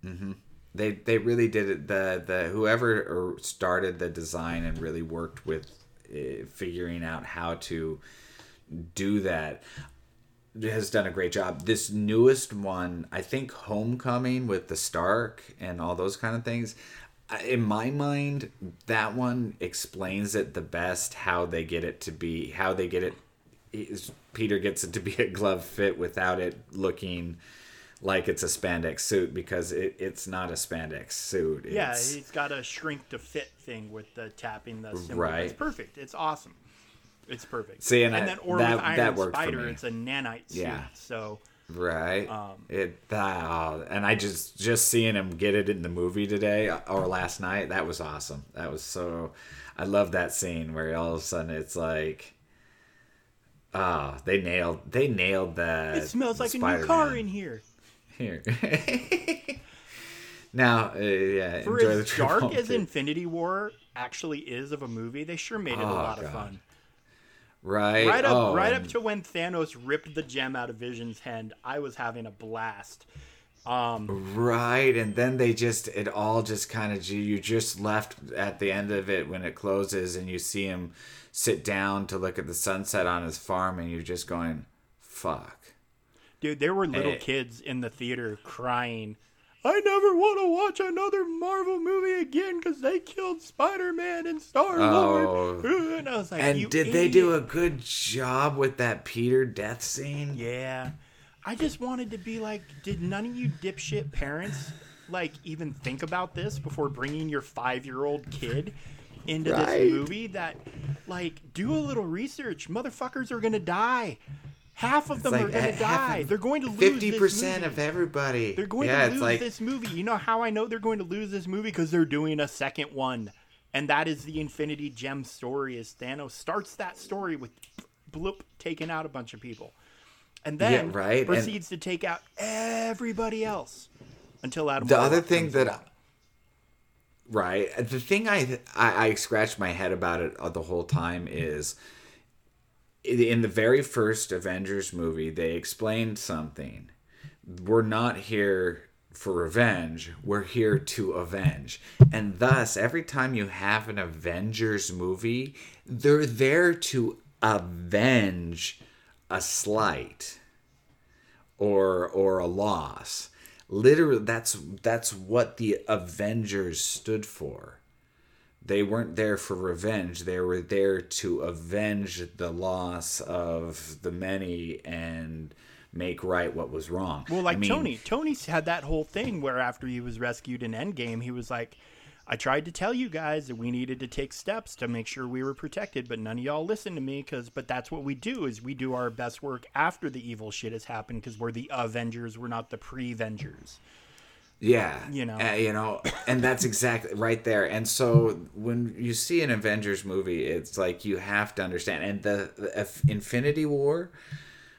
Mm-hmm. They they really did it. The the whoever started the design and really worked with Eh, figuring out how to do that has done a great job. This newest one, I think Homecoming with the Stark and all those kind of things, in my mind, that one explains it the best. How they get it to be, how they get it. Peter gets it to be a glove fit without it looking like it's a spandex suit because it, it's not a spandex suit.
Yeah,
It's-
he's got a shrink to fit thing with the tapping the symbol.
Right.
It's perfect. It's awesome. It's perfect.
See, and I-
then or
that-
with Iron Spider, it's a nanite suit.
Yeah.
So
Right.
Um,
it that oh, and I just just seeing him get it in the movie today or last night that was awesome. That was so I love that scene where all of a sudden it's like ah they nailed they nailed that.
it smells like a new car in here.
Here. [LAUGHS] now, uh, yeah,
For
enjoy the
as
trip
dark as. Infinity War actually is of a movie, they sure made it a
Oh,
lot of fun.
right,
Right up,
oh,
right up to when Thanos ripped the gem out of Vision's hand, I was having a blast. Um,
Right, and then they just it all just kind of you just left at the end of it when it closes and you see him sit down to look at the sunset on his farm and you're just going, "Fuck."
Dude, there were little
Eh.
kids in the theater crying. I never want to watch another Marvel movie again because they killed Spider Man and Star Lord.
Oh. [LAUGHS]
And I was like,
And
"You
did they do a good job with that Peter death scene?
Yeah. I just wanted to be like, did none of you dipshit parents like even think about this before bringing your five year old kid into
Right.
this movie? That, like, do a little research. Motherfuckers are gonna die. Half of them
like
are gonna
half
die. They're going to lose
Fifty
this
percent
movie.
of everybody.
They're going
yeah,
to lose
like
this movie. You know how I know they're going to lose this movie? Because they're doing a second one. And that is the Infinity Gem story as Thanos starts that story with bloop taking out a bunch of people. And then
Yeah, right, and-
proceeds to take out everybody else until Adam
the
Warlock
other thing that right the thing I, I i scratched my head about it uh, the whole time is in the very first avengers movie they explained something we're not here for revenge we're here to avenge and thus every time you have an avengers movie they're there to avenge a slight or or a loss. Literally, that's that's what the Avengers stood for. They weren't there for revenge. They were there to avenge the loss of the many and make right what was wrong.
Well, like
I mean,
Tony. Tony's had that whole thing where after he was rescued in Endgame, he was like, I tried to tell you guys that we needed to take steps to make sure we were protected, but none of y'all listened to me. Because, but that's what we do is we do our best work after the evil shit has happened because we're the Avengers, we're not the pre-Vengers.
Yeah,
You know.
uh, you know, and that's exactly right there. And so when you see an Avengers movie, it's like you have to understand. And the, the Infinity War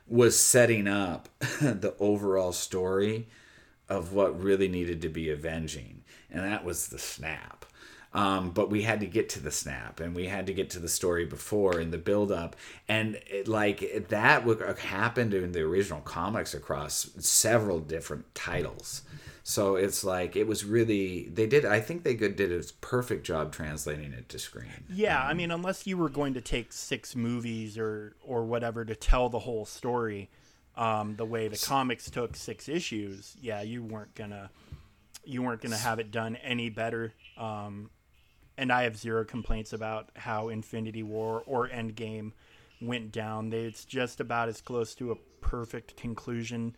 was setting up [LAUGHS] the overall story of what really needed to be avenging, and that was the snap. Um, but we had to get to the snap, and we had to get to the story before and the build up, and it, like that would happened in the original comics across several different titles. So it's like it was really they did. I think they did a perfect job translating it to screen.
Yeah, I mean, unless you were going to take six movies or or whatever to tell the whole story, um, the way the comics took six issues, yeah, you weren't gonna you weren't gonna have it done any better. Um, and I have zero complaints about how Infinity War or Endgame went down. It's just about as close to a perfect conclusion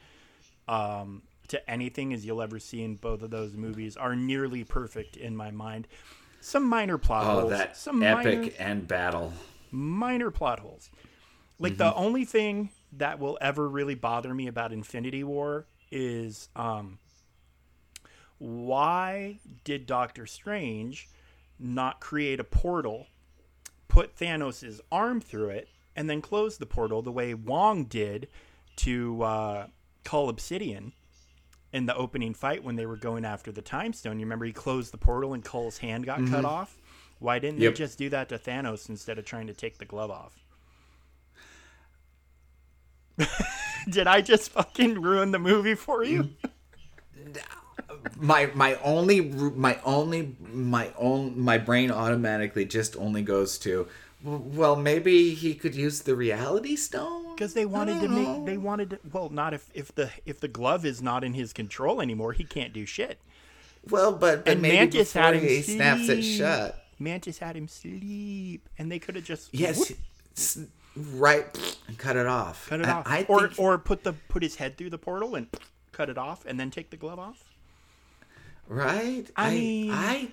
um, to anything as you'll ever see in both of those movies. Are nearly perfect in my mind. Some minor plot
Oh,
holes.
that
some
epic
minor,
end battle.
minor plot holes. Like the only thing that will ever really bother me about Infinity War is um, why did Doctor Strange not create a portal, put Thanos' arm through it, and then close the portal the way Wong did to uh, Cull Obsidian in the opening fight when they were going after the Time Stone? You remember he closed the portal and Cole's hand got cut mm-hmm. off? Why didn't
Yep.
they just do that to Thanos instead of trying to take the glove off? [LAUGHS] Did I just fucking ruin the movie for you? Mm.
my my only my only my own my brain automatically just only goes to well maybe he could use the reality stone
Because they wanted to
don't
make
know.
they wanted to, well not if if the if the glove is not in his control anymore he can't do shit.
Well, but, but
And
maybe
Mantis
before
had him
he snaps it shut.
Mantis had him sleep, and they could have just
Yes,
whoop,
right, and cut it off.
cut it
I-
off,
I
or or put the put his head through the portal and cut it off, and then take the glove off.
right.
I
I,
mean-
I,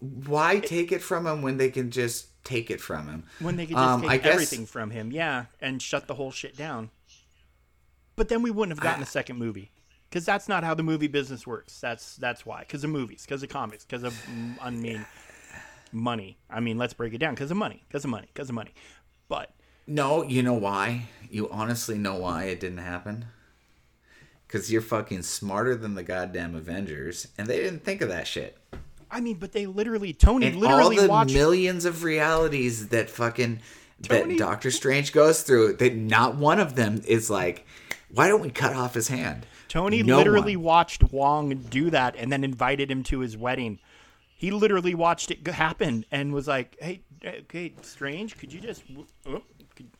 why take it from him when they can just take it from him?
When they could just
Um,
take
I guess-
everything from him, yeah, and shut the whole shit down. But then we wouldn't have gotten a second movie, because that's not how the movie business works. That's that's why, because of movies, because of comics, because of mm, I mean, money. I mean, let's break it down, because of money, because of money, because of money. But
No, you know why? You honestly know why it didn't happen? Because you're fucking smarter than the goddamn Avengers, and they didn't think of that shit.
I mean, but they literally Tony
And all
literally
the
watched
millions of realities that fucking
Tony-
that Doctor Strange goes through, that not one of them is like, why don't we cut off his hand?
Tony
No
literally
one.
watched Wong do that and then invited him to his wedding. He literally watched it happen and was like, "Hey, okay, Strange, could you just, oh, could,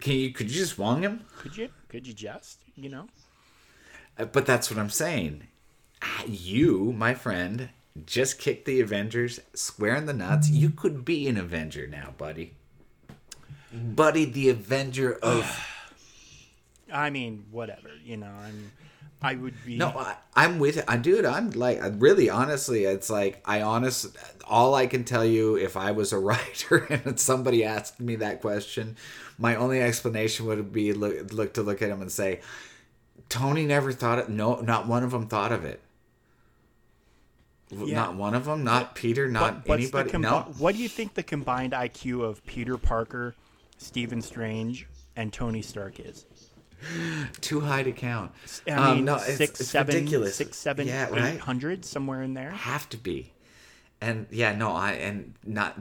Can you could you just wong him?
could you, could you just, you know?"
Uh, But that's what I'm saying. Ah, You, my friend, just kick the Avengers square in the nuts. You could be an Avenger now, buddy. Buddy, the Avenger of [SIGHS]
I mean, whatever, you know. I'm, I would be.
No, I, I'm with it. I dude, I'm like I really honestly, it's like I honest all I can tell you if I was a [LAUGHS] writer and somebody asked me that question, my only explanation would be look, look to look at him and say, Tony never thought it. No, not one of them thought of it.
Yeah.
Not one of them. Not Peter. Not anybody.
combi-
no.
What do you think the combined IQ of Peter Parker, Stephen Strange, and Tony Stark is?
Too high to count.
I
Um,
mean,
no, it's-
six,
it's
seven,
ridiculous.
six, seven,
Yeah,
eight
right.
hundred, somewhere in there.
have to be and yeah no i and not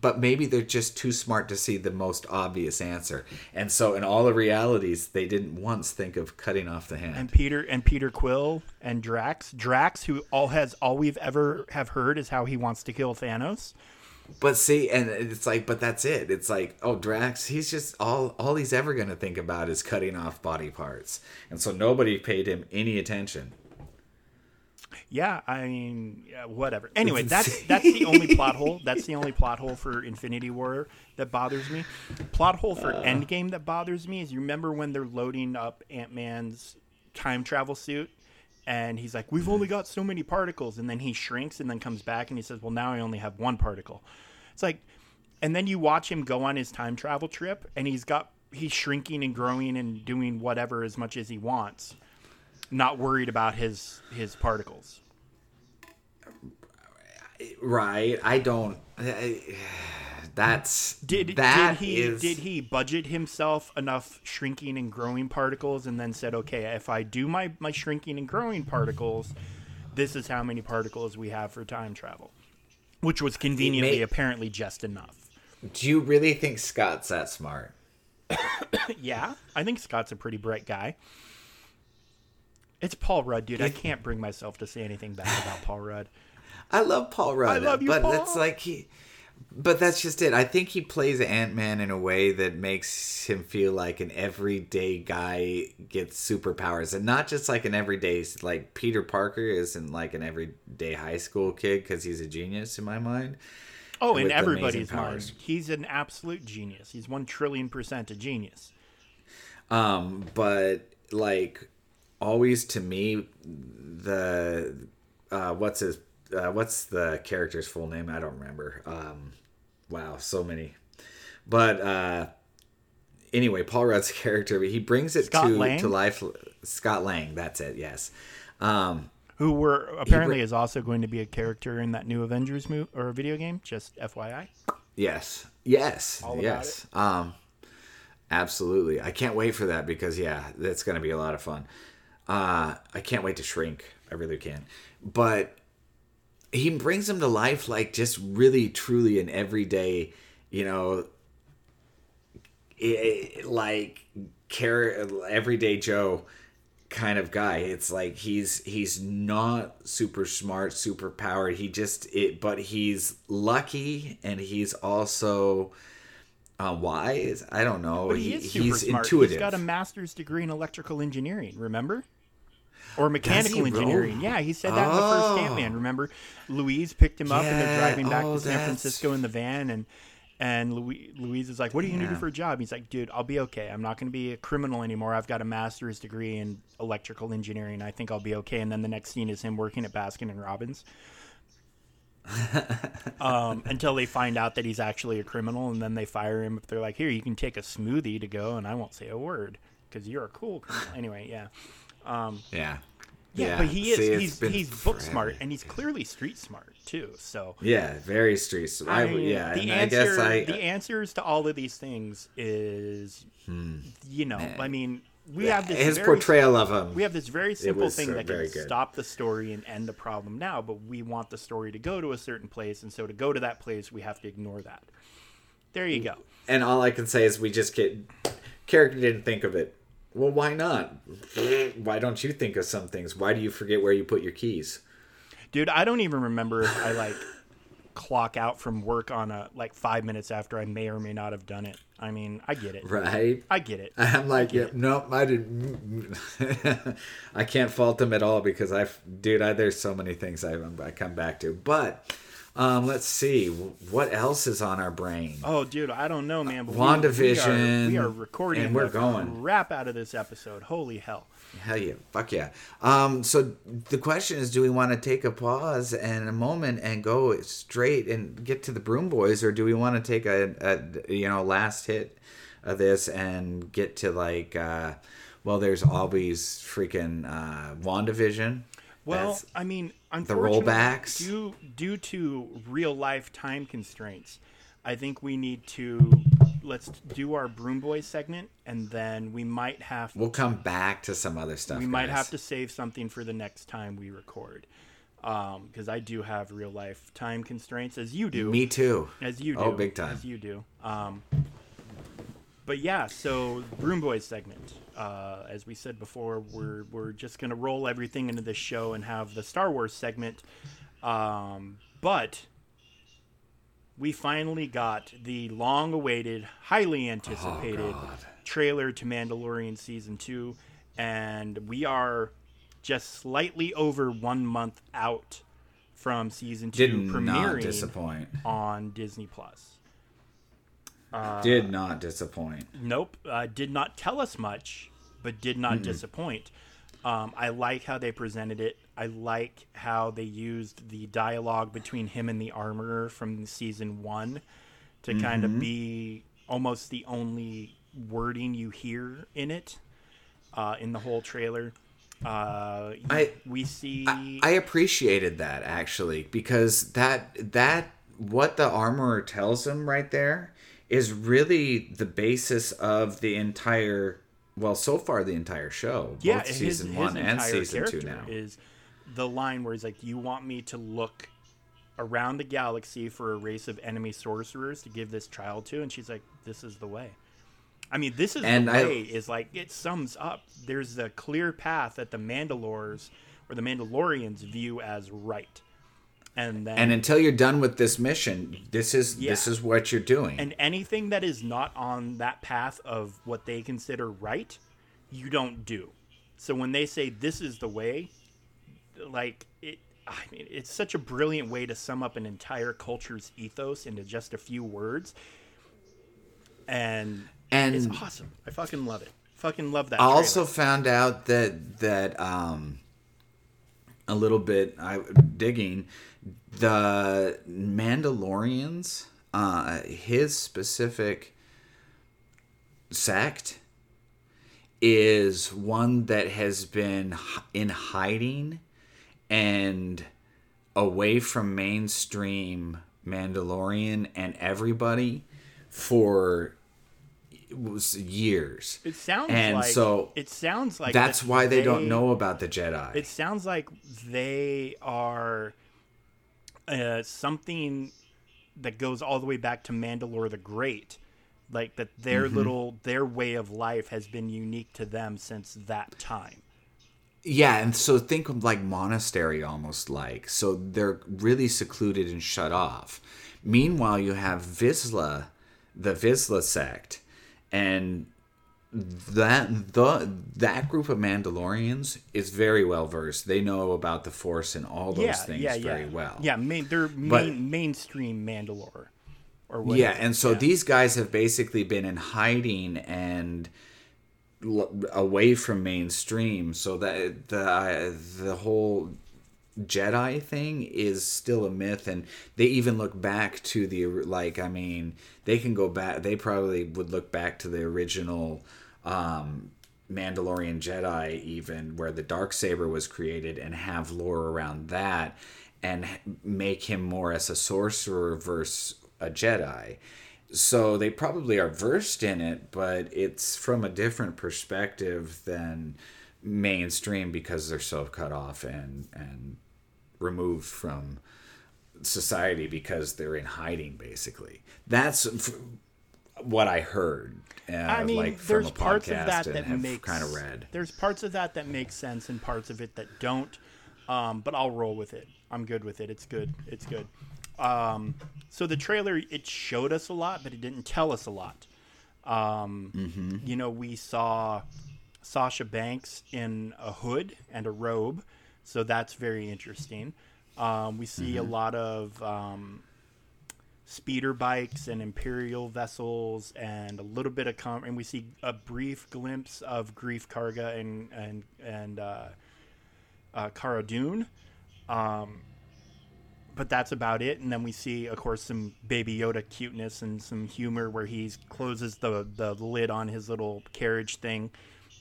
but maybe they're just too smart to see the most obvious answer. And so in all the realities they didn't once think of cutting off the hand.
And Peter and Peter Quill and Drax. Drax, who all has all we've ever have heard is how he wants to kill Thanos.
but see and it's like but that's it. It's like oh drax he's just all all he's ever going to think about is cutting off body parts. And so nobody paid him any attention
Yeah, I mean, yeah, whatever. Anyway, that's that's the only plot hole. [LAUGHS] That's the only plot hole for Infinity War that bothers me. Plot hole for uh. Endgame that bothers me is you remember when they're loading up Ant Man's time travel suit, and he's like, "We've only got so many particles," and then he shrinks and then comes back and he says, "Well, now I only have one particle." It's like, and then you watch him go on his time travel trip, and he's got he's shrinking and growing and doing whatever as much as he wants, not worried about his his particles.
Right i don't that's
Did
that
did he
is-
did he budget himself enough shrinking and growing particles and then said, okay, if I do my my shrinking and growing particles, this is how many particles we have for time travel, which was conveniently
may-
apparently just enough.
do you really think scott's that smart [COUGHS]
yeah, I think Scott's a pretty bright guy. It's Paul Rudd, dude. I can't bring myself to say anything bad about Paul Rudd.
I love Paul Rudd.
love you,
but
Paul.
that's like he. But that's just it. I think he plays Ant Man in a way that makes him feel like an everyday guy gets superpowers, and not just like an everyday like Peter Parker isn't like an everyday high school kid because he's a genius in my mind.
Oh, in everybody's mind, he's an absolute genius. He's one trillion percent a genius.
Um, but like always to me, the uh, what's his uh, what's the character's full name? I don't remember. Um, wow, so many. But uh, anyway, Paul Rudd's [LAUGHS] character he brings it
Scott
to
Lang?
to life. Scott Lang, that's it. Yes. Um,
who were apparently
br-
is also going to be a character in that new Avengers movie or video game. Just FYI.
Yes. Yes.
All
yes. Um absolutely. I can't wait for that because yeah, that's going to be a lot of fun. Uh I can't wait to shrink. I really can. But he brings them to life like just really truly an everyday, you know, i- like care everyday Joe kind of guy. It's like he's he's not super smart, super powered. He just it, but he's lucky and he's also uh, wise. I don't know.
But he is super
he's
smart.
intuitive.
He's got a master's degree in electrical engineering. Remember? Or mechanical engineering. Yeah, he said that in the first
Oh.
Ant Man. Remember, Luis picked him up and they're driving back
oh,
to San
that's-
Francisco in the van, and and Luis, Luis is like, "What are you gonna do for a job?" He's like, "Dude, I'll be okay. I'm not gonna be a criminal anymore. I've got a master's degree in electrical engineering. I think I'll be okay." And then the next scene is him working at Baskin and Robbins. [LAUGHS] um, until they find out that he's actually a criminal, and then they fire him. If they're like, "Here, you can take a smoothie to go," and I won't say a word because you're a cool criminal. Anyway, yeah.
Yeah.
Yeah, but he is
See,
he's he's book
forever.
smart and he's clearly street smart too. So
Yeah, very street. I,
I
yeah,
the answer
I guess I
the answers to all of these things is you know, I mean, we have this
Hmm. his
very,
portrayal of him.
we have this very simple thing
uh,
that can stop the story and end the problem now, but we want the story to go to a certain place and so to go to that place we have to ignore that. There you go.
and all I can say is we just get character didn't think of it. Well, why not? Why don't you think of some things? Why do you forget where you put your keys?
Dude, I don't even remember if I like [LAUGHS] clock out from work on a like 5 minutes after I may or may not have done it. I mean, I get it.
Right?
I get it.
I'm like, yeah, nope, I didn't. [LAUGHS] I can't fault them at all because I, dude, I, there's so many things I, I come back to. But um, let's see, what else is on our brain?
Oh, dude, I don't know, man. But we-
WandaVision,
We are, we are recording
and we're going.
wrap out of this episode. Holy hell!
Hell yeah, fuck yeah. Um, so the question is, do we want to take a pause and a moment and go straight and get to the Broom Boys, or do we want to take a, a you know last hit of this and get to like, uh, well, there's always freaking uh, Wandavision.
Well,
That's-
I mean, unfortunately,
rollbacks.
due due to real life time constraints, I think we need to let's do our Broom Boys segment, and then we might have
we'll come back to some other stuff.
we might have to save something for the next time we record, because I do have real life time constraints, as you do.
Me too.
as you do.
Oh, big time.
As you do. Um, but yeah, so Broom Boys segment. Uh, as we said before, we're we're just gonna roll everything into this show and have the Star Wars segment. Um, but we finally got the long-awaited, highly anticipated
Oh,
trailer to Mandalorian season two, and we are just slightly over one month out from season two
Did not
premiering
disappoint.
on Disney Plus.
Did not disappoint.
Nope, uh, did not tell us much, but did not disappoint. Um, I like how they presented it. I like how they used the dialogue between him and the armorer from season one to kind of be almost the only wording you hear in it, uh, in the whole trailer. Uh,
I-
we see.
I appreciated that actually because that that what the armorer tells him right there is really the basis of the entire well so far the entire show
yeah,
both season
his
one and season two now
is the line where he's like, "You want me to look around the galaxy for a race of enemy sorcerers to give this child to?" And she's like, "This is the way." I mean, this is
And
the
I-
way is like it sums up. There's a clear path that the Mandalores or the Mandalorians view as right, and then
and until you're done with this mission this is this is what you're doing
and anything that is not on that path of what they consider right, you don't do. So when they say this is the way, like it I mean it's such a brilliant way to sum up an entire culture's ethos into just a few words. And
And-
it's awesome. I fucking love it. Fucking love that.
I
trailer.
also found out that that um a little bit I digging the Mandalorians uh his specific sect is one that has been in hiding and away from mainstream Mandalorian and everybody for it was years.
it sounds
and
like
so
it sounds like
That's why they, don't know about the Jedi.
It sounds like they are uh, something that goes all the way back to Mandalore the Great. Like that their
Mm-hmm.
little their way of life has been unique to them since that time.
yeah, and so think of like monastery almost like. So they're really secluded and shut off. Meanwhile, you have Vizsla, the Vizsla sect, and that the that group of Mandalorians is very well versed. They know about the Force and all those
yeah,
things
yeah,
very
yeah.
well.
Yeah, main, they're
But-
main, mainstream Mandalore. Or what
Yeah, and so these guys have basically been in hiding and l- away from mainstream, so that the the whole Jedi thing is still a myth, and they even look back to the like. I mean, they can go back. They probably would look back to the original. Um, Mandalorian Jedi, even where the dark saber was created, and have lore around that, and make him more as a sorcerer versus a Jedi. So they probably are versed in it, but it's from a different perspective than mainstream because they're so cut off and and removed from society because they're in hiding. Basically, that's what I heard. Uh,
I mean,
like
there's parts of that that makes
kind of read.
There's parts of that that make sense and parts of it that don't. Um, but I'll roll with it. I'm good with it. It's good. It's good. Um, so the trailer it showed us a lot, but it didn't tell us a lot. Um,
Mm-hmm.
You know, we saw Sasha Banks in a hood and a robe, so that's very interesting. Um, we see
Mm-hmm.
a lot of um, speeder bikes and imperial vessels and a little bit of com- and we see a brief glimpse of Greef Karga and and and uh, uh, Cara Dune. Um, but that's about it. And then we see, of course, some Baby Yoda cuteness and some humor where he closes the the lid on his little carriage thing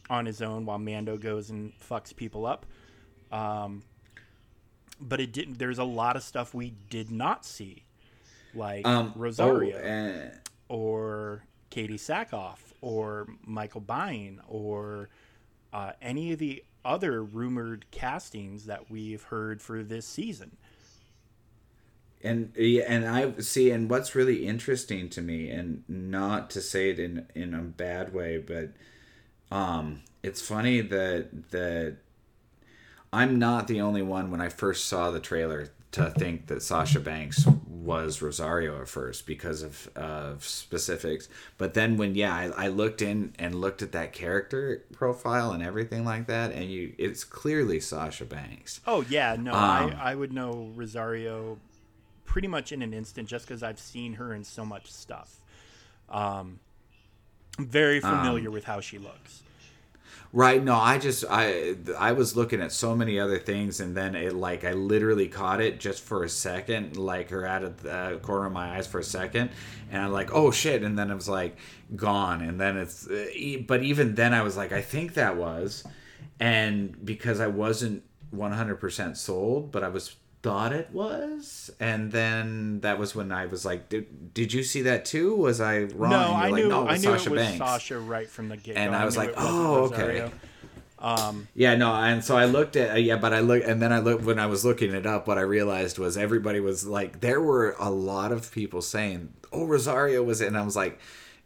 on his own while Mando goes and fucks people up. Um, but it didn't. There's a lot of stuff we did not see, like
Um,
Rosario
Oh, uh,
or Katee Sackhoff or Michael Biehn or uh, any of the other rumored castings that we've heard for this season.
and yeah, and I see, and what's really interesting to me, and not to say it in in a bad way, but um, it's funny that that I'm not the only one when I first saw the trailer to think that Sasha Banks was Rosario at first because of of specifics. But then when yeah, I, I looked in and looked at that character profile and everything like that, and you it's clearly Sasha Banks.
Oh yeah, no,
Um,
I, I would know Rosario pretty much in an instant just because I've seen her in so much stuff. Um, I'm very familiar with how she looks.
Right. No, I just I I was looking at so many other things, and then it like I literally caught it just for a second, like her out of the corner of my eyes for a second, and I'm like, oh shit, and then it was like gone, and then it's, uh, but even then I was like, I think that was, and because I wasn't 100% sold, but I was thought it was, and then that was when I was like, did, did you see that too? Was I wrong?
No, I
like,
knew
no,
I knew
Sasha
it was
Banks.
Sasha right from the get.
And I was like, oh, okay.
Um,
Yeah, no, and so I looked at uh, yeah, but I looked and then I looked when I was looking it up. What I realized was everybody was like, there were a lot of people saying, "Oh, Rosario was," it. and I was like,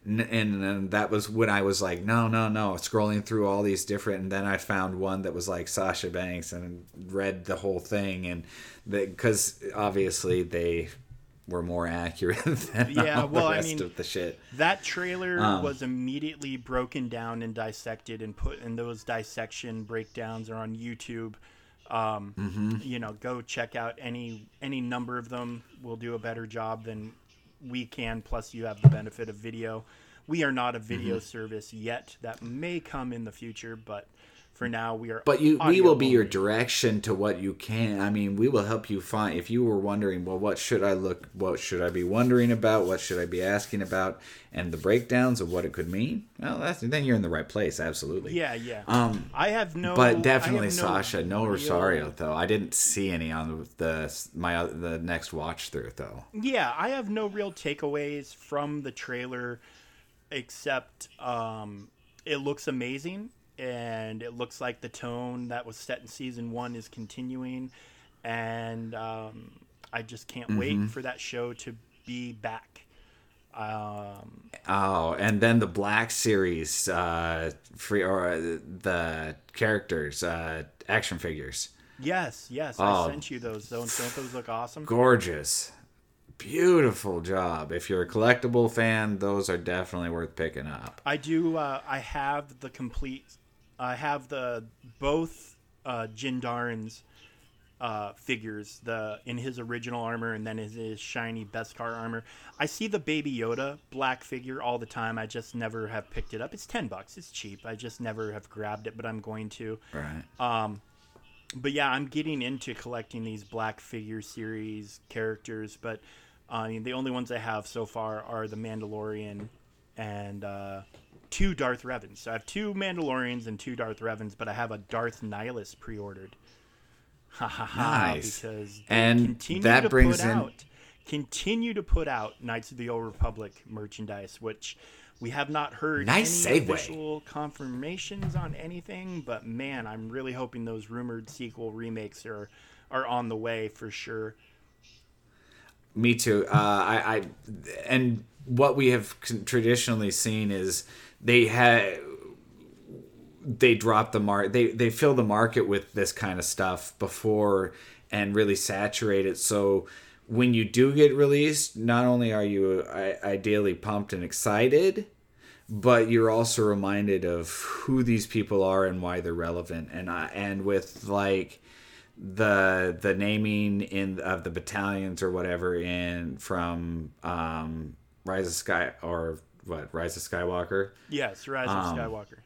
and, and that was when I was like, no, no, no, scrolling through all these different, and then I found one that was like Sasha Banks and read the whole thing, and because obviously they were more accurate [LAUGHS] than
Yeah, well,
the
I mean,
of the shit.
That trailer
Um,
was immediately broken down and dissected and put and those dissection breakdowns are on YouTube. Um,
Mm-hmm.
You know, go check out any any number of them. will do a better job than we can. Plus, you have the benefit of video. We are not a video
Mm-hmm.
service yet. That may come in the future, but for now, we are.
But you, we will be your direction to what you can. I mean, we will help you find. If you were wondering, well, what should I look? What should I be wondering about? What should I be asking about? And the breakdowns of what it could mean. Well, that's then you're in the right place. Absolutely.
Yeah, yeah.
Um,
I have no.
But definitely
no
Sasha. No Rosario though. I didn't see any on the my the next watch through though.
yeah, I have no real takeaways from the trailer except um, it looks amazing and it looks like the tone that was set in season one is continuing. And um, I just can't
Mm-hmm.
wait for that show to be back. Um,
Oh, and then the Black Series, uh, free or uh, the characters, uh, action figures.
yes, yes,
Oh.
I sent you those. Don't, don't those look awesome?
gorgeous beautiful job. If you're a collectible fan, those are definitely worth picking up.
I do. Uh, I have the complete. I have the both uh, Din Djarin's uh, figures, the in his original armor and then his, his shiny Beskar armor. I see the Baby Yoda black figure all the time. I just never have picked it up. It's ten bucks. It's cheap. I just never have grabbed it, but I'm going to.
Right.
Um, but yeah, I'm getting into collecting these black figure series characters, but I mean, the only ones I have so far are the Mandalorian and uh, two Darth Revans. So I have two Mandalorians and two Darth Revans, but I have a Darth Nihilus pre-ordered. Ha ha ha!
Nice.
Because
And
continue
that
to
brings
put
in-
out, continue to put out Knights of the Old Republic merchandise, which we have not heard
Nice
any
segue.
official confirmations on anything. But man, I'm really hoping those rumored sequel remakes are are on the way for sure.
Me too. Uh, I, I and what we have traditionally seen is they had they drop the mark they they fill the market with this kind of stuff before and really saturate it so when you do get released not only are you ideally pumped and excited but you're also reminded of who these people are and why they're relevant. And I, and with like the the naming in of the battalions or whatever in from um rise of sky or what rise of skywalker
Yes, Rise of
Um,
Skywalker.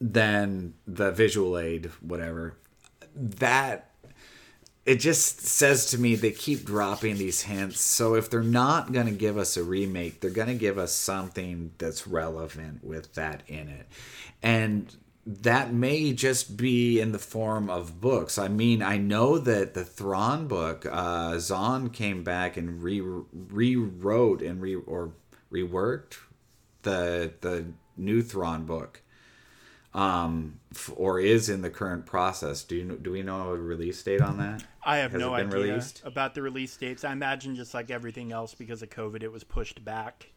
Then the visual aid, whatever. That it just says to me they keep dropping these hints. So if they're not going to give us a remake, they're going to give us something that's relevant with that in it. And that may just be in the form of books. I mean, I know that the Thrawn book, uh, Zahn came back and re rewrote and re or reworked the the new Thrawn book um f- or is in the current process do you know, do we know a release date on that
I have
Has
no idea
released?
about the release dates. I imagine just like everything else, because of COVID, it was pushed back.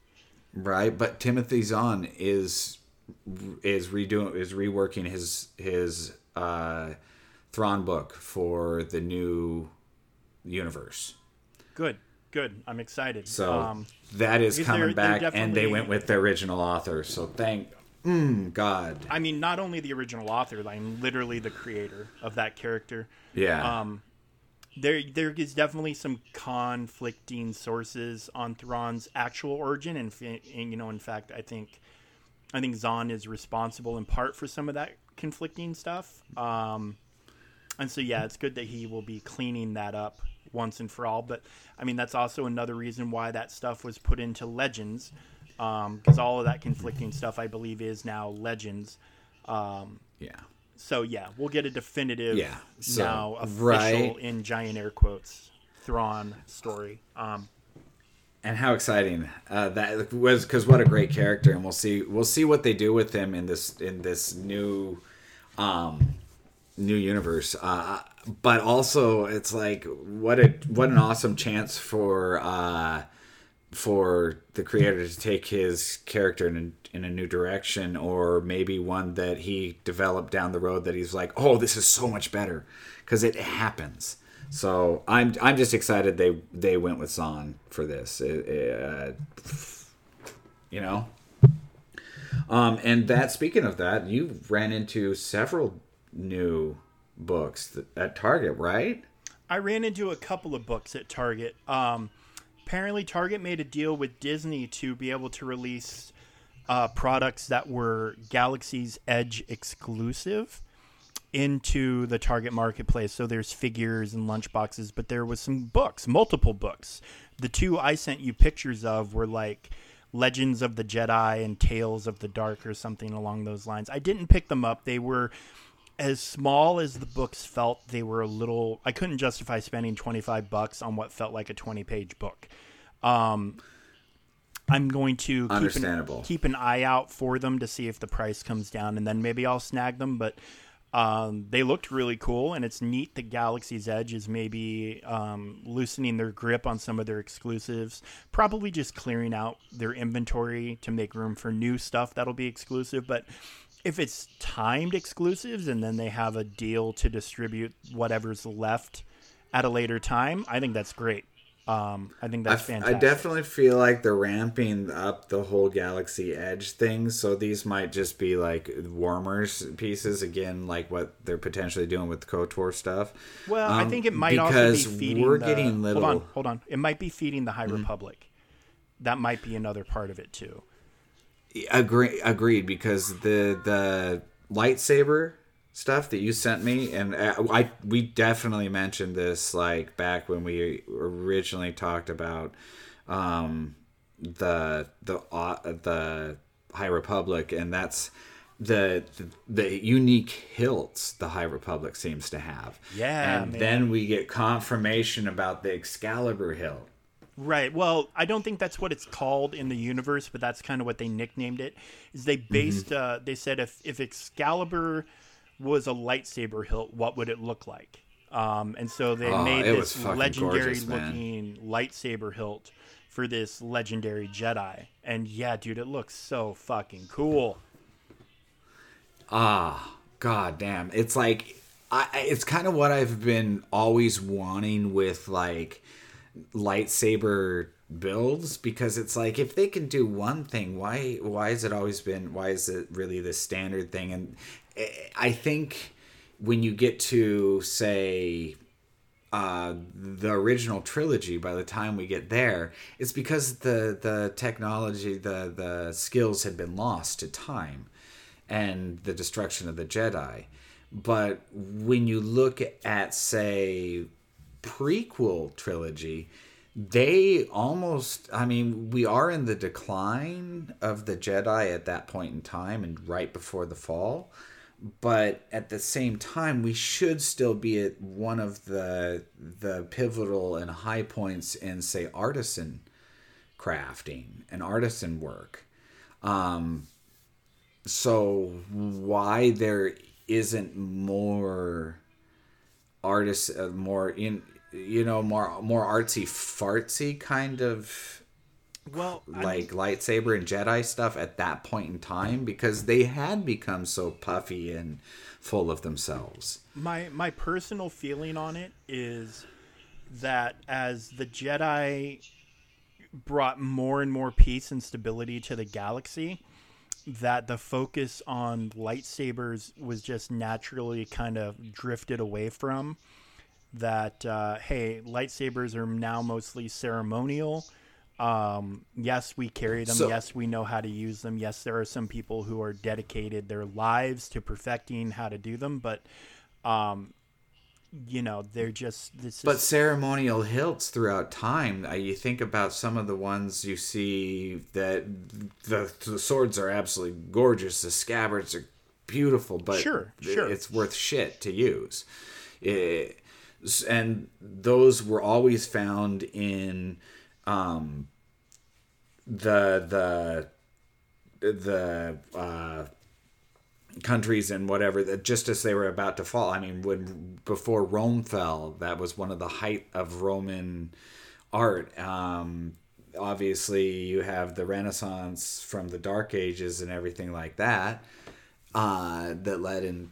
right but timothy zahn is is redoing is reworking his his uh Thrawn book for the new universe
Good, good. I'm excited.
so
um,
that is coming
they're- they're
back and they went with the original author so thank mm, god
I mean, not only the original author, like literally the creator of that character.
yeah
Um, there, there is definitely some conflicting sources on Thrawn's actual origin, and, and you know, in fact, I think, I think Zahn is responsible in part for some of that conflicting stuff. Um, and so, yeah, it's good that he will be cleaning that up once and for all. But I mean, that's also another reason why that stuff was put into Legends, because all of that conflicting stuff, I believe, is now Legends. Um,
yeah
so yeah, we'll get a definitive
Yeah, so,
now official
right.
in giant air quotes Thrawn story. Um,
and how exciting uh, that was because what a great character and we'll see we'll see what they do with him in this in this new um new universe. Uh but also it's like what a what an awesome chance for uh for the creator to take his character in a, in a new direction or maybe one that he developed down the road that he's like oh this is so much better. Because it happens. So i'm i'm just excited they they went with Zahn for this. It- it, uh, you know? Um and that speaking of that you ran into several new books at target right
I ran into a couple of books at Target. Um, apparently, Target made a deal with Disney to be able to release uh, products that were Galaxy's Edge exclusive into the Target marketplace. So there's figures and lunchboxes, but there was some books, multiple books. The two I sent you pictures of were like Legends of the Jedi and Tales of the Dark or something along those lines. I didn't pick them up. They were as small as the books felt, they were a little. I couldn't justify spending twenty five bucks on what felt like a twenty page book. Um, I'm going to keep
Understandable.
an, keep an eye out for them to see if the price comes down, and then maybe I'll snag them. But um, they looked really cool, and it's neat that Galaxy's Edge is maybe um, loosening their grip on some of their exclusives. Probably just clearing out their inventory to make room for new stuff that'll be exclusive. But if it's timed exclusives and then they have a deal to distribute whatever's left at a later time, I think that's great. Um, I think that's
I,
fantastic.
I definitely feel like they're ramping up the whole Galaxy Edge thing, so these might just be like warmers pieces again, like what they're potentially doing with the Kotor stuff.
Well, I
Um,
think it might also be feeding.
we're
the,
getting little. Mm-hmm.
Hold on, hold on. It might be feeding the High Republic. That might be another part of it too.
Agree, agreed. Because the the lightsaber stuff that you sent me, and uh, I we definitely mentioned this like back when we originally talked about um, the the uh, the High Republic, and that's the, the the unique hilts the High Republic seems to have.
Yeah,
and
man.
then we get confirmation about the Excalibur hilt.
Right. Well, I don't think that's what it's called in the universe, but that's kind of what they nicknamed it. Is they
Mm-hmm.
based? Uh, they said if if Excalibur was a lightsaber hilt, what would it look like? Um, and so they
Oh,
made this legendary
gorgeous,
looking lightsaber hilt for this legendary Jedi. And yeah, dude, it looks so fucking cool.
Ah, god damn. It's like I I- it's kind of what I've been always wanting with like lightsaber builds because it's like if they can do one thing, why why has it always been why is it really the standard thing? And eh, I think when you get to say uh, the original trilogy by the time we get there it's because the the technology the the skills had been lost to time and the destruction of the jedi. But when you look at say prequel trilogy they almost i mean we are in the decline of the jedi at that point in time and right before the fall but at the same time we should still be at one of the the pivotal and high points in say artisan crafting and artisan work. Um so why there isn't more artists uh, more in you know more more artsy fartsy kind of
Well, I
like lightsaber and Jedi stuff at that point in time because they had become so puffy and full of themselves.
my my personal feeling on it is that as the Jedi brought more and more peace and stability to the galaxy, that the focus on lightsabers was just naturally kind of drifted away from. That uh, hey, lightsabers are now mostly ceremonial. Um, yes, we carry them.
So-
yes, we know how to use them. Yes, there are some people who are dedicated their lives to perfecting how to do them, but um, you know, they're just this.
But
is,
ceremonial hilts throughout time, uh, you think about some of the ones you see that the, the swords are absolutely gorgeous, the scabbards are beautiful, but
Sure, sure.
it's worth shit to use. It- and those were always found in um, the the the uh, countries and whatever that just as they were about to fall. I mean, when before Rome fell, that was one of the height of Roman art. Um, obviously, you have the Renaissance from the Dark Ages and everything like that uh, that led in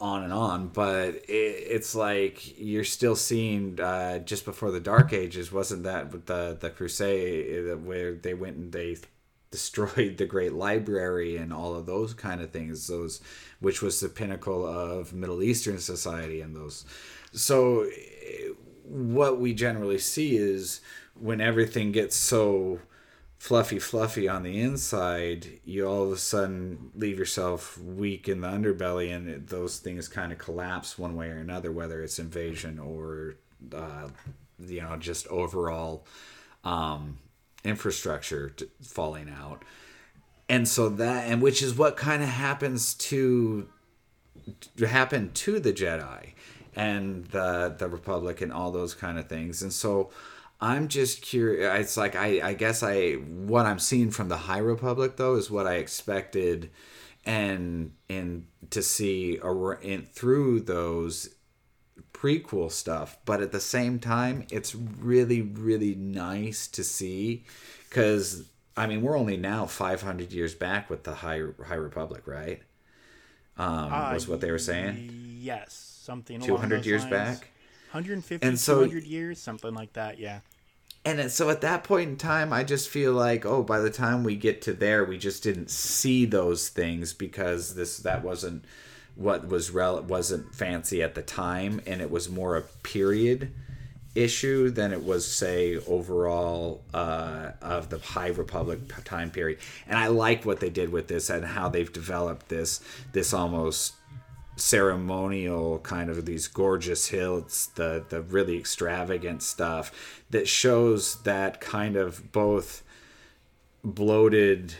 on and on, but it, it's like you're still seeing uh, just before the Dark Ages. Wasn't that with the the Crusade uh, where they went and they [LAUGHS] destroyed the Great Library and all of those kind of things? Those, which was the pinnacle of Middle Eastern society, and those. So, eh, what we generally see is when everything gets so fluffy fluffy on the inside you all of a sudden leave yourself weak in the underbelly and those things kind of collapse one way or another whether it's invasion or uh, you know just overall um, infrastructure t- falling out and so that and which is what kind of happens to happen to the Jedi and the the Republic and all those kind of things. And so I'm just curious. It's like I I guess I what I'm seeing from the High Republic though is what I expected, and and to see in, through those prequel stuff but at the same time it's really really nice to see because i mean we're only now 500 years back with the high high republic right um
Uh,
was what they were saying
Yes, something. along
200
those
years
lines.
back
150,
And so-
200 years, something like that. Yeah.
and so at that point in time i just feel like oh by the time we get to there we just didn't see those things because this that wasn't what was rel- wasn't fancy at the time and it was more a period issue than it was say overall uh, of the high republic time period and i like what they did with this and how they've developed this this almost ceremonial kind of these gorgeous hills, the the really extravagant stuff that shows that kind of both bloated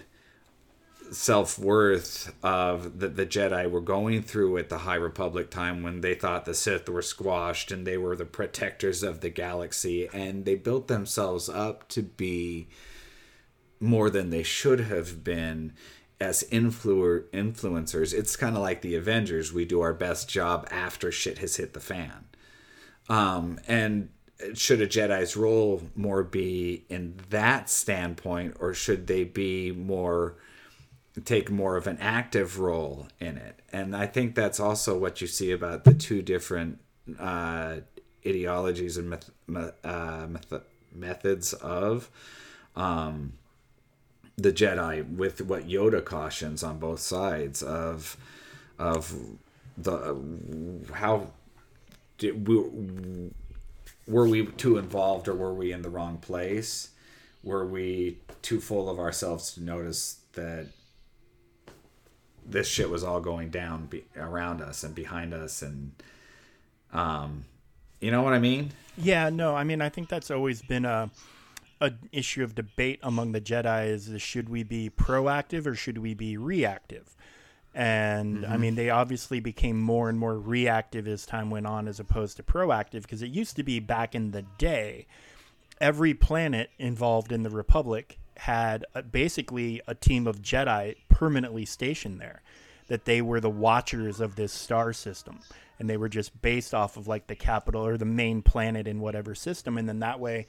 self worth of that the Jedi were going through at the High Republic time when they thought the Sith were squashed and they were the protectors of the galaxy and they built themselves up to be more than they should have been as influ- influencers. It's kind of like the Avengers. We do our best job after shit has hit the fan. Um, and should a Jedi's role more be in that standpoint, or should they be more take more of an active role in it? And I think that's also what you see about the two different uh, ideologies and meth- uh, meth- methods of. Um, the Jedi with what Yoda cautions on both sides of of the how did we were we too involved or were we in the wrong place? Were we too full of ourselves to notice that this shit was all going down be, around us and behind us and um you know what I mean?
Yeah, no, I mean, I think that's always been a an issue of debate among the Jedi is should we be proactive or should we be reactive? And I mm-hmm. mean, they obviously became more and more reactive as time went on as opposed to proactive because it used to be back in the day, every planet involved in the Republic had a, basically a team of Jedi permanently stationed there, that they were the watchers of this star system. And they were just based off of like the capital or the main planet in whatever system. And then that way,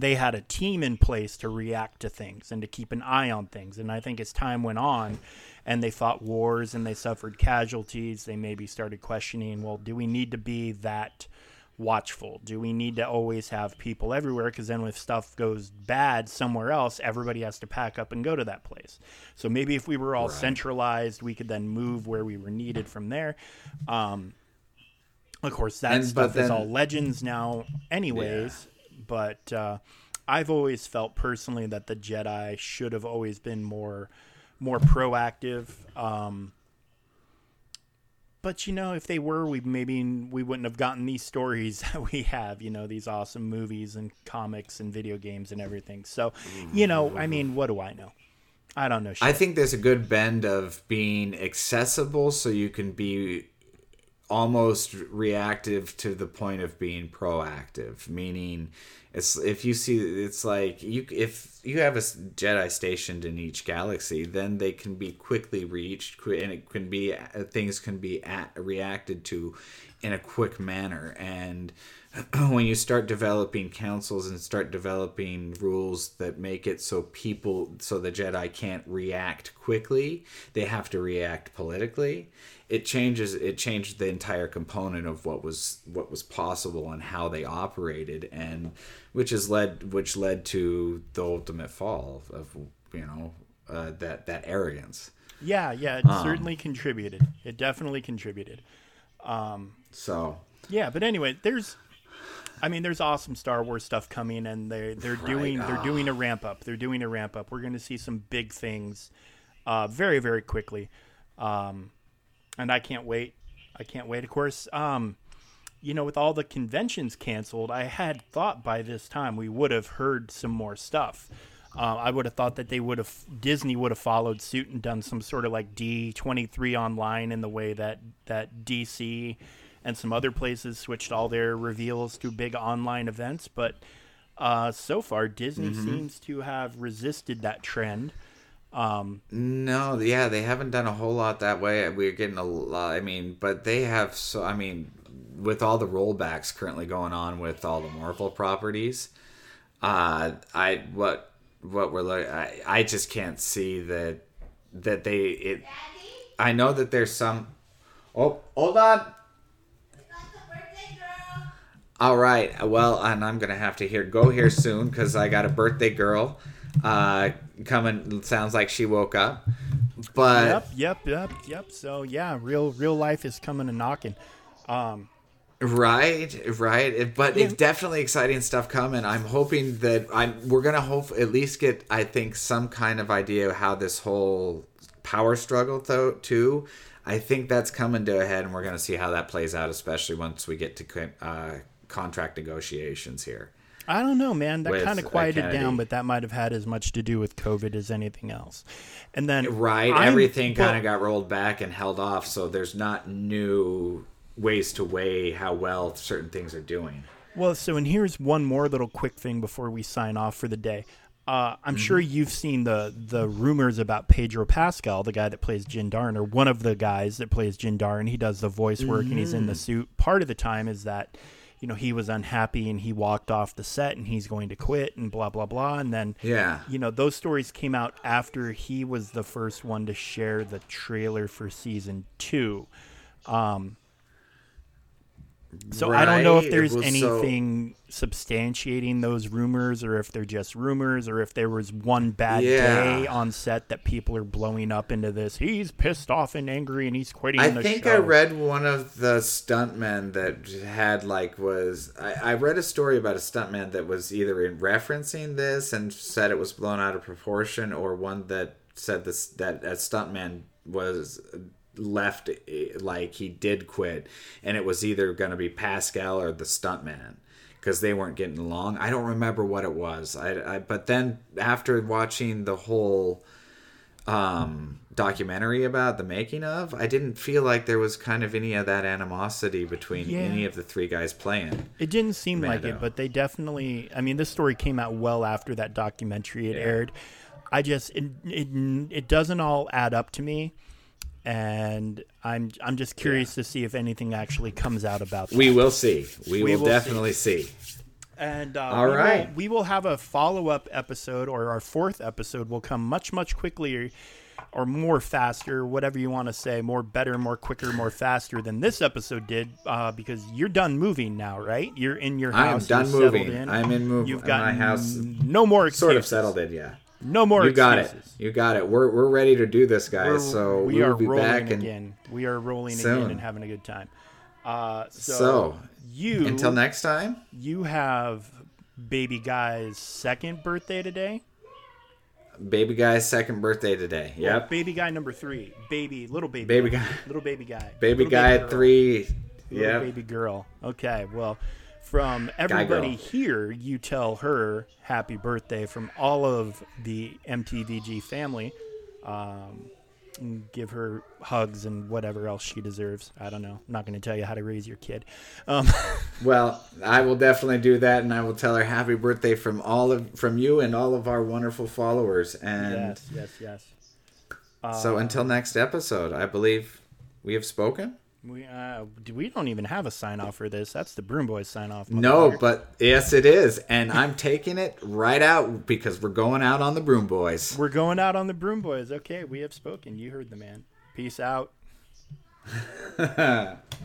they had a team in place to react to things and to keep an eye on things. And I think as time went on and they fought wars and they suffered casualties, they maybe started questioning well, do we need to be that watchful? Do we need to always have people everywhere? Because then if stuff goes bad somewhere else, everybody has to pack up and go to that place. So maybe if we were all
Right.
centralized, we could then move where we were needed from there. Um, of course, that
And-
stuff is all legends now, anyways. But uh, I've always felt personally that the Jedi should have always been more, more proactive. Um, but you know, if they were, we maybe we wouldn't have gotten these stories [LAUGHS] that we have. You know, these awesome movies and comics and video games and everything. So, you know, I mean, what do I know? I don't know. Shit.
I think there's a good bend of being accessible so you can be almost reactive to the point of being proactive meaning it's if you see it's like you if you have a jedi stationed in each galaxy then they can be quickly reached and it can be uh, things can be at, reacted to in a quick manner. And [CLEARS THROAT] when you start developing councils and start developing rules that make it so people so the jedi can't react quickly they have to react politically it changes it changed the entire component of what was what was possible and how they operated and which has led which led to the ultimate fall of you know uh, that that arrogance
yeah, yeah, it certainly contributed. It definitely contributed.
so
Yeah, but anyway, there's I mean, there's awesome Star Wars stuff coming and they they're doing they're doing a ramp up. They're doing a ramp up. We're going to see some big things uh, very very quickly. Um, and I can't wait. I can't wait. Of course, um, you know, with all the conventions canceled, I had thought by this time we would have heard some more stuff. Uh, I would have thought that they would have Disney would have followed suit and done some sort of like D twenty three online in the way that that DC and some other places switched all their reveals to big online events. But uh, so far, Disney seems to have resisted that trend.
No, yeah, they haven't done a whole lot that way. We're getting a lot. I mean, but they have so. I mean, with all the rollbacks currently going on with all the Marvel properties, uh, I what what we're like. I I just can't see that that they it. I know that there's some. Oh, hold on. All right. Well, and I'm gonna have to hear go here soon because I got a birthday girl uh, coming. Sounds like she woke up. But
Yep, yep, yep, yep. So yeah, real real life is coming and knocking. Um,
Right, right. But it's definitely exciting stuff coming. I'm hoping that I'm. We're gonna hope at least get. I think some kind of idea of how this whole power struggle though too. I think that's coming to a head, and we're gonna see how that plays out, especially once we get to uh, contract negotiations here.
I don't know, man. That kind of quieted down, but that might have had as much to do with COVID as anything else. And then
Right,
I'm-
everything kind of got rolled back and held off, so there's not new ways to weigh how well certain things are doing.
Well, so and here's one more little quick thing before we sign off for the day. Uh, I'm
Mm-hmm.
sure you've seen the the rumors about Pedro Pascal, the guy that plays Din Djarin, or one of the guys that plays Din Djarin. He does the voice work and he's in
Mm.
the suit. Part of the time is that, you know, he was unhappy and he walked off the set and he's going to quit and blah blah blah. And then
Yeah.
you know those stories came out after he was the first one to share the trailer for season two. Um, so I don't know if there's
well, so-
anything substantiating those rumors, or if they're just rumors, or if there was one bad
Yeah.
day on set that people are blowing up into this. He's pissed off and angry, and he's quitting
I
the
think
show.
I read one of the stuntmen that had like was I, I read a story about a stuntman that was either in referencing this and said it was blown out of proportion, or one that said this that a stuntman was left eh, like he did quit, and it was either going to be Pascal or the stuntman because they weren't getting along. I don't remember what it was. I, I but then after watching the whole um, documentary about the making of, I didn't feel like there was kind of any of that animosity between
Yeah.
any of the three guys playing.
It didn't seem like it, but they definitely. I mean, this story came out well after that documentary had aired. I just it, it it doesn't all add up to me, and I'm I'm just curious to see if anything actually comes out about that.
We will see. We,
We
will,
will
definitely see.
And uh,
All
we will- we will have a follow up episode, or our fourth episode will come much much quickly, or more faster, whatever you want to say, more better, more quicker, more faster than this episode did, uh, because you're done moving now, right? You're in your house.
I am
house.
done moving.
In.
I'm in move-
You've got
my house.
No more excuses.
Sort of settled in, yeah.
No more.
You got it. You got it. We're, we're ready to do this, guys.
We're-
so
we
we
are
will be
rolling again. We are rolling
Soon.
again and having a good time. Uh, so,
So,
you
until next time.
you have baby guy's second birthday today.
Baby guy's second birthday today. Yep.
Baby guy number three. Baby, little baby.
Baby
guy. Little baby guy.
Baby
Little
guy at three. Yep.
baby girl. Okay, well, from everybody here, you tell her happy birthday from all of the MTVG family. Um, and give her hugs and whatever else she deserves. I don't know. I'm not going to tell you how to raise your kid. Um, [LAUGHS]
Well, I will definitely do that, and I will tell her happy birthday from all of from you and all of our wonderful followers. And
yes, yes, yes.
so until next episode, I believe we have spoken.
We uh, we don't even have a sign off for this. That's the Broom Boys sign off.
No, but yes, it is, and I'm taking it right out because we're going out on the Broom Boys.
We're going out on the Broom Boys. Okay, we have spoken. You heard the man. Peace out. [LAUGHS]